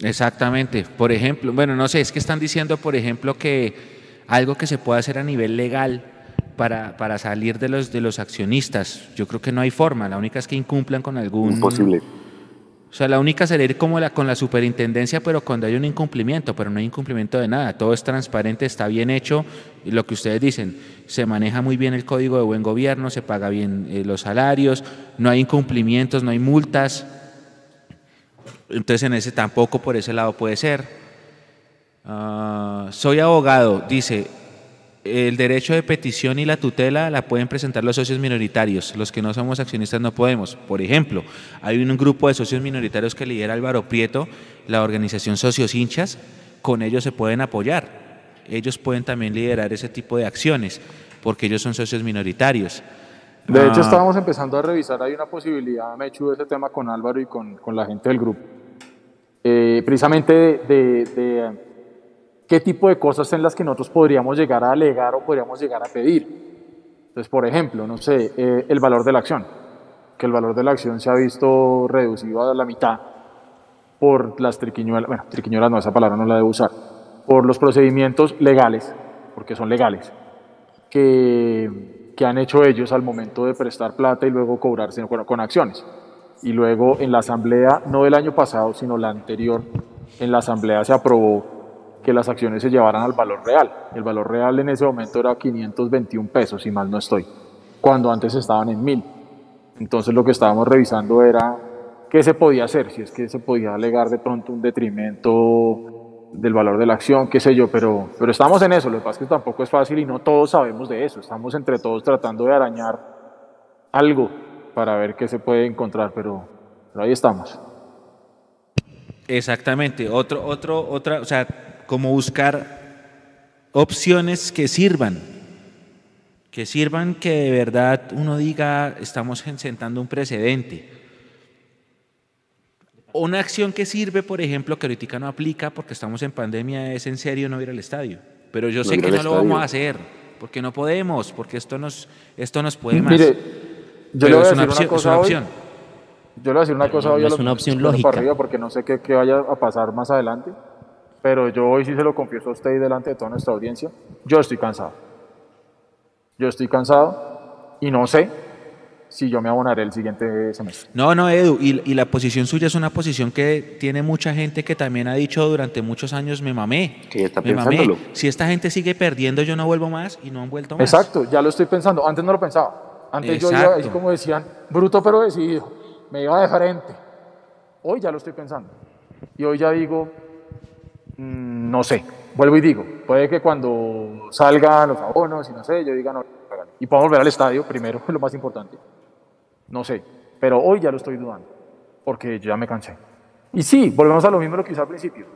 Exactamente. Por ejemplo, bueno, no sé, es que están diciendo, por ejemplo, que algo que se puede hacer a nivel legal para, para salir de los, de los accionistas. Yo creo que no hay forma. La única es que incumplan con algún. Imposible. O sea, la única sería ir como la, con la superintendencia, pero cuando hay un incumplimiento, pero no hay incumplimiento de nada. Todo es transparente, está bien hecho. Y lo que ustedes dicen, se maneja muy bien el código de buen gobierno, se paga bien eh, los salarios, no hay incumplimientos, no hay multas. Entonces en ese tampoco por ese lado puede ser. Ah, soy abogado, dice, el derecho de petición y la tutela la pueden presentar los socios minoritarios, los que no somos accionistas no podemos. Por ejemplo, hay un grupo de socios minoritarios que lidera Álvaro Prieto, la organización Socios Hinchas, con ellos se pueden apoyar. Ellos pueden también liderar ese tipo de acciones, porque ellos son socios minoritarios. De hecho, Ah, estábamos empezando a revisar, hay una posibilidad, Mechu, de ese tema con Álvaro y con, con la gente del grupo. Eh, precisamente de, de- de, qué tipo de cosas en las que nosotros podríamos llegar a alegar o podríamos llegar a pedir. Entonces, por ejemplo, no sé, eh, el valor de la acción, que el valor de la acción se ha visto reducido a la mitad por las triquiñuelas, bueno, triquiñuelas no, esa palabra no la debo usar, por los procedimientos legales, porque son legales, que, que han hecho ellos al momento de prestar plata y luego cobrarse con, con acciones. Y luego en la asamblea, no del año pasado, sino la anterior, en la asamblea se aprobó que las acciones se llevaran al valor real. El valor real en ese momento era 521 pesos, si mal no estoy, cuando antes estaban en 1000. Entonces lo que estábamos revisando era qué se podía hacer, si es que se podía alegar de pronto un detrimento del valor de la acción, qué sé yo, pero, pero estamos en eso, lo que pasa es que tampoco es fácil y no todos sabemos de eso, estamos entre todos tratando de arañar algo para ver qué se puede encontrar, pero, pero ahí estamos. Exactamente. Otro, otro, otra, o sea, como buscar opciones que sirvan, que sirvan que de verdad uno diga estamos sentando un precedente. Una acción que sirve, por ejemplo, que ahorita no aplica porque estamos en pandemia, es en serio no ir al estadio. Pero yo No sé que no lo vamos a estadio. hacer, porque no podemos, porque esto nos, esto nos puede más. Mire, yo Pero le voy a es decir una una opción. es cosa una hoy. Yo le voy a decir una cosa no hoy a es una opción lógica. para arriba porque no sé qué, qué vaya a pasar más adelante, pero yo hoy sí se lo confieso a usted y delante de toda nuestra audiencia, yo estoy cansado. Yo estoy cansado y no sé si yo me abonaré el siguiente semestre. No, no, Edu, y, y, la posición suya es una posición que tiene mucha gente que también ha dicho durante muchos años, me mamé. Que está me mamé. Si esta gente sigue perdiendo, yo no vuelvo más y no han vuelto más. Exacto, ya lo estoy pensando. Antes no lo pensaba. Antes yo iba, Exacto. así como decían, bruto pero decidido. Me iba de frente. Hoy ya lo estoy pensando. Y hoy ya digo, no sé. Vuelvo y digo, puede que cuando salgan los abonos y no sé, yo diga no. Y podemos volver al estadio primero, lo más importante. No sé. Pero hoy ya lo estoy dudando. Porque ya me cansé. Y sí, volvemos a lo mismo lo que hice al principio.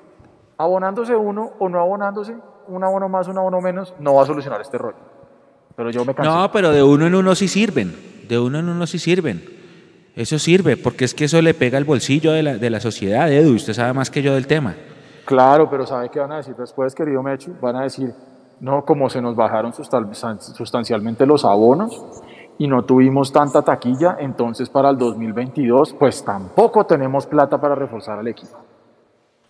Abonándose uno o no abonándose, un abono más, un abono menos, no va a solucionar este rollo. Pero yo me cansé. No, pero de uno en uno sí sirven. De uno en uno sí sirven. Eso sirve, porque es que eso le pega al bolsillo de la, de la sociedad, Edu. Usted sabe más que yo del tema. Claro, pero ¿sabe qué van a decir después, querido Mechu? Van a decir, no, como se nos bajaron sustan- sustancialmente los abonos y no tuvimos tanta taquilla, entonces para el 2022, pues tampoco tenemos plata para reforzar al equipo.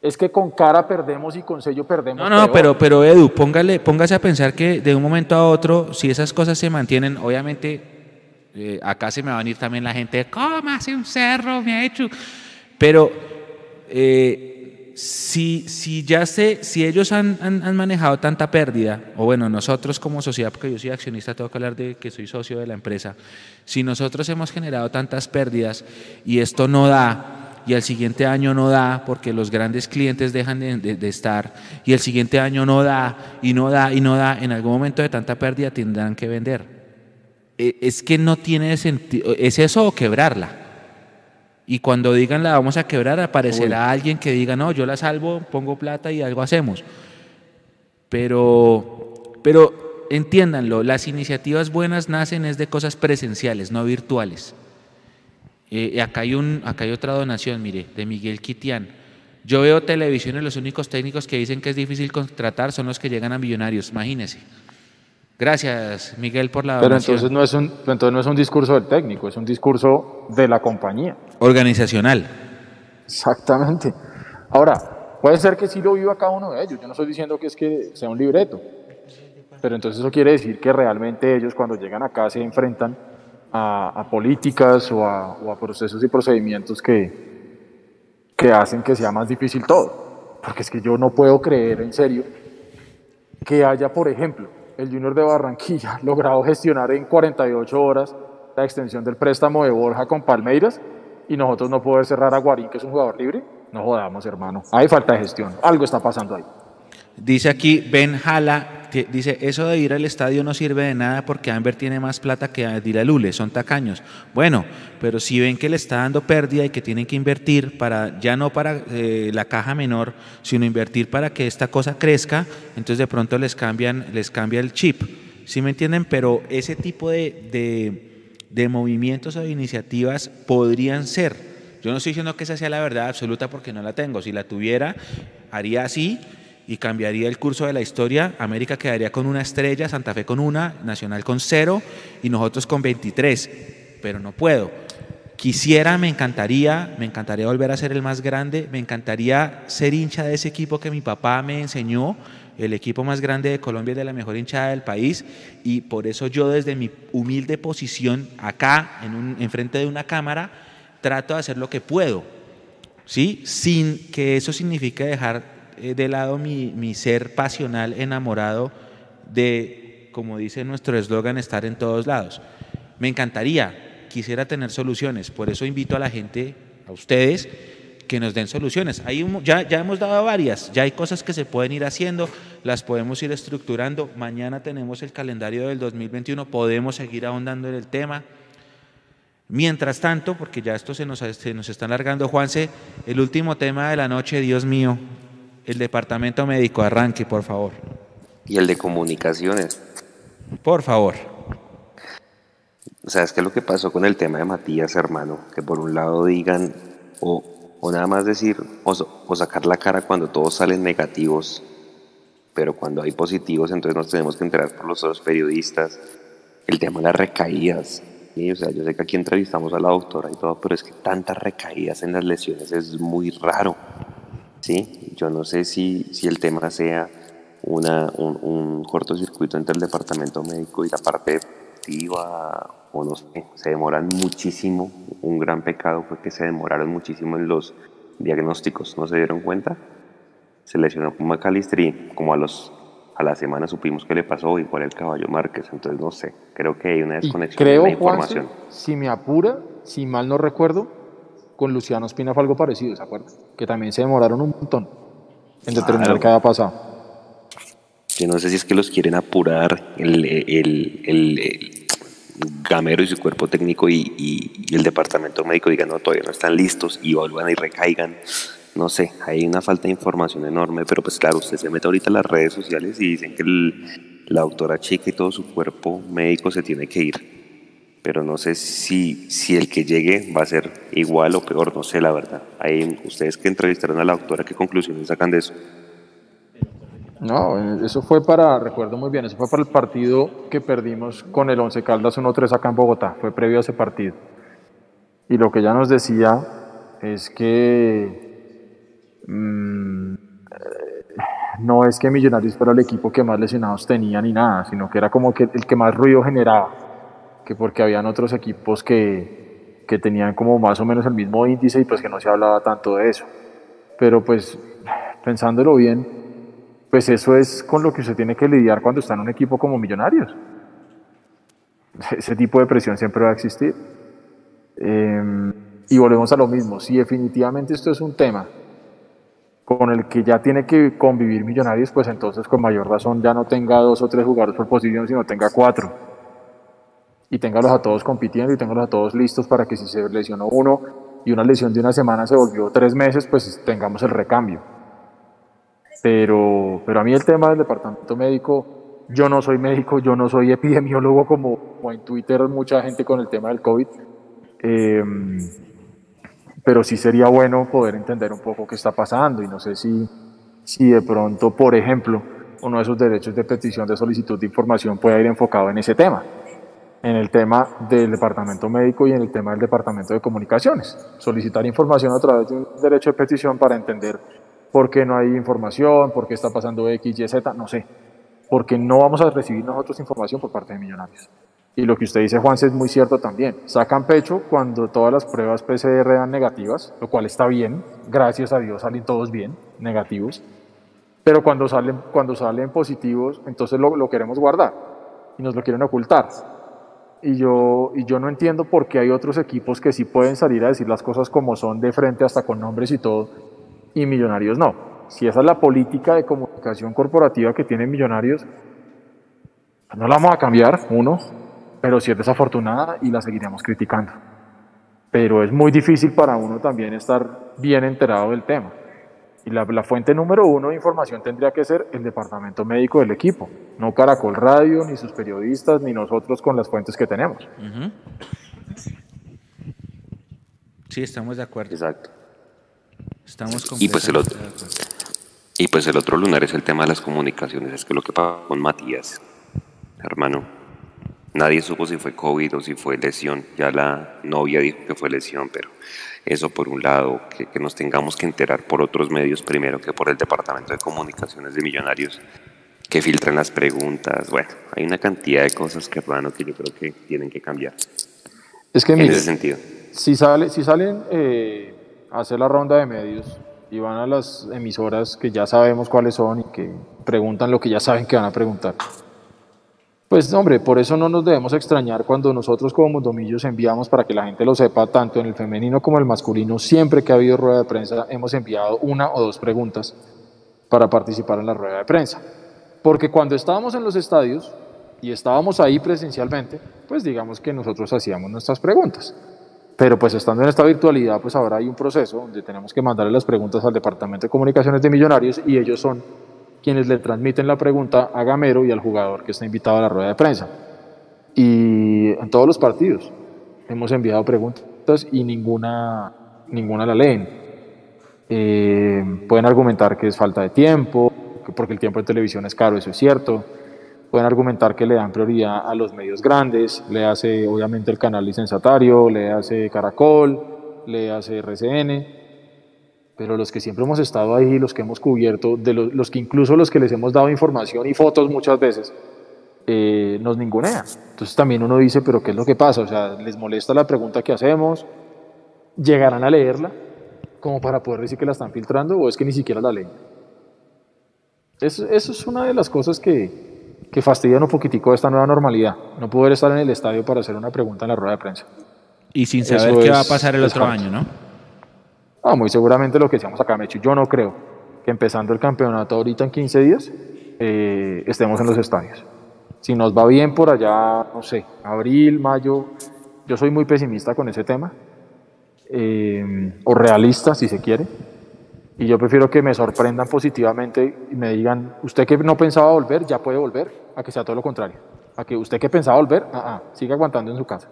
Es que con cara perdemos y con sello perdemos. No, no, peor. pero, pero Edu, póngale, póngase a pensar que de un momento a otro, si esas cosas se mantienen, obviamente eh, acá se me va a venir también la gente, ¿cómo hace un cerro, me ha hecho? Pero eh, si, si ya sé, si ellos han, han, manejado tanta pérdida, o bueno, nosotros como sociedad, porque yo soy accionista, tengo que hablar de que soy socio de la empresa, si nosotros hemos generado tantas pérdidas y esto no da, y el siguiente año no da porque los grandes clientes dejan de, de- de estar y el siguiente año no da y no da y no da, en algún momento de tanta pérdida tendrán que vender. E- Es que no tiene sentido, es eso o quebrarla. Y cuando digan la vamos a quebrar, aparecerá alguien que diga, no, yo la salvo, pongo plata y algo hacemos. Pero, pero entiéndanlo, las iniciativas buenas nacen es de cosas presenciales, no virtuales. Eh, y acá, hay un, acá hay otra donación, mire, de Miguel Quitián. Yo veo televisión y los únicos técnicos que dicen que es difícil contratar son los que llegan a millonarios, imagínese. Gracias, Miguel, por la Pero donación. entonces no, es un, pero entonces no es un discurso del técnico, es un discurso de la compañía. Organizacional. Exactamente. Ahora, puede ser que sí lo viva cada uno de ellos. Yo no estoy diciendo que es que sea un libreto. Pero entonces eso quiere decir que realmente ellos cuando llegan acá se enfrentan a, a políticas o a, o a procesos y procedimientos que, que hacen que sea más difícil todo. Porque es que yo no puedo creer en serio que haya, por ejemplo, el Junior de Barranquilla logrado gestionar en 48 horas la extensión del préstamo de Borja con Palmeiras y nosotros no poder cerrar a Guarín, que es un jugador libre. No jodamos, hermano. Hay falta de gestión. Algo está pasando ahí. Dice aquí Ben Jala, dice, eso de ir al estadio no sirve de nada porque Amber tiene más plata que Adila Lule, son tacaños. Bueno, pero si ven que le está dando pérdida y que tienen que invertir para, ya no para eh, la caja menor, sino invertir para que esta cosa crezca, entonces de pronto les cambian, les cambia el chip. ¿Sí me entienden? Pero ese tipo de, de, de movimientos o de iniciativas podrían ser. Yo no estoy diciendo que esa sea la verdad absoluta porque no la tengo. Si la tuviera, haría así y cambiaría el curso de la historia. América quedaría con una estrella, Santa Fe con una, Nacional con cero y nosotros con 23. Pero no puedo. Quisiera, me encantaría, me encantaría volver a ser el más grande, me encantaría ser hincha de ese equipo que mi papá me enseñó, el equipo más grande de Colombia y de la mejor hinchada del país, y por eso yo desde mi humilde posición acá, en un, enfrente de una cámara, trato de hacer lo que puedo, ¿sí? Sin que eso signifique dejar de lado mi, mi ser pasional, enamorado de, como dice nuestro eslogan, estar en todos lados. Me encantaría, quisiera tener soluciones, por eso invito a la gente, a ustedes, que nos den soluciones. Ya, ya hemos dado varias, ya hay cosas que se pueden ir haciendo, las podemos ir estructurando. Mañana tenemos el calendario del 2021, podemos seguir ahondando en el tema. Mientras tanto, porque ya esto se nos, se nos está alargando, Juanse, el último tema de la noche, Dios mío, el departamento médico, arranque, por favor. Y el de comunicaciones. Por favor. O sea, es que lo que pasó con el tema de Matías, hermano, que por un lado digan, o, o nada más decir, o, o sacar la cara cuando todos salen negativos, pero cuando hay positivos, entonces nos tenemos que enterar por los otros periodistas. El tema de las recaídas. ¿sí? O sea, yo sé que aquí entrevistamos a la doctora y todo, pero es que tantas recaídas en las lesiones es muy raro. ¿Sí? Yo no sé si, si el tema sea una, un, un cortocircuito entre el departamento médico y la parte deportiva o no sé, se demoran muchísimo. Un gran pecado fue que se demoraron muchísimo en los diagnósticos, ¿no se dieron cuenta? Se lesionó con McAllister y como a los a la semana supimos que le pasó igual el caballo Márquez, entonces no sé, creo que hay una Y desconexión creo, de la Juanse, información. si me apura, si mal no recuerdo, con Luciano Espina fue algo parecido, ¿se acuerdan? Que también se demoraron un montón en determinar Claro. qué había pasado. Yo no sé si es que los quieren apurar el, el, el- el Gamero y su cuerpo técnico y, y- y el departamento médico digan, no, todavía no están listos y vuelvan y recaigan. No sé, hay una falta de información enorme, pero pues claro, usted se mete ahorita a las redes sociales y dicen que la doctora Chica y todo su cuerpo médico se tiene que ir. Pero no sé si, si el que llegue va a ser igual o peor, no sé la verdad. Hay, ustedes que entrevistaron a la doctora, ¿qué conclusiones sacan de eso? No, eso fue para, recuerdo muy bien, eso fue para el partido que perdimos con el Once Caldas 1-3 acá en Bogotá, fue previo a ese partido. Y lo que ella nos decía es que mm, no es que Millonarios fuera el equipo que más lesionados tenía ni nada, sino que era como que el que más ruido generaba, que porque habían otros equipos que, que tenían como más o menos el mismo índice y pues que no se hablaba tanto de eso. Pero pues pensándolo bien, pues eso es con lo que usted tiene que lidiar cuando está en un equipo como Millonarios. Ese tipo de presión siempre va a existir. Eh, y volvemos a lo mismo, si definitivamente esto es un tema con el que ya tiene que convivir Millonarios, pues entonces con mayor razón ya no tenga dos o tres jugadores por posición, sino tenga cuatro. Y téngalos a todos compitiendo y téngalos a todos listos para que si se lesionó uno y una lesión de una semana se volvió tres meses, pues tengamos el recambio. Pero, pero a mí el tema del departamento médico, yo no soy médico, yo no soy epidemiólogo como, como en Twitter mucha gente con el tema del COVID. Eh, pero sí sería bueno poder entender un poco qué está pasando y no sé si, si de pronto, por ejemplo, uno de esos derechos de petición de solicitud de información puede ir enfocado en ese tema, en el tema del departamento médico y en el tema del departamento de comunicaciones. Solicitar información a través de un derecho de petición para entender por qué no hay información, por qué está pasando X, Y, Z, no sé. Porque no vamos a recibir nosotros información por parte de Millonarios. Y lo que usted dice, Juanse, es muy cierto también. Sacan pecho cuando todas las pruebas PCR dan negativas, lo cual está bien. Gracias a Dios salen todos bien, negativos. Pero cuando salen, cuando salen positivos, entonces lo, lo queremos guardar y nos lo quieren ocultar. Y yo, y yo no entiendo por qué hay otros equipos que sí pueden salir a decir las cosas como son de frente, hasta con nombres y todo, y Millonarios no. Si esa es la política de comunicación corporativa que tienen Millonarios, pues no la vamos a cambiar, uno, pero sí es desafortunada y la seguiremos criticando. Pero es muy difícil para uno también estar bien enterado del tema. Y la, la fuente número uno de información tendría que ser el departamento médico del equipo, no Caracol Radio, ni sus periodistas, ni nosotros con las fuentes que tenemos. Sí, estamos de acuerdo. Exacto. Estamos Y pues el completamente otro, de acuerdo. y pues el otro lunar es el tema de las comunicaciones. Es que lo que pasó con Matías, hermano, nadie supo si fue COVID o si fue lesión. Ya la novia dijo que fue lesión, pero eso por un lado, que, que nos tengamos que enterar por otros medios primero que por el Departamento de Comunicaciones de Millonarios, que filtran las preguntas. Bueno, hay una cantidad de cosas que, hermano, que yo creo que tienen que cambiar. Es que en mire, ese sentido. si, sale, si salen eh, a hacer la ronda de medios y van a las emisoras que ya sabemos cuáles son y que preguntan lo que ya saben que van a preguntar, pues hombre, por eso no nos debemos extrañar cuando nosotros como Mundomillos enviamos para que la gente lo sepa, tanto en el femenino como en el masculino, siempre que ha habido rueda de prensa, hemos enviado una o dos preguntas para participar en la rueda de prensa. Porque cuando estábamos en los estadios y estábamos ahí presencialmente, pues digamos que nosotros hacíamos nuestras preguntas. Pero pues estando en esta virtualidad, pues ahora hay un proceso donde tenemos que mandarle las preguntas al Departamento de Comunicaciones de Millonarios y ellos son quienes le transmiten la pregunta a Gamero y al jugador que está invitado a la rueda de prensa. Y en todos los partidos hemos enviado preguntas y ninguna, ninguna la leen. Eh, pueden argumentar que es falta de tiempo, que porque el tiempo en televisión es caro, eso es cierto. Pueden argumentar que le dan prioridad a los medios grandes, le hace obviamente el canal licenciatario, le hace Caracol, le hace RCN, pero los que siempre hemos estado ahí, los que hemos cubierto, de los, los que incluso los que les hemos dado información y fotos muchas veces, eh, nos ningunea. Entonces también uno dice, pero ¿qué es lo que pasa? O sea, ¿les molesta la pregunta que hacemos? ¿Llegarán a leerla como para poder decir que la están filtrando o es que ni siquiera la leen? Eso, eso es una de las cosas que, que fastidian un poquitico esta nueva normalidad. No poder estar en el estadio para hacer una pregunta en la rueda de prensa. Y sin saber Eso qué va a es- pasar el es otro año, ¿no? Ah, muy seguramente lo que decíamos acá, Mecho. Yo no creo que empezando el campeonato ahorita en 15 días eh, estemos en los estadios. Si nos va bien por allá, no sé, abril, mayo, yo soy muy pesimista con ese tema, eh, o realista si se quiere, y yo prefiero que me sorprendan positivamente y me digan, usted que no pensaba volver, ya puede volver, a que sea todo lo contrario, a que usted que pensaba volver, ah, ah, siga aguantando en su casa.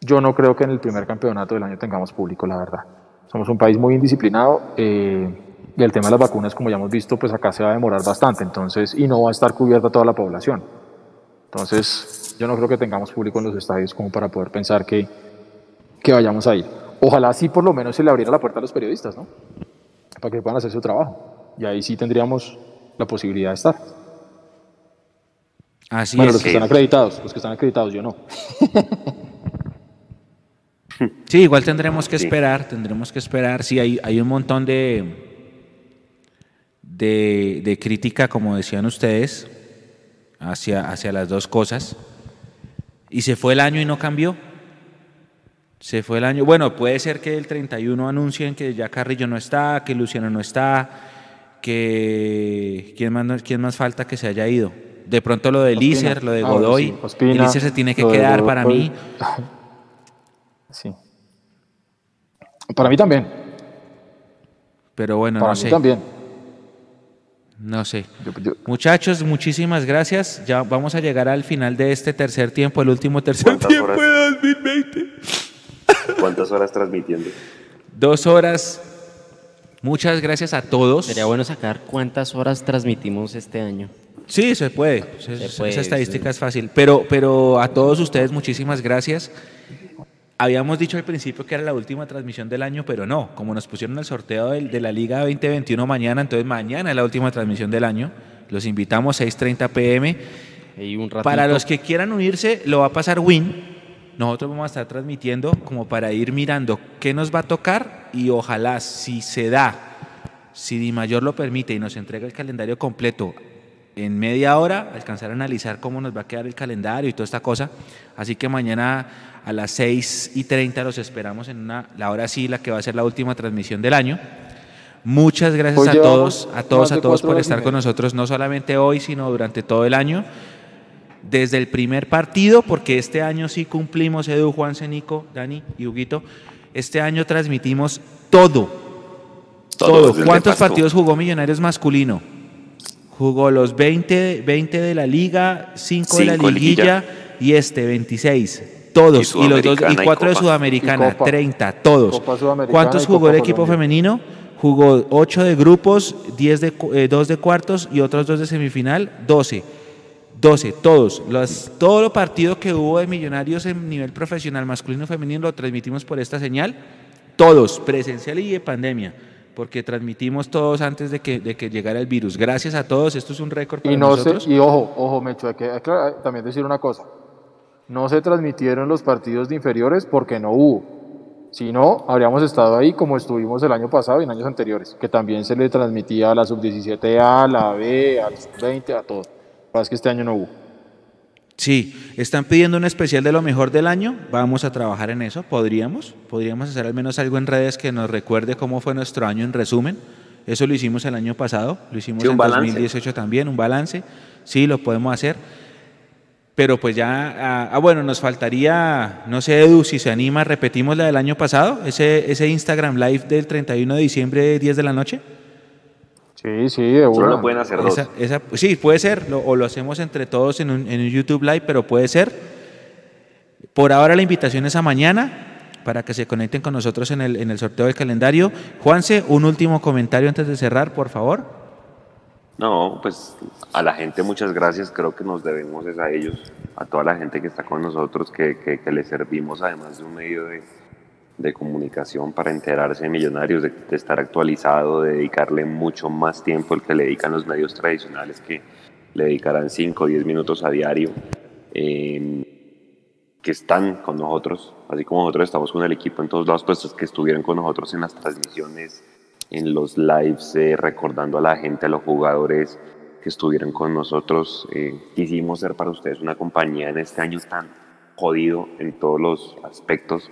Yo no creo que en el primer campeonato del año tengamos público, la verdad. Somos un país muy indisciplinado eh, y el tema de las vacunas, como ya hemos visto, pues acá se va a demorar bastante, entonces, y no va a estar cubierta toda la población. Entonces, yo no creo que tengamos público en los estadios como para poder pensar que, que vayamos a ir. Ojalá sí por lo menos se le abriera la puerta a los periodistas, ¿no? Para que puedan hacer su trabajo. Y ahí sí tendríamos la posibilidad de estar. Así bueno, es. los que están acreditados, los que están acreditados, yo no. Sí, igual tendremos que Sí. esperar, tendremos que esperar. Sí, hay, hay un montón de, de, de crítica, como decían ustedes, hacia, hacia las dos cosas. Y se fue el año y no cambió. Se fue el año. Bueno, puede ser que el 31 anuncien que ya Carrillo no está, que Luciano no está, que quién más, quién más falta que se haya ido. De pronto lo de. Lícer, lo de Ah, bueno, Godoy. sí, Ospina, Lícer se tiene que quedar para mí. Sí. Para mí también. Pero bueno, Para no mí sé. también. No sé. Muchachos, muchísimas gracias. Ya vamos a llegar al final de este tercer tiempo, el último tercer ¿Cuántas tiempo horas? de 2020. ¿Cuántas horas transmitiendo? Dos horas. Muchas gracias a todos. Sería bueno sacar cuántas horas transmitimos este año. Sí, se puede. Se- Se esa puede, estadística sí. es fácil. Pero, pero a todos ustedes, muchísimas gracias. Habíamos dicho al principio que era la última transmisión del año, pero no. Como nos pusieron el sorteo de, la Liga 2021 mañana, entonces mañana es la última transmisión del año. Los invitamos 6:30 pm. Y un ratito. Para los que quieran unirse, lo va a pasar Win. Nosotros vamos a estar transmitiendo como para ir mirando qué nos va a tocar y ojalá si se da, si Di Mayor lo permite y nos entrega el calendario completo en media hora, alcanzar a analizar cómo nos va a quedar el calendario y toda esta cosa. Así que mañana a las 6 y 30 los esperamos en una, la hora sí, la que va a ser la última transmisión del año. Muchas gracias Hoy a todos, a todos, a todos por estar con nosotros, no solamente hoy, sino durante todo el año. Desde el primer partido, porque este año sí cumplimos, Edu, Juan, Nico, Dani y Huguito, este año transmitimos todo. Todo, ¿Cuántos partidos jugó Millonarios masculino? Jugó los 20, 20 de la liga, 5 de la liguilla, y este 26. Todos. Y Y, los dos, y 4 de. Sudamericana, Y Copa. 30, todos. Sudamericana ¿Cuántos jugó el equipo Colombia. femenino? Jugó 8 de grupos, 10 de, eh, 2 de cuartos y otros 2 de semifinal, 12. 12, todos. Los, todo lo partido que hubo de Millonarios en nivel profesional masculino y femenino lo transmitimos por esta señal. Todos, presencial y de pandemia, porque transmitimos todos antes de que, de que llegara el virus. Gracias a todos, esto es un récord para Y no nosotros. se, y ojo, ojo, Mecho, hay que también decir una cosa. No se transmitieron los partidos de inferiores porque no hubo. Si no, habríamos estado ahí como estuvimos el año pasado y en años anteriores, que también se le transmitía a la sub-17A, a la B, al sub-20, a todo. Lo que pasa es que este año no hubo. Sí, están pidiendo un especial de lo mejor del año. Vamos a trabajar en eso. Podríamos, podríamos hacer al menos algo en redes que nos recuerde cómo fue nuestro año en resumen. Eso lo hicimos el año pasado, lo hicimos Sí, en balance. 2018 también, un balance. Sí, lo podemos hacer. Pero pues ya, ah, ah, bueno, nos faltaría, no sé, Edu, si se anima, repetimos la del año pasado, ese, ese Instagram Live del 31 de diciembre, 10 de la noche. Sí, sí, de Solo lo pueden hacer dos. Esa- esa- sí, puede ser, lo- o lo hacemos entre todos en un, en un YouTube Live, pero puede ser. Por ahora la invitación es a mañana para que se conecten con nosotros en el, en el sorteo del calendario. Juanse, un último comentario antes de cerrar, por favor. No, pues a la gente muchas gracias, creo que nos debemos es a ellos, a toda la gente que está con nosotros, que, que, que les servimos además de un medio de, de comunicación para enterarse de millonarios, de, de estar actualizado, de dedicarle mucho más tiempo el que le dedican los medios tradicionales que, le dedicarán 5 o 10 minutos a diario, eh, que están con nosotros, así como nosotros estamos con el equipo en todos lados, pues que estuvieron con nosotros en las transmisiones, en los lives, eh, recordando a la gente, a los jugadores que estuvieron con nosotros. Eh, quisimos ser para ustedes una compañía en este año tan jodido en todos los aspectos,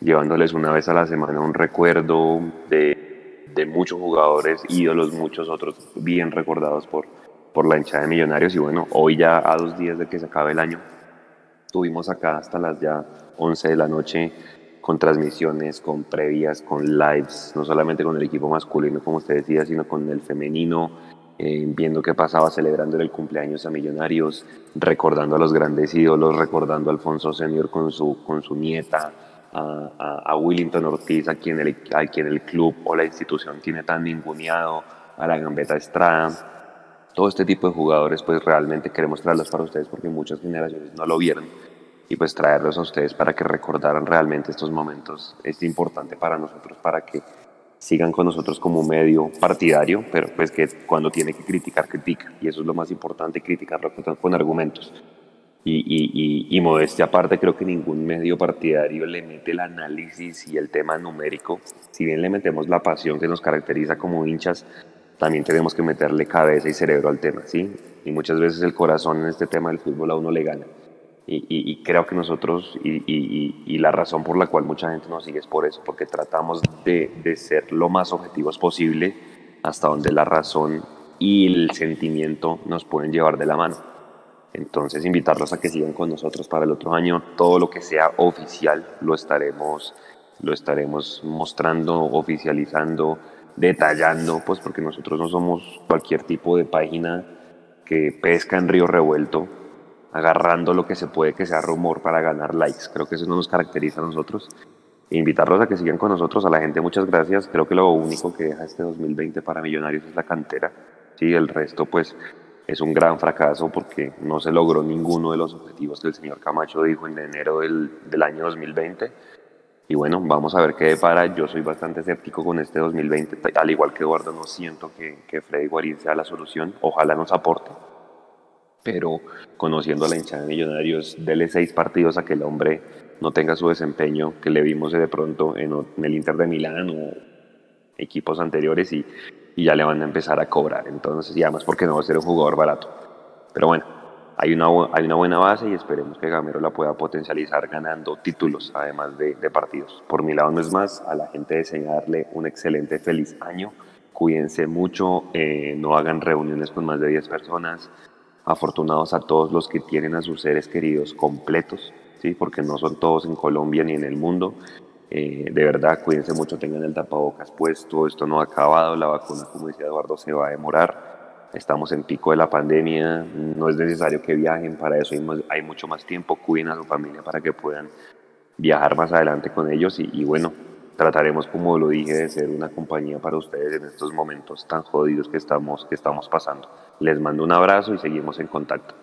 llevándoles una vez a la semana un recuerdo de, muchos jugadores, ídolos, muchos otros bien recordados por, por la hinchada de Millonarios. Y bueno, hoy ya a dos días de que se acabe el año, estuvimos acá hasta las ya 11 de la noche con transmisiones, con previas, con lives, no solamente con el equipo masculino, como usted decía, sino con el femenino, eh, viendo qué pasaba, celebrando el cumpleaños a Millonarios, recordando a los grandes ídolos, recordando a Alfonso Senior con su, con su nieta, a, a, a Willington Ortiz, a quien, el, a quien el club o la institución tiene tan ninguneado, a la Gambeta Estrada, todo este tipo de jugadores, pues realmente queremos traerlos para ustedes porque muchas generaciones no lo vieron y pues traerlos a ustedes para que recordaran realmente estos momentos es importante para nosotros, para que sigan con nosotros como medio partidario, pero pues que cuando tiene que criticar, critica. Y eso es lo más importante, criticarlo con, con argumentos. Y, y, y, y, modestia aparte, creo que ningún medio partidario le mete el análisis y el tema numérico. Si bien le metemos la pasión que nos caracteriza como hinchas, también tenemos que meterle cabeza y cerebro al tema, ¿sí? Y muchas veces el corazón en este tema del fútbol a uno le gana. Y, creo que nosotros, y, y, la razón por la cual mucha gente nos sigue es por eso, porque tratamos de, de, ser lo más objetivos posible hasta donde la razón y el sentimiento nos pueden llevar de la mano. Entonces, invitarlos a que sigan con nosotros para el otro año. Todo lo que sea oficial lo estaremos, lo estaremos mostrando, oficializando, detallando, pues porque nosotros no somos cualquier tipo de página que pesca en río revuelto agarrando lo que se puede que sea rumor para ganar likes. Creo que eso no nos caracteriza a nosotros. Invitarlos a que sigan con nosotros, a la gente muchas gracias. Creo que lo único que deja este 2020 para Millonarios es la cantera. Sí, el resto pues es un gran fracaso porque no se logró ninguno de los objetivos que el señor Camacho dijo en enero del, del año 2020. Y bueno, vamos a ver qué depara. Yo soy bastante escéptico con este 2020. Al igual que Eduardo, no siento que, que Freddy Guarín sea la solución. Ojalá nos aporte pero conociendo a la hinchada de Millonarios, dele seis partidos a que el hombre no tenga su desempeño que le vimos de pronto en, el Inter de Milán o equipos anteriores y, ya le van a empezar a cobrar. Entonces, y además porque no va a ser un jugador barato. Pero bueno, hay una, hay una buena base y esperemos que Gamero la pueda potencializar ganando títulos, además de, de partidos. Por mi lado, no es más, a la gente desearle un excelente, feliz año. Cuídense mucho, eh, no hagan reuniones con más de 10 personas afortunados a todos los que tienen a sus seres queridos completos, ¿sí? porque no son todos en Colombia ni en el mundo. Eh, de verdad, cuídense mucho, tengan el tapabocas puesto, esto no ha acabado, la vacuna, como decía Eduardo, se va a demorar. Estamos en pico de la pandemia, no es necesario que viajen, para eso hay, mucho más tiempo, cuiden a su familia para que puedan viajar más adelante con ellos y, y bueno, trataremos, como lo dije, de ser una compañía para ustedes en estos momentos tan jodidos que estamos, que estamos pasando. Les mando un abrazo y seguimos en contacto.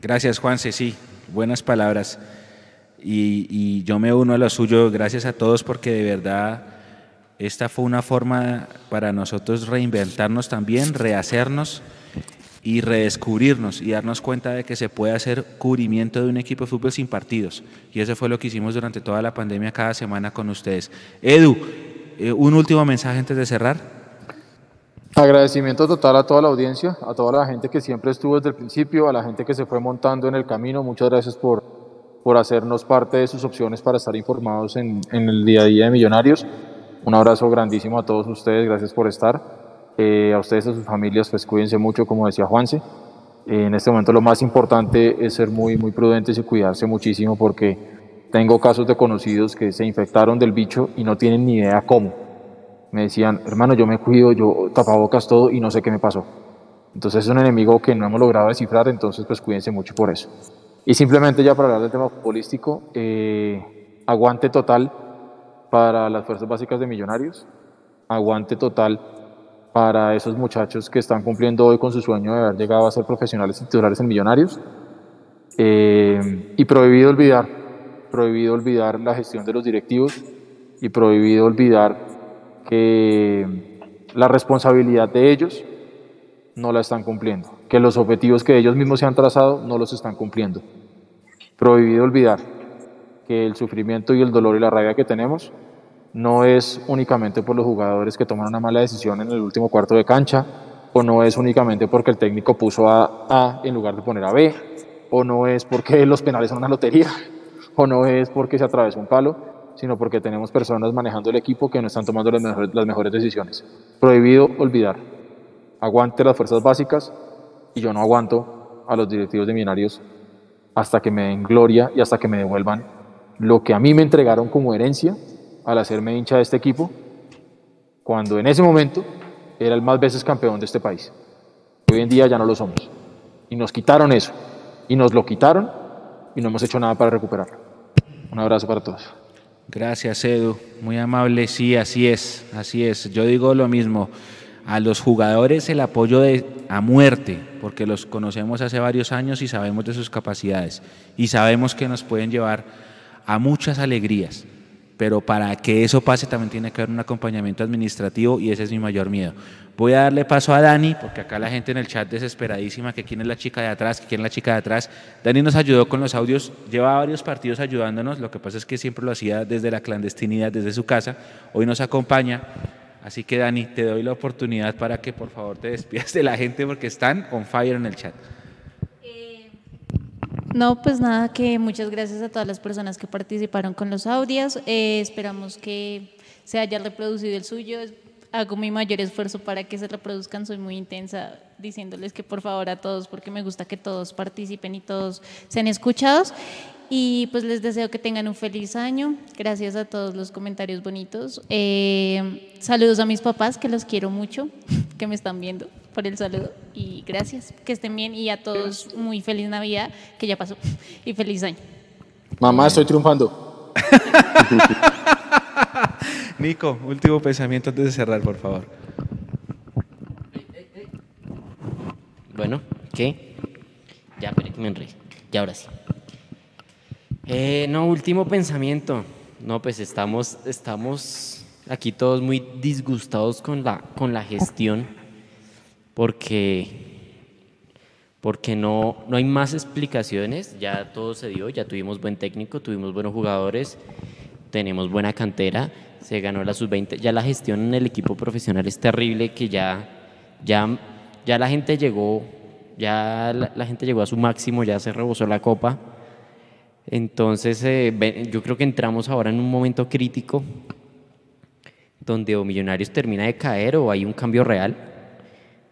Gracias, Juanse. Sí, buenas palabras. Y, yo me uno a lo suyo. Gracias a todos porque de verdad esta fue una forma para nosotros reinventarnos también, rehacernos y redescubrirnos y darnos cuenta de que se puede hacer cubrimiento de un equipo de fútbol sin partidos. Y eso fue lo que hicimos durante toda la pandemia cada semana con ustedes. Edu, eh, un último mensaje antes de cerrar. Agradecimiento total a toda la audiencia, a toda la gente que siempre estuvo desde el principio, a la gente que se fue montando en el camino. Muchas gracias por, por hacernos parte de sus opciones para estar informados en, en el día a día de Millonarios. Un abrazo grandísimo a todos ustedes, gracias por estar. Eh, a ustedes y a sus familias, pues cuídense mucho, como decía Juanse. Eh, en este momento lo más importante es ser muy, muy prudentes y cuidarse muchísimo porque tengo casos de conocidos que se infectaron del bicho y no tienen ni idea cómo. Me decían, hermano, yo me cuido, yo tapabocas todo y no sé qué me pasó. Entonces es un enemigo que no hemos logrado descifrar, entonces pues cuídense mucho por eso. Y simplemente ya para hablar del tema futbolístico, eh, aguante total para las fuerzas básicas de Millonarios, aguante total para esos muchachos que están cumpliendo hoy con su sueño de haber llegado a ser profesionales titulares en Millonarios. Eh, y prohibido olvidar, prohibido olvidar la gestión de los directivos y prohibido olvidar que la responsabilidad de ellos no la están cumpliendo, que los objetivos que ellos mismos se han trazado no los están cumpliendo. Prohibido olvidar que el sufrimiento y el dolor y la rabia que tenemos no es únicamente por los jugadores que toman una mala decisión en el último cuarto de cancha, o no es únicamente porque el técnico puso a A en lugar de poner a B, o no es porque los penales son una lotería, o no es porque se atravesó un palo, sino porque tenemos personas manejando el equipo que no están tomando las mejores, las mejores decisiones. Prohibido olvidar. Aguante las fuerzas básicas y yo no aguanto a los directivos de Millonarios hasta que me den gloria y hasta que me devuelvan lo que a mí me entregaron como herencia al hacerme hincha de este equipo, cuando en ese momento era el más veces campeón de este país. Hoy en día ya no lo somos. Y nos quitaron eso. Y nos lo quitaron y no hemos hecho nada para recuperarlo. Un abrazo para todos. Gracias, Edu. Muy amable. Sí, así es, así es. Yo digo lo mismo. A los jugadores el apoyo de, a muerte, porque los conocemos hace varios años y sabemos de sus capacidades. Y sabemos que nos pueden llevar a muchas alegrías. Pero para que eso pase también tiene que haber un acompañamiento administrativo y ese es mi mayor miedo. Voy a darle paso a Dani, porque acá la gente en el chat desesperadísima, que quién es la chica de atrás, que quién es la chica de atrás. Dani nos ayudó con los audios, lleva varios partidos ayudándonos, lo que pasa es que siempre lo hacía desde la clandestinidad, desde su casa. Hoy nos acompaña. Así que Dani, te doy la oportunidad para que por favor te despidas de la gente porque están on fire en el chat. No, pues nada, que muchas gracias a todas las personas que participaron con los audios. Eh, esperamos que se haya reproducido el suyo. Hago mi mayor esfuerzo para que se reproduzcan. Soy muy intensa diciéndoles que por favor a todos, porque me gusta que todos participen y todos sean escuchados. Y pues les deseo que tengan un feliz año. Gracias a todos los comentarios bonitos. Eh, saludos a mis papás, que los quiero mucho, que me están viendo por el saludo. Y gracias, que estén bien. Y a todos muy feliz Navidad, que ya pasó. Y feliz año. Mamá, estoy triunfando. Nico, último pensamiento antes de cerrar, por favor. Bueno, ¿qué? Ya, pero que me enredé. Ya ahora sí. Eh, no, último pensamiento. No, pues estamos, estamos aquí todos muy disgustados con la, con la gestión porque, porque no, no hay más explicaciones. Ya todo se dio, ya tuvimos buen técnico, tuvimos buenos jugadores, tenemos buena cantera, se ganó la sub-20. Ya la gestión en el equipo profesional es terrible, que ya, ya, ya la gente llegó, ya la, la gente llegó a su máximo, ya se rebosó la copa. Entonces, eh, yo creo que entramos ahora en un momento crítico donde o Millonarios termina de caer o hay un cambio real.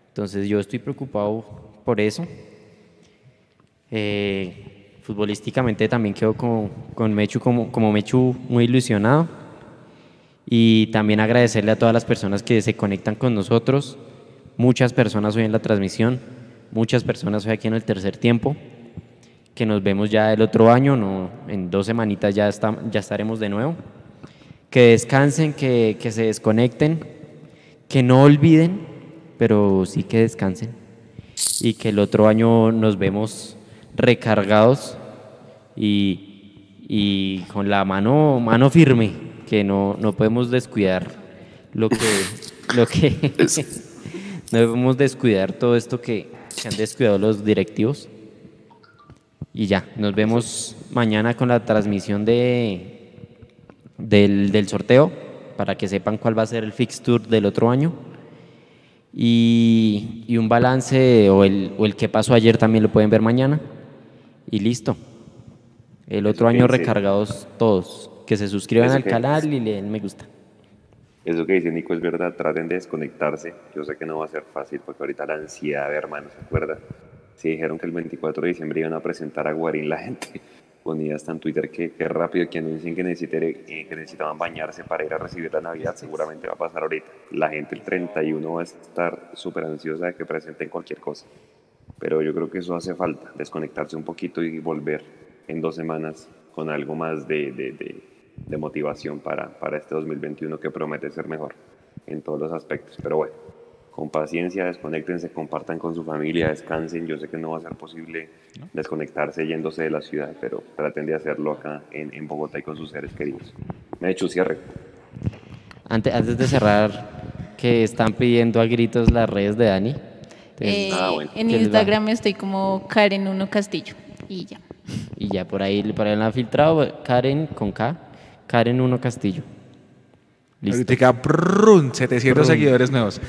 Entonces, yo estoy preocupado por eso. Eh, futbolísticamente también quedo con, con Mechu como, como Mechu muy ilusionado. Y también agradecerle a todas las personas que se conectan con nosotros. Muchas personas hoy en la transmisión, muchas personas hoy aquí en el tercer tiempo que nos vemos ya el otro año, no, en dos semanitas ya, está, ya estaremos de nuevo. Que descansen, que, que se desconecten, que no olviden, pero sí que descansen. Y que el otro año nos vemos recargados y, y con la mano, mano firme, que no, no podemos descuidar lo que, lo que no debemos descuidar todo esto que, que han descuidado los directivos y ya, nos vemos mañana con la transmisión de, del, del, sorteo para que sepan cuál va a ser el fixture del otro año. Y, y un balance o el, o el que pasó ayer también lo pueden ver mañana. Y listo. El otro año recargados todos. Que se suscriban al canal y le den me gusta. Eso que dice Nico es verdad, traten de desconectarse. Yo sé que no va a ser fácil porque ahorita la ansiedad, hermano, ¿se acuerda? Si dijeron que el 24 de diciembre iban a presentar a Guarín, la gente ponía hasta en Twitter que, que rápido que anuncien que, que necesitaban bañarse para ir a recibir la Navidad, seguramente va a pasar ahorita. La gente el 31 va a estar súper ansiosa de que presenten cualquier cosa. Pero yo creo que eso hace falta, desconectarse un poquito y volver en dos semanas con algo más de, de, de, de motivación para, para este 2021 que promete ser mejor en todos los aspectos. Pero bueno, con paciencia, desconectense, compartan con su familia, descansen. Yo sé que no va a ser posible desconectarse yéndose de la ciudad, pero traten de hacerlo acá en, en Bogotá y con sus seres queridos. Me he hecho cierre. Antes, antes de cerrar, que están pidiendo a gritos las redes de Dani, Eh, Ah, bueno. En. Instagram estoy como Karen Uno Castillo y ya. Y ya por ahí, por ahí la han filtrado, Karen con K, Karen 1 Castillo. Listo. Ahorita, prrrun, 700 Prrrun. seguidores nuevos.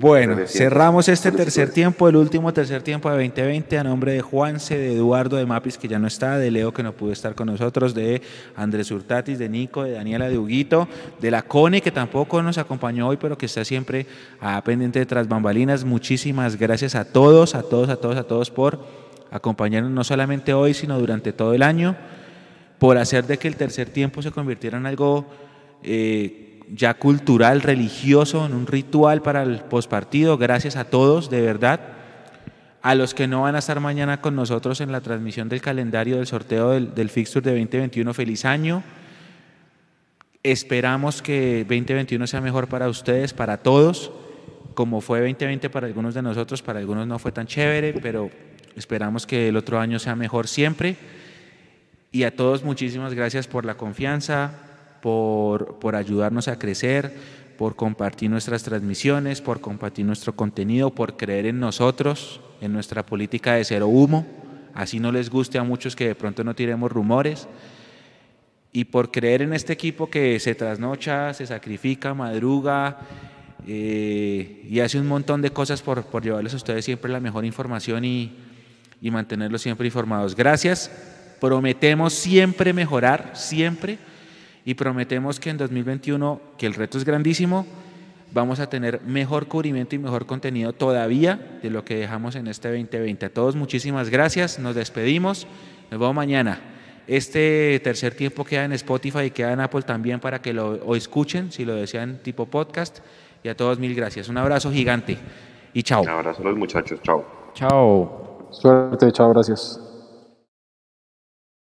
Bueno, 300. cerramos este tercer tiempo, el último tercer tiempo de 2020, a nombre de Juanse, de Eduardo, de Mapis, que ya no está, de Leo, que no pudo estar con nosotros, de Andrés Hurtatis, de Nico, de Daniela, de Huguito, de la Cone, que tampoco nos acompañó hoy, pero que está siempre ah, pendiente de Tras Bambalinas. Muchísimas gracias a todos, a todos, a todos, a todos por acompañarnos no solamente hoy, sino durante todo el año, por hacer de que el tercer tiempo se convirtiera en algo eh, ya cultural, religioso, en un ritual para el pospartido. Gracias a todos, de verdad. A los que no van a estar mañana con nosotros en la transmisión del calendario del sorteo del, del fixture de 2021, feliz año. Esperamos que 2021 sea mejor para ustedes, para todos, como fue 2020 para algunos de nosotros, para algunos no fue tan chévere, pero esperamos que el otro año sea mejor siempre. Y a todos muchísimas gracias por la confianza, por, por ayudarnos a crecer, por compartir nuestras transmisiones, por compartir nuestro contenido, por creer en nosotros, en nuestra política de cero humo. Así no les guste a muchos que de pronto no tiremos rumores. Y por creer en este equipo que se trasnocha, se sacrifica, madruga eh, y hace un montón de cosas por, por llevarles a ustedes siempre la mejor información y, y mantenerlos siempre informados. Gracias. Prometemos siempre mejorar, siempre. Y prometemos que en 2021, que el reto es grandísimo, vamos a tener mejor cubrimiento y mejor contenido todavía de lo que dejamos en este 2020. A todos muchísimas gracias, nos despedimos, nos vemos mañana. Este tercer tiempo queda en Spotify y queda en Apple también para que lo o escuchen si lo desean tipo podcast. Y a todos mil gracias. Un abrazo gigante y chao. Un abrazo a los muchachos, chao. Chao. Suerte, chao, gracias.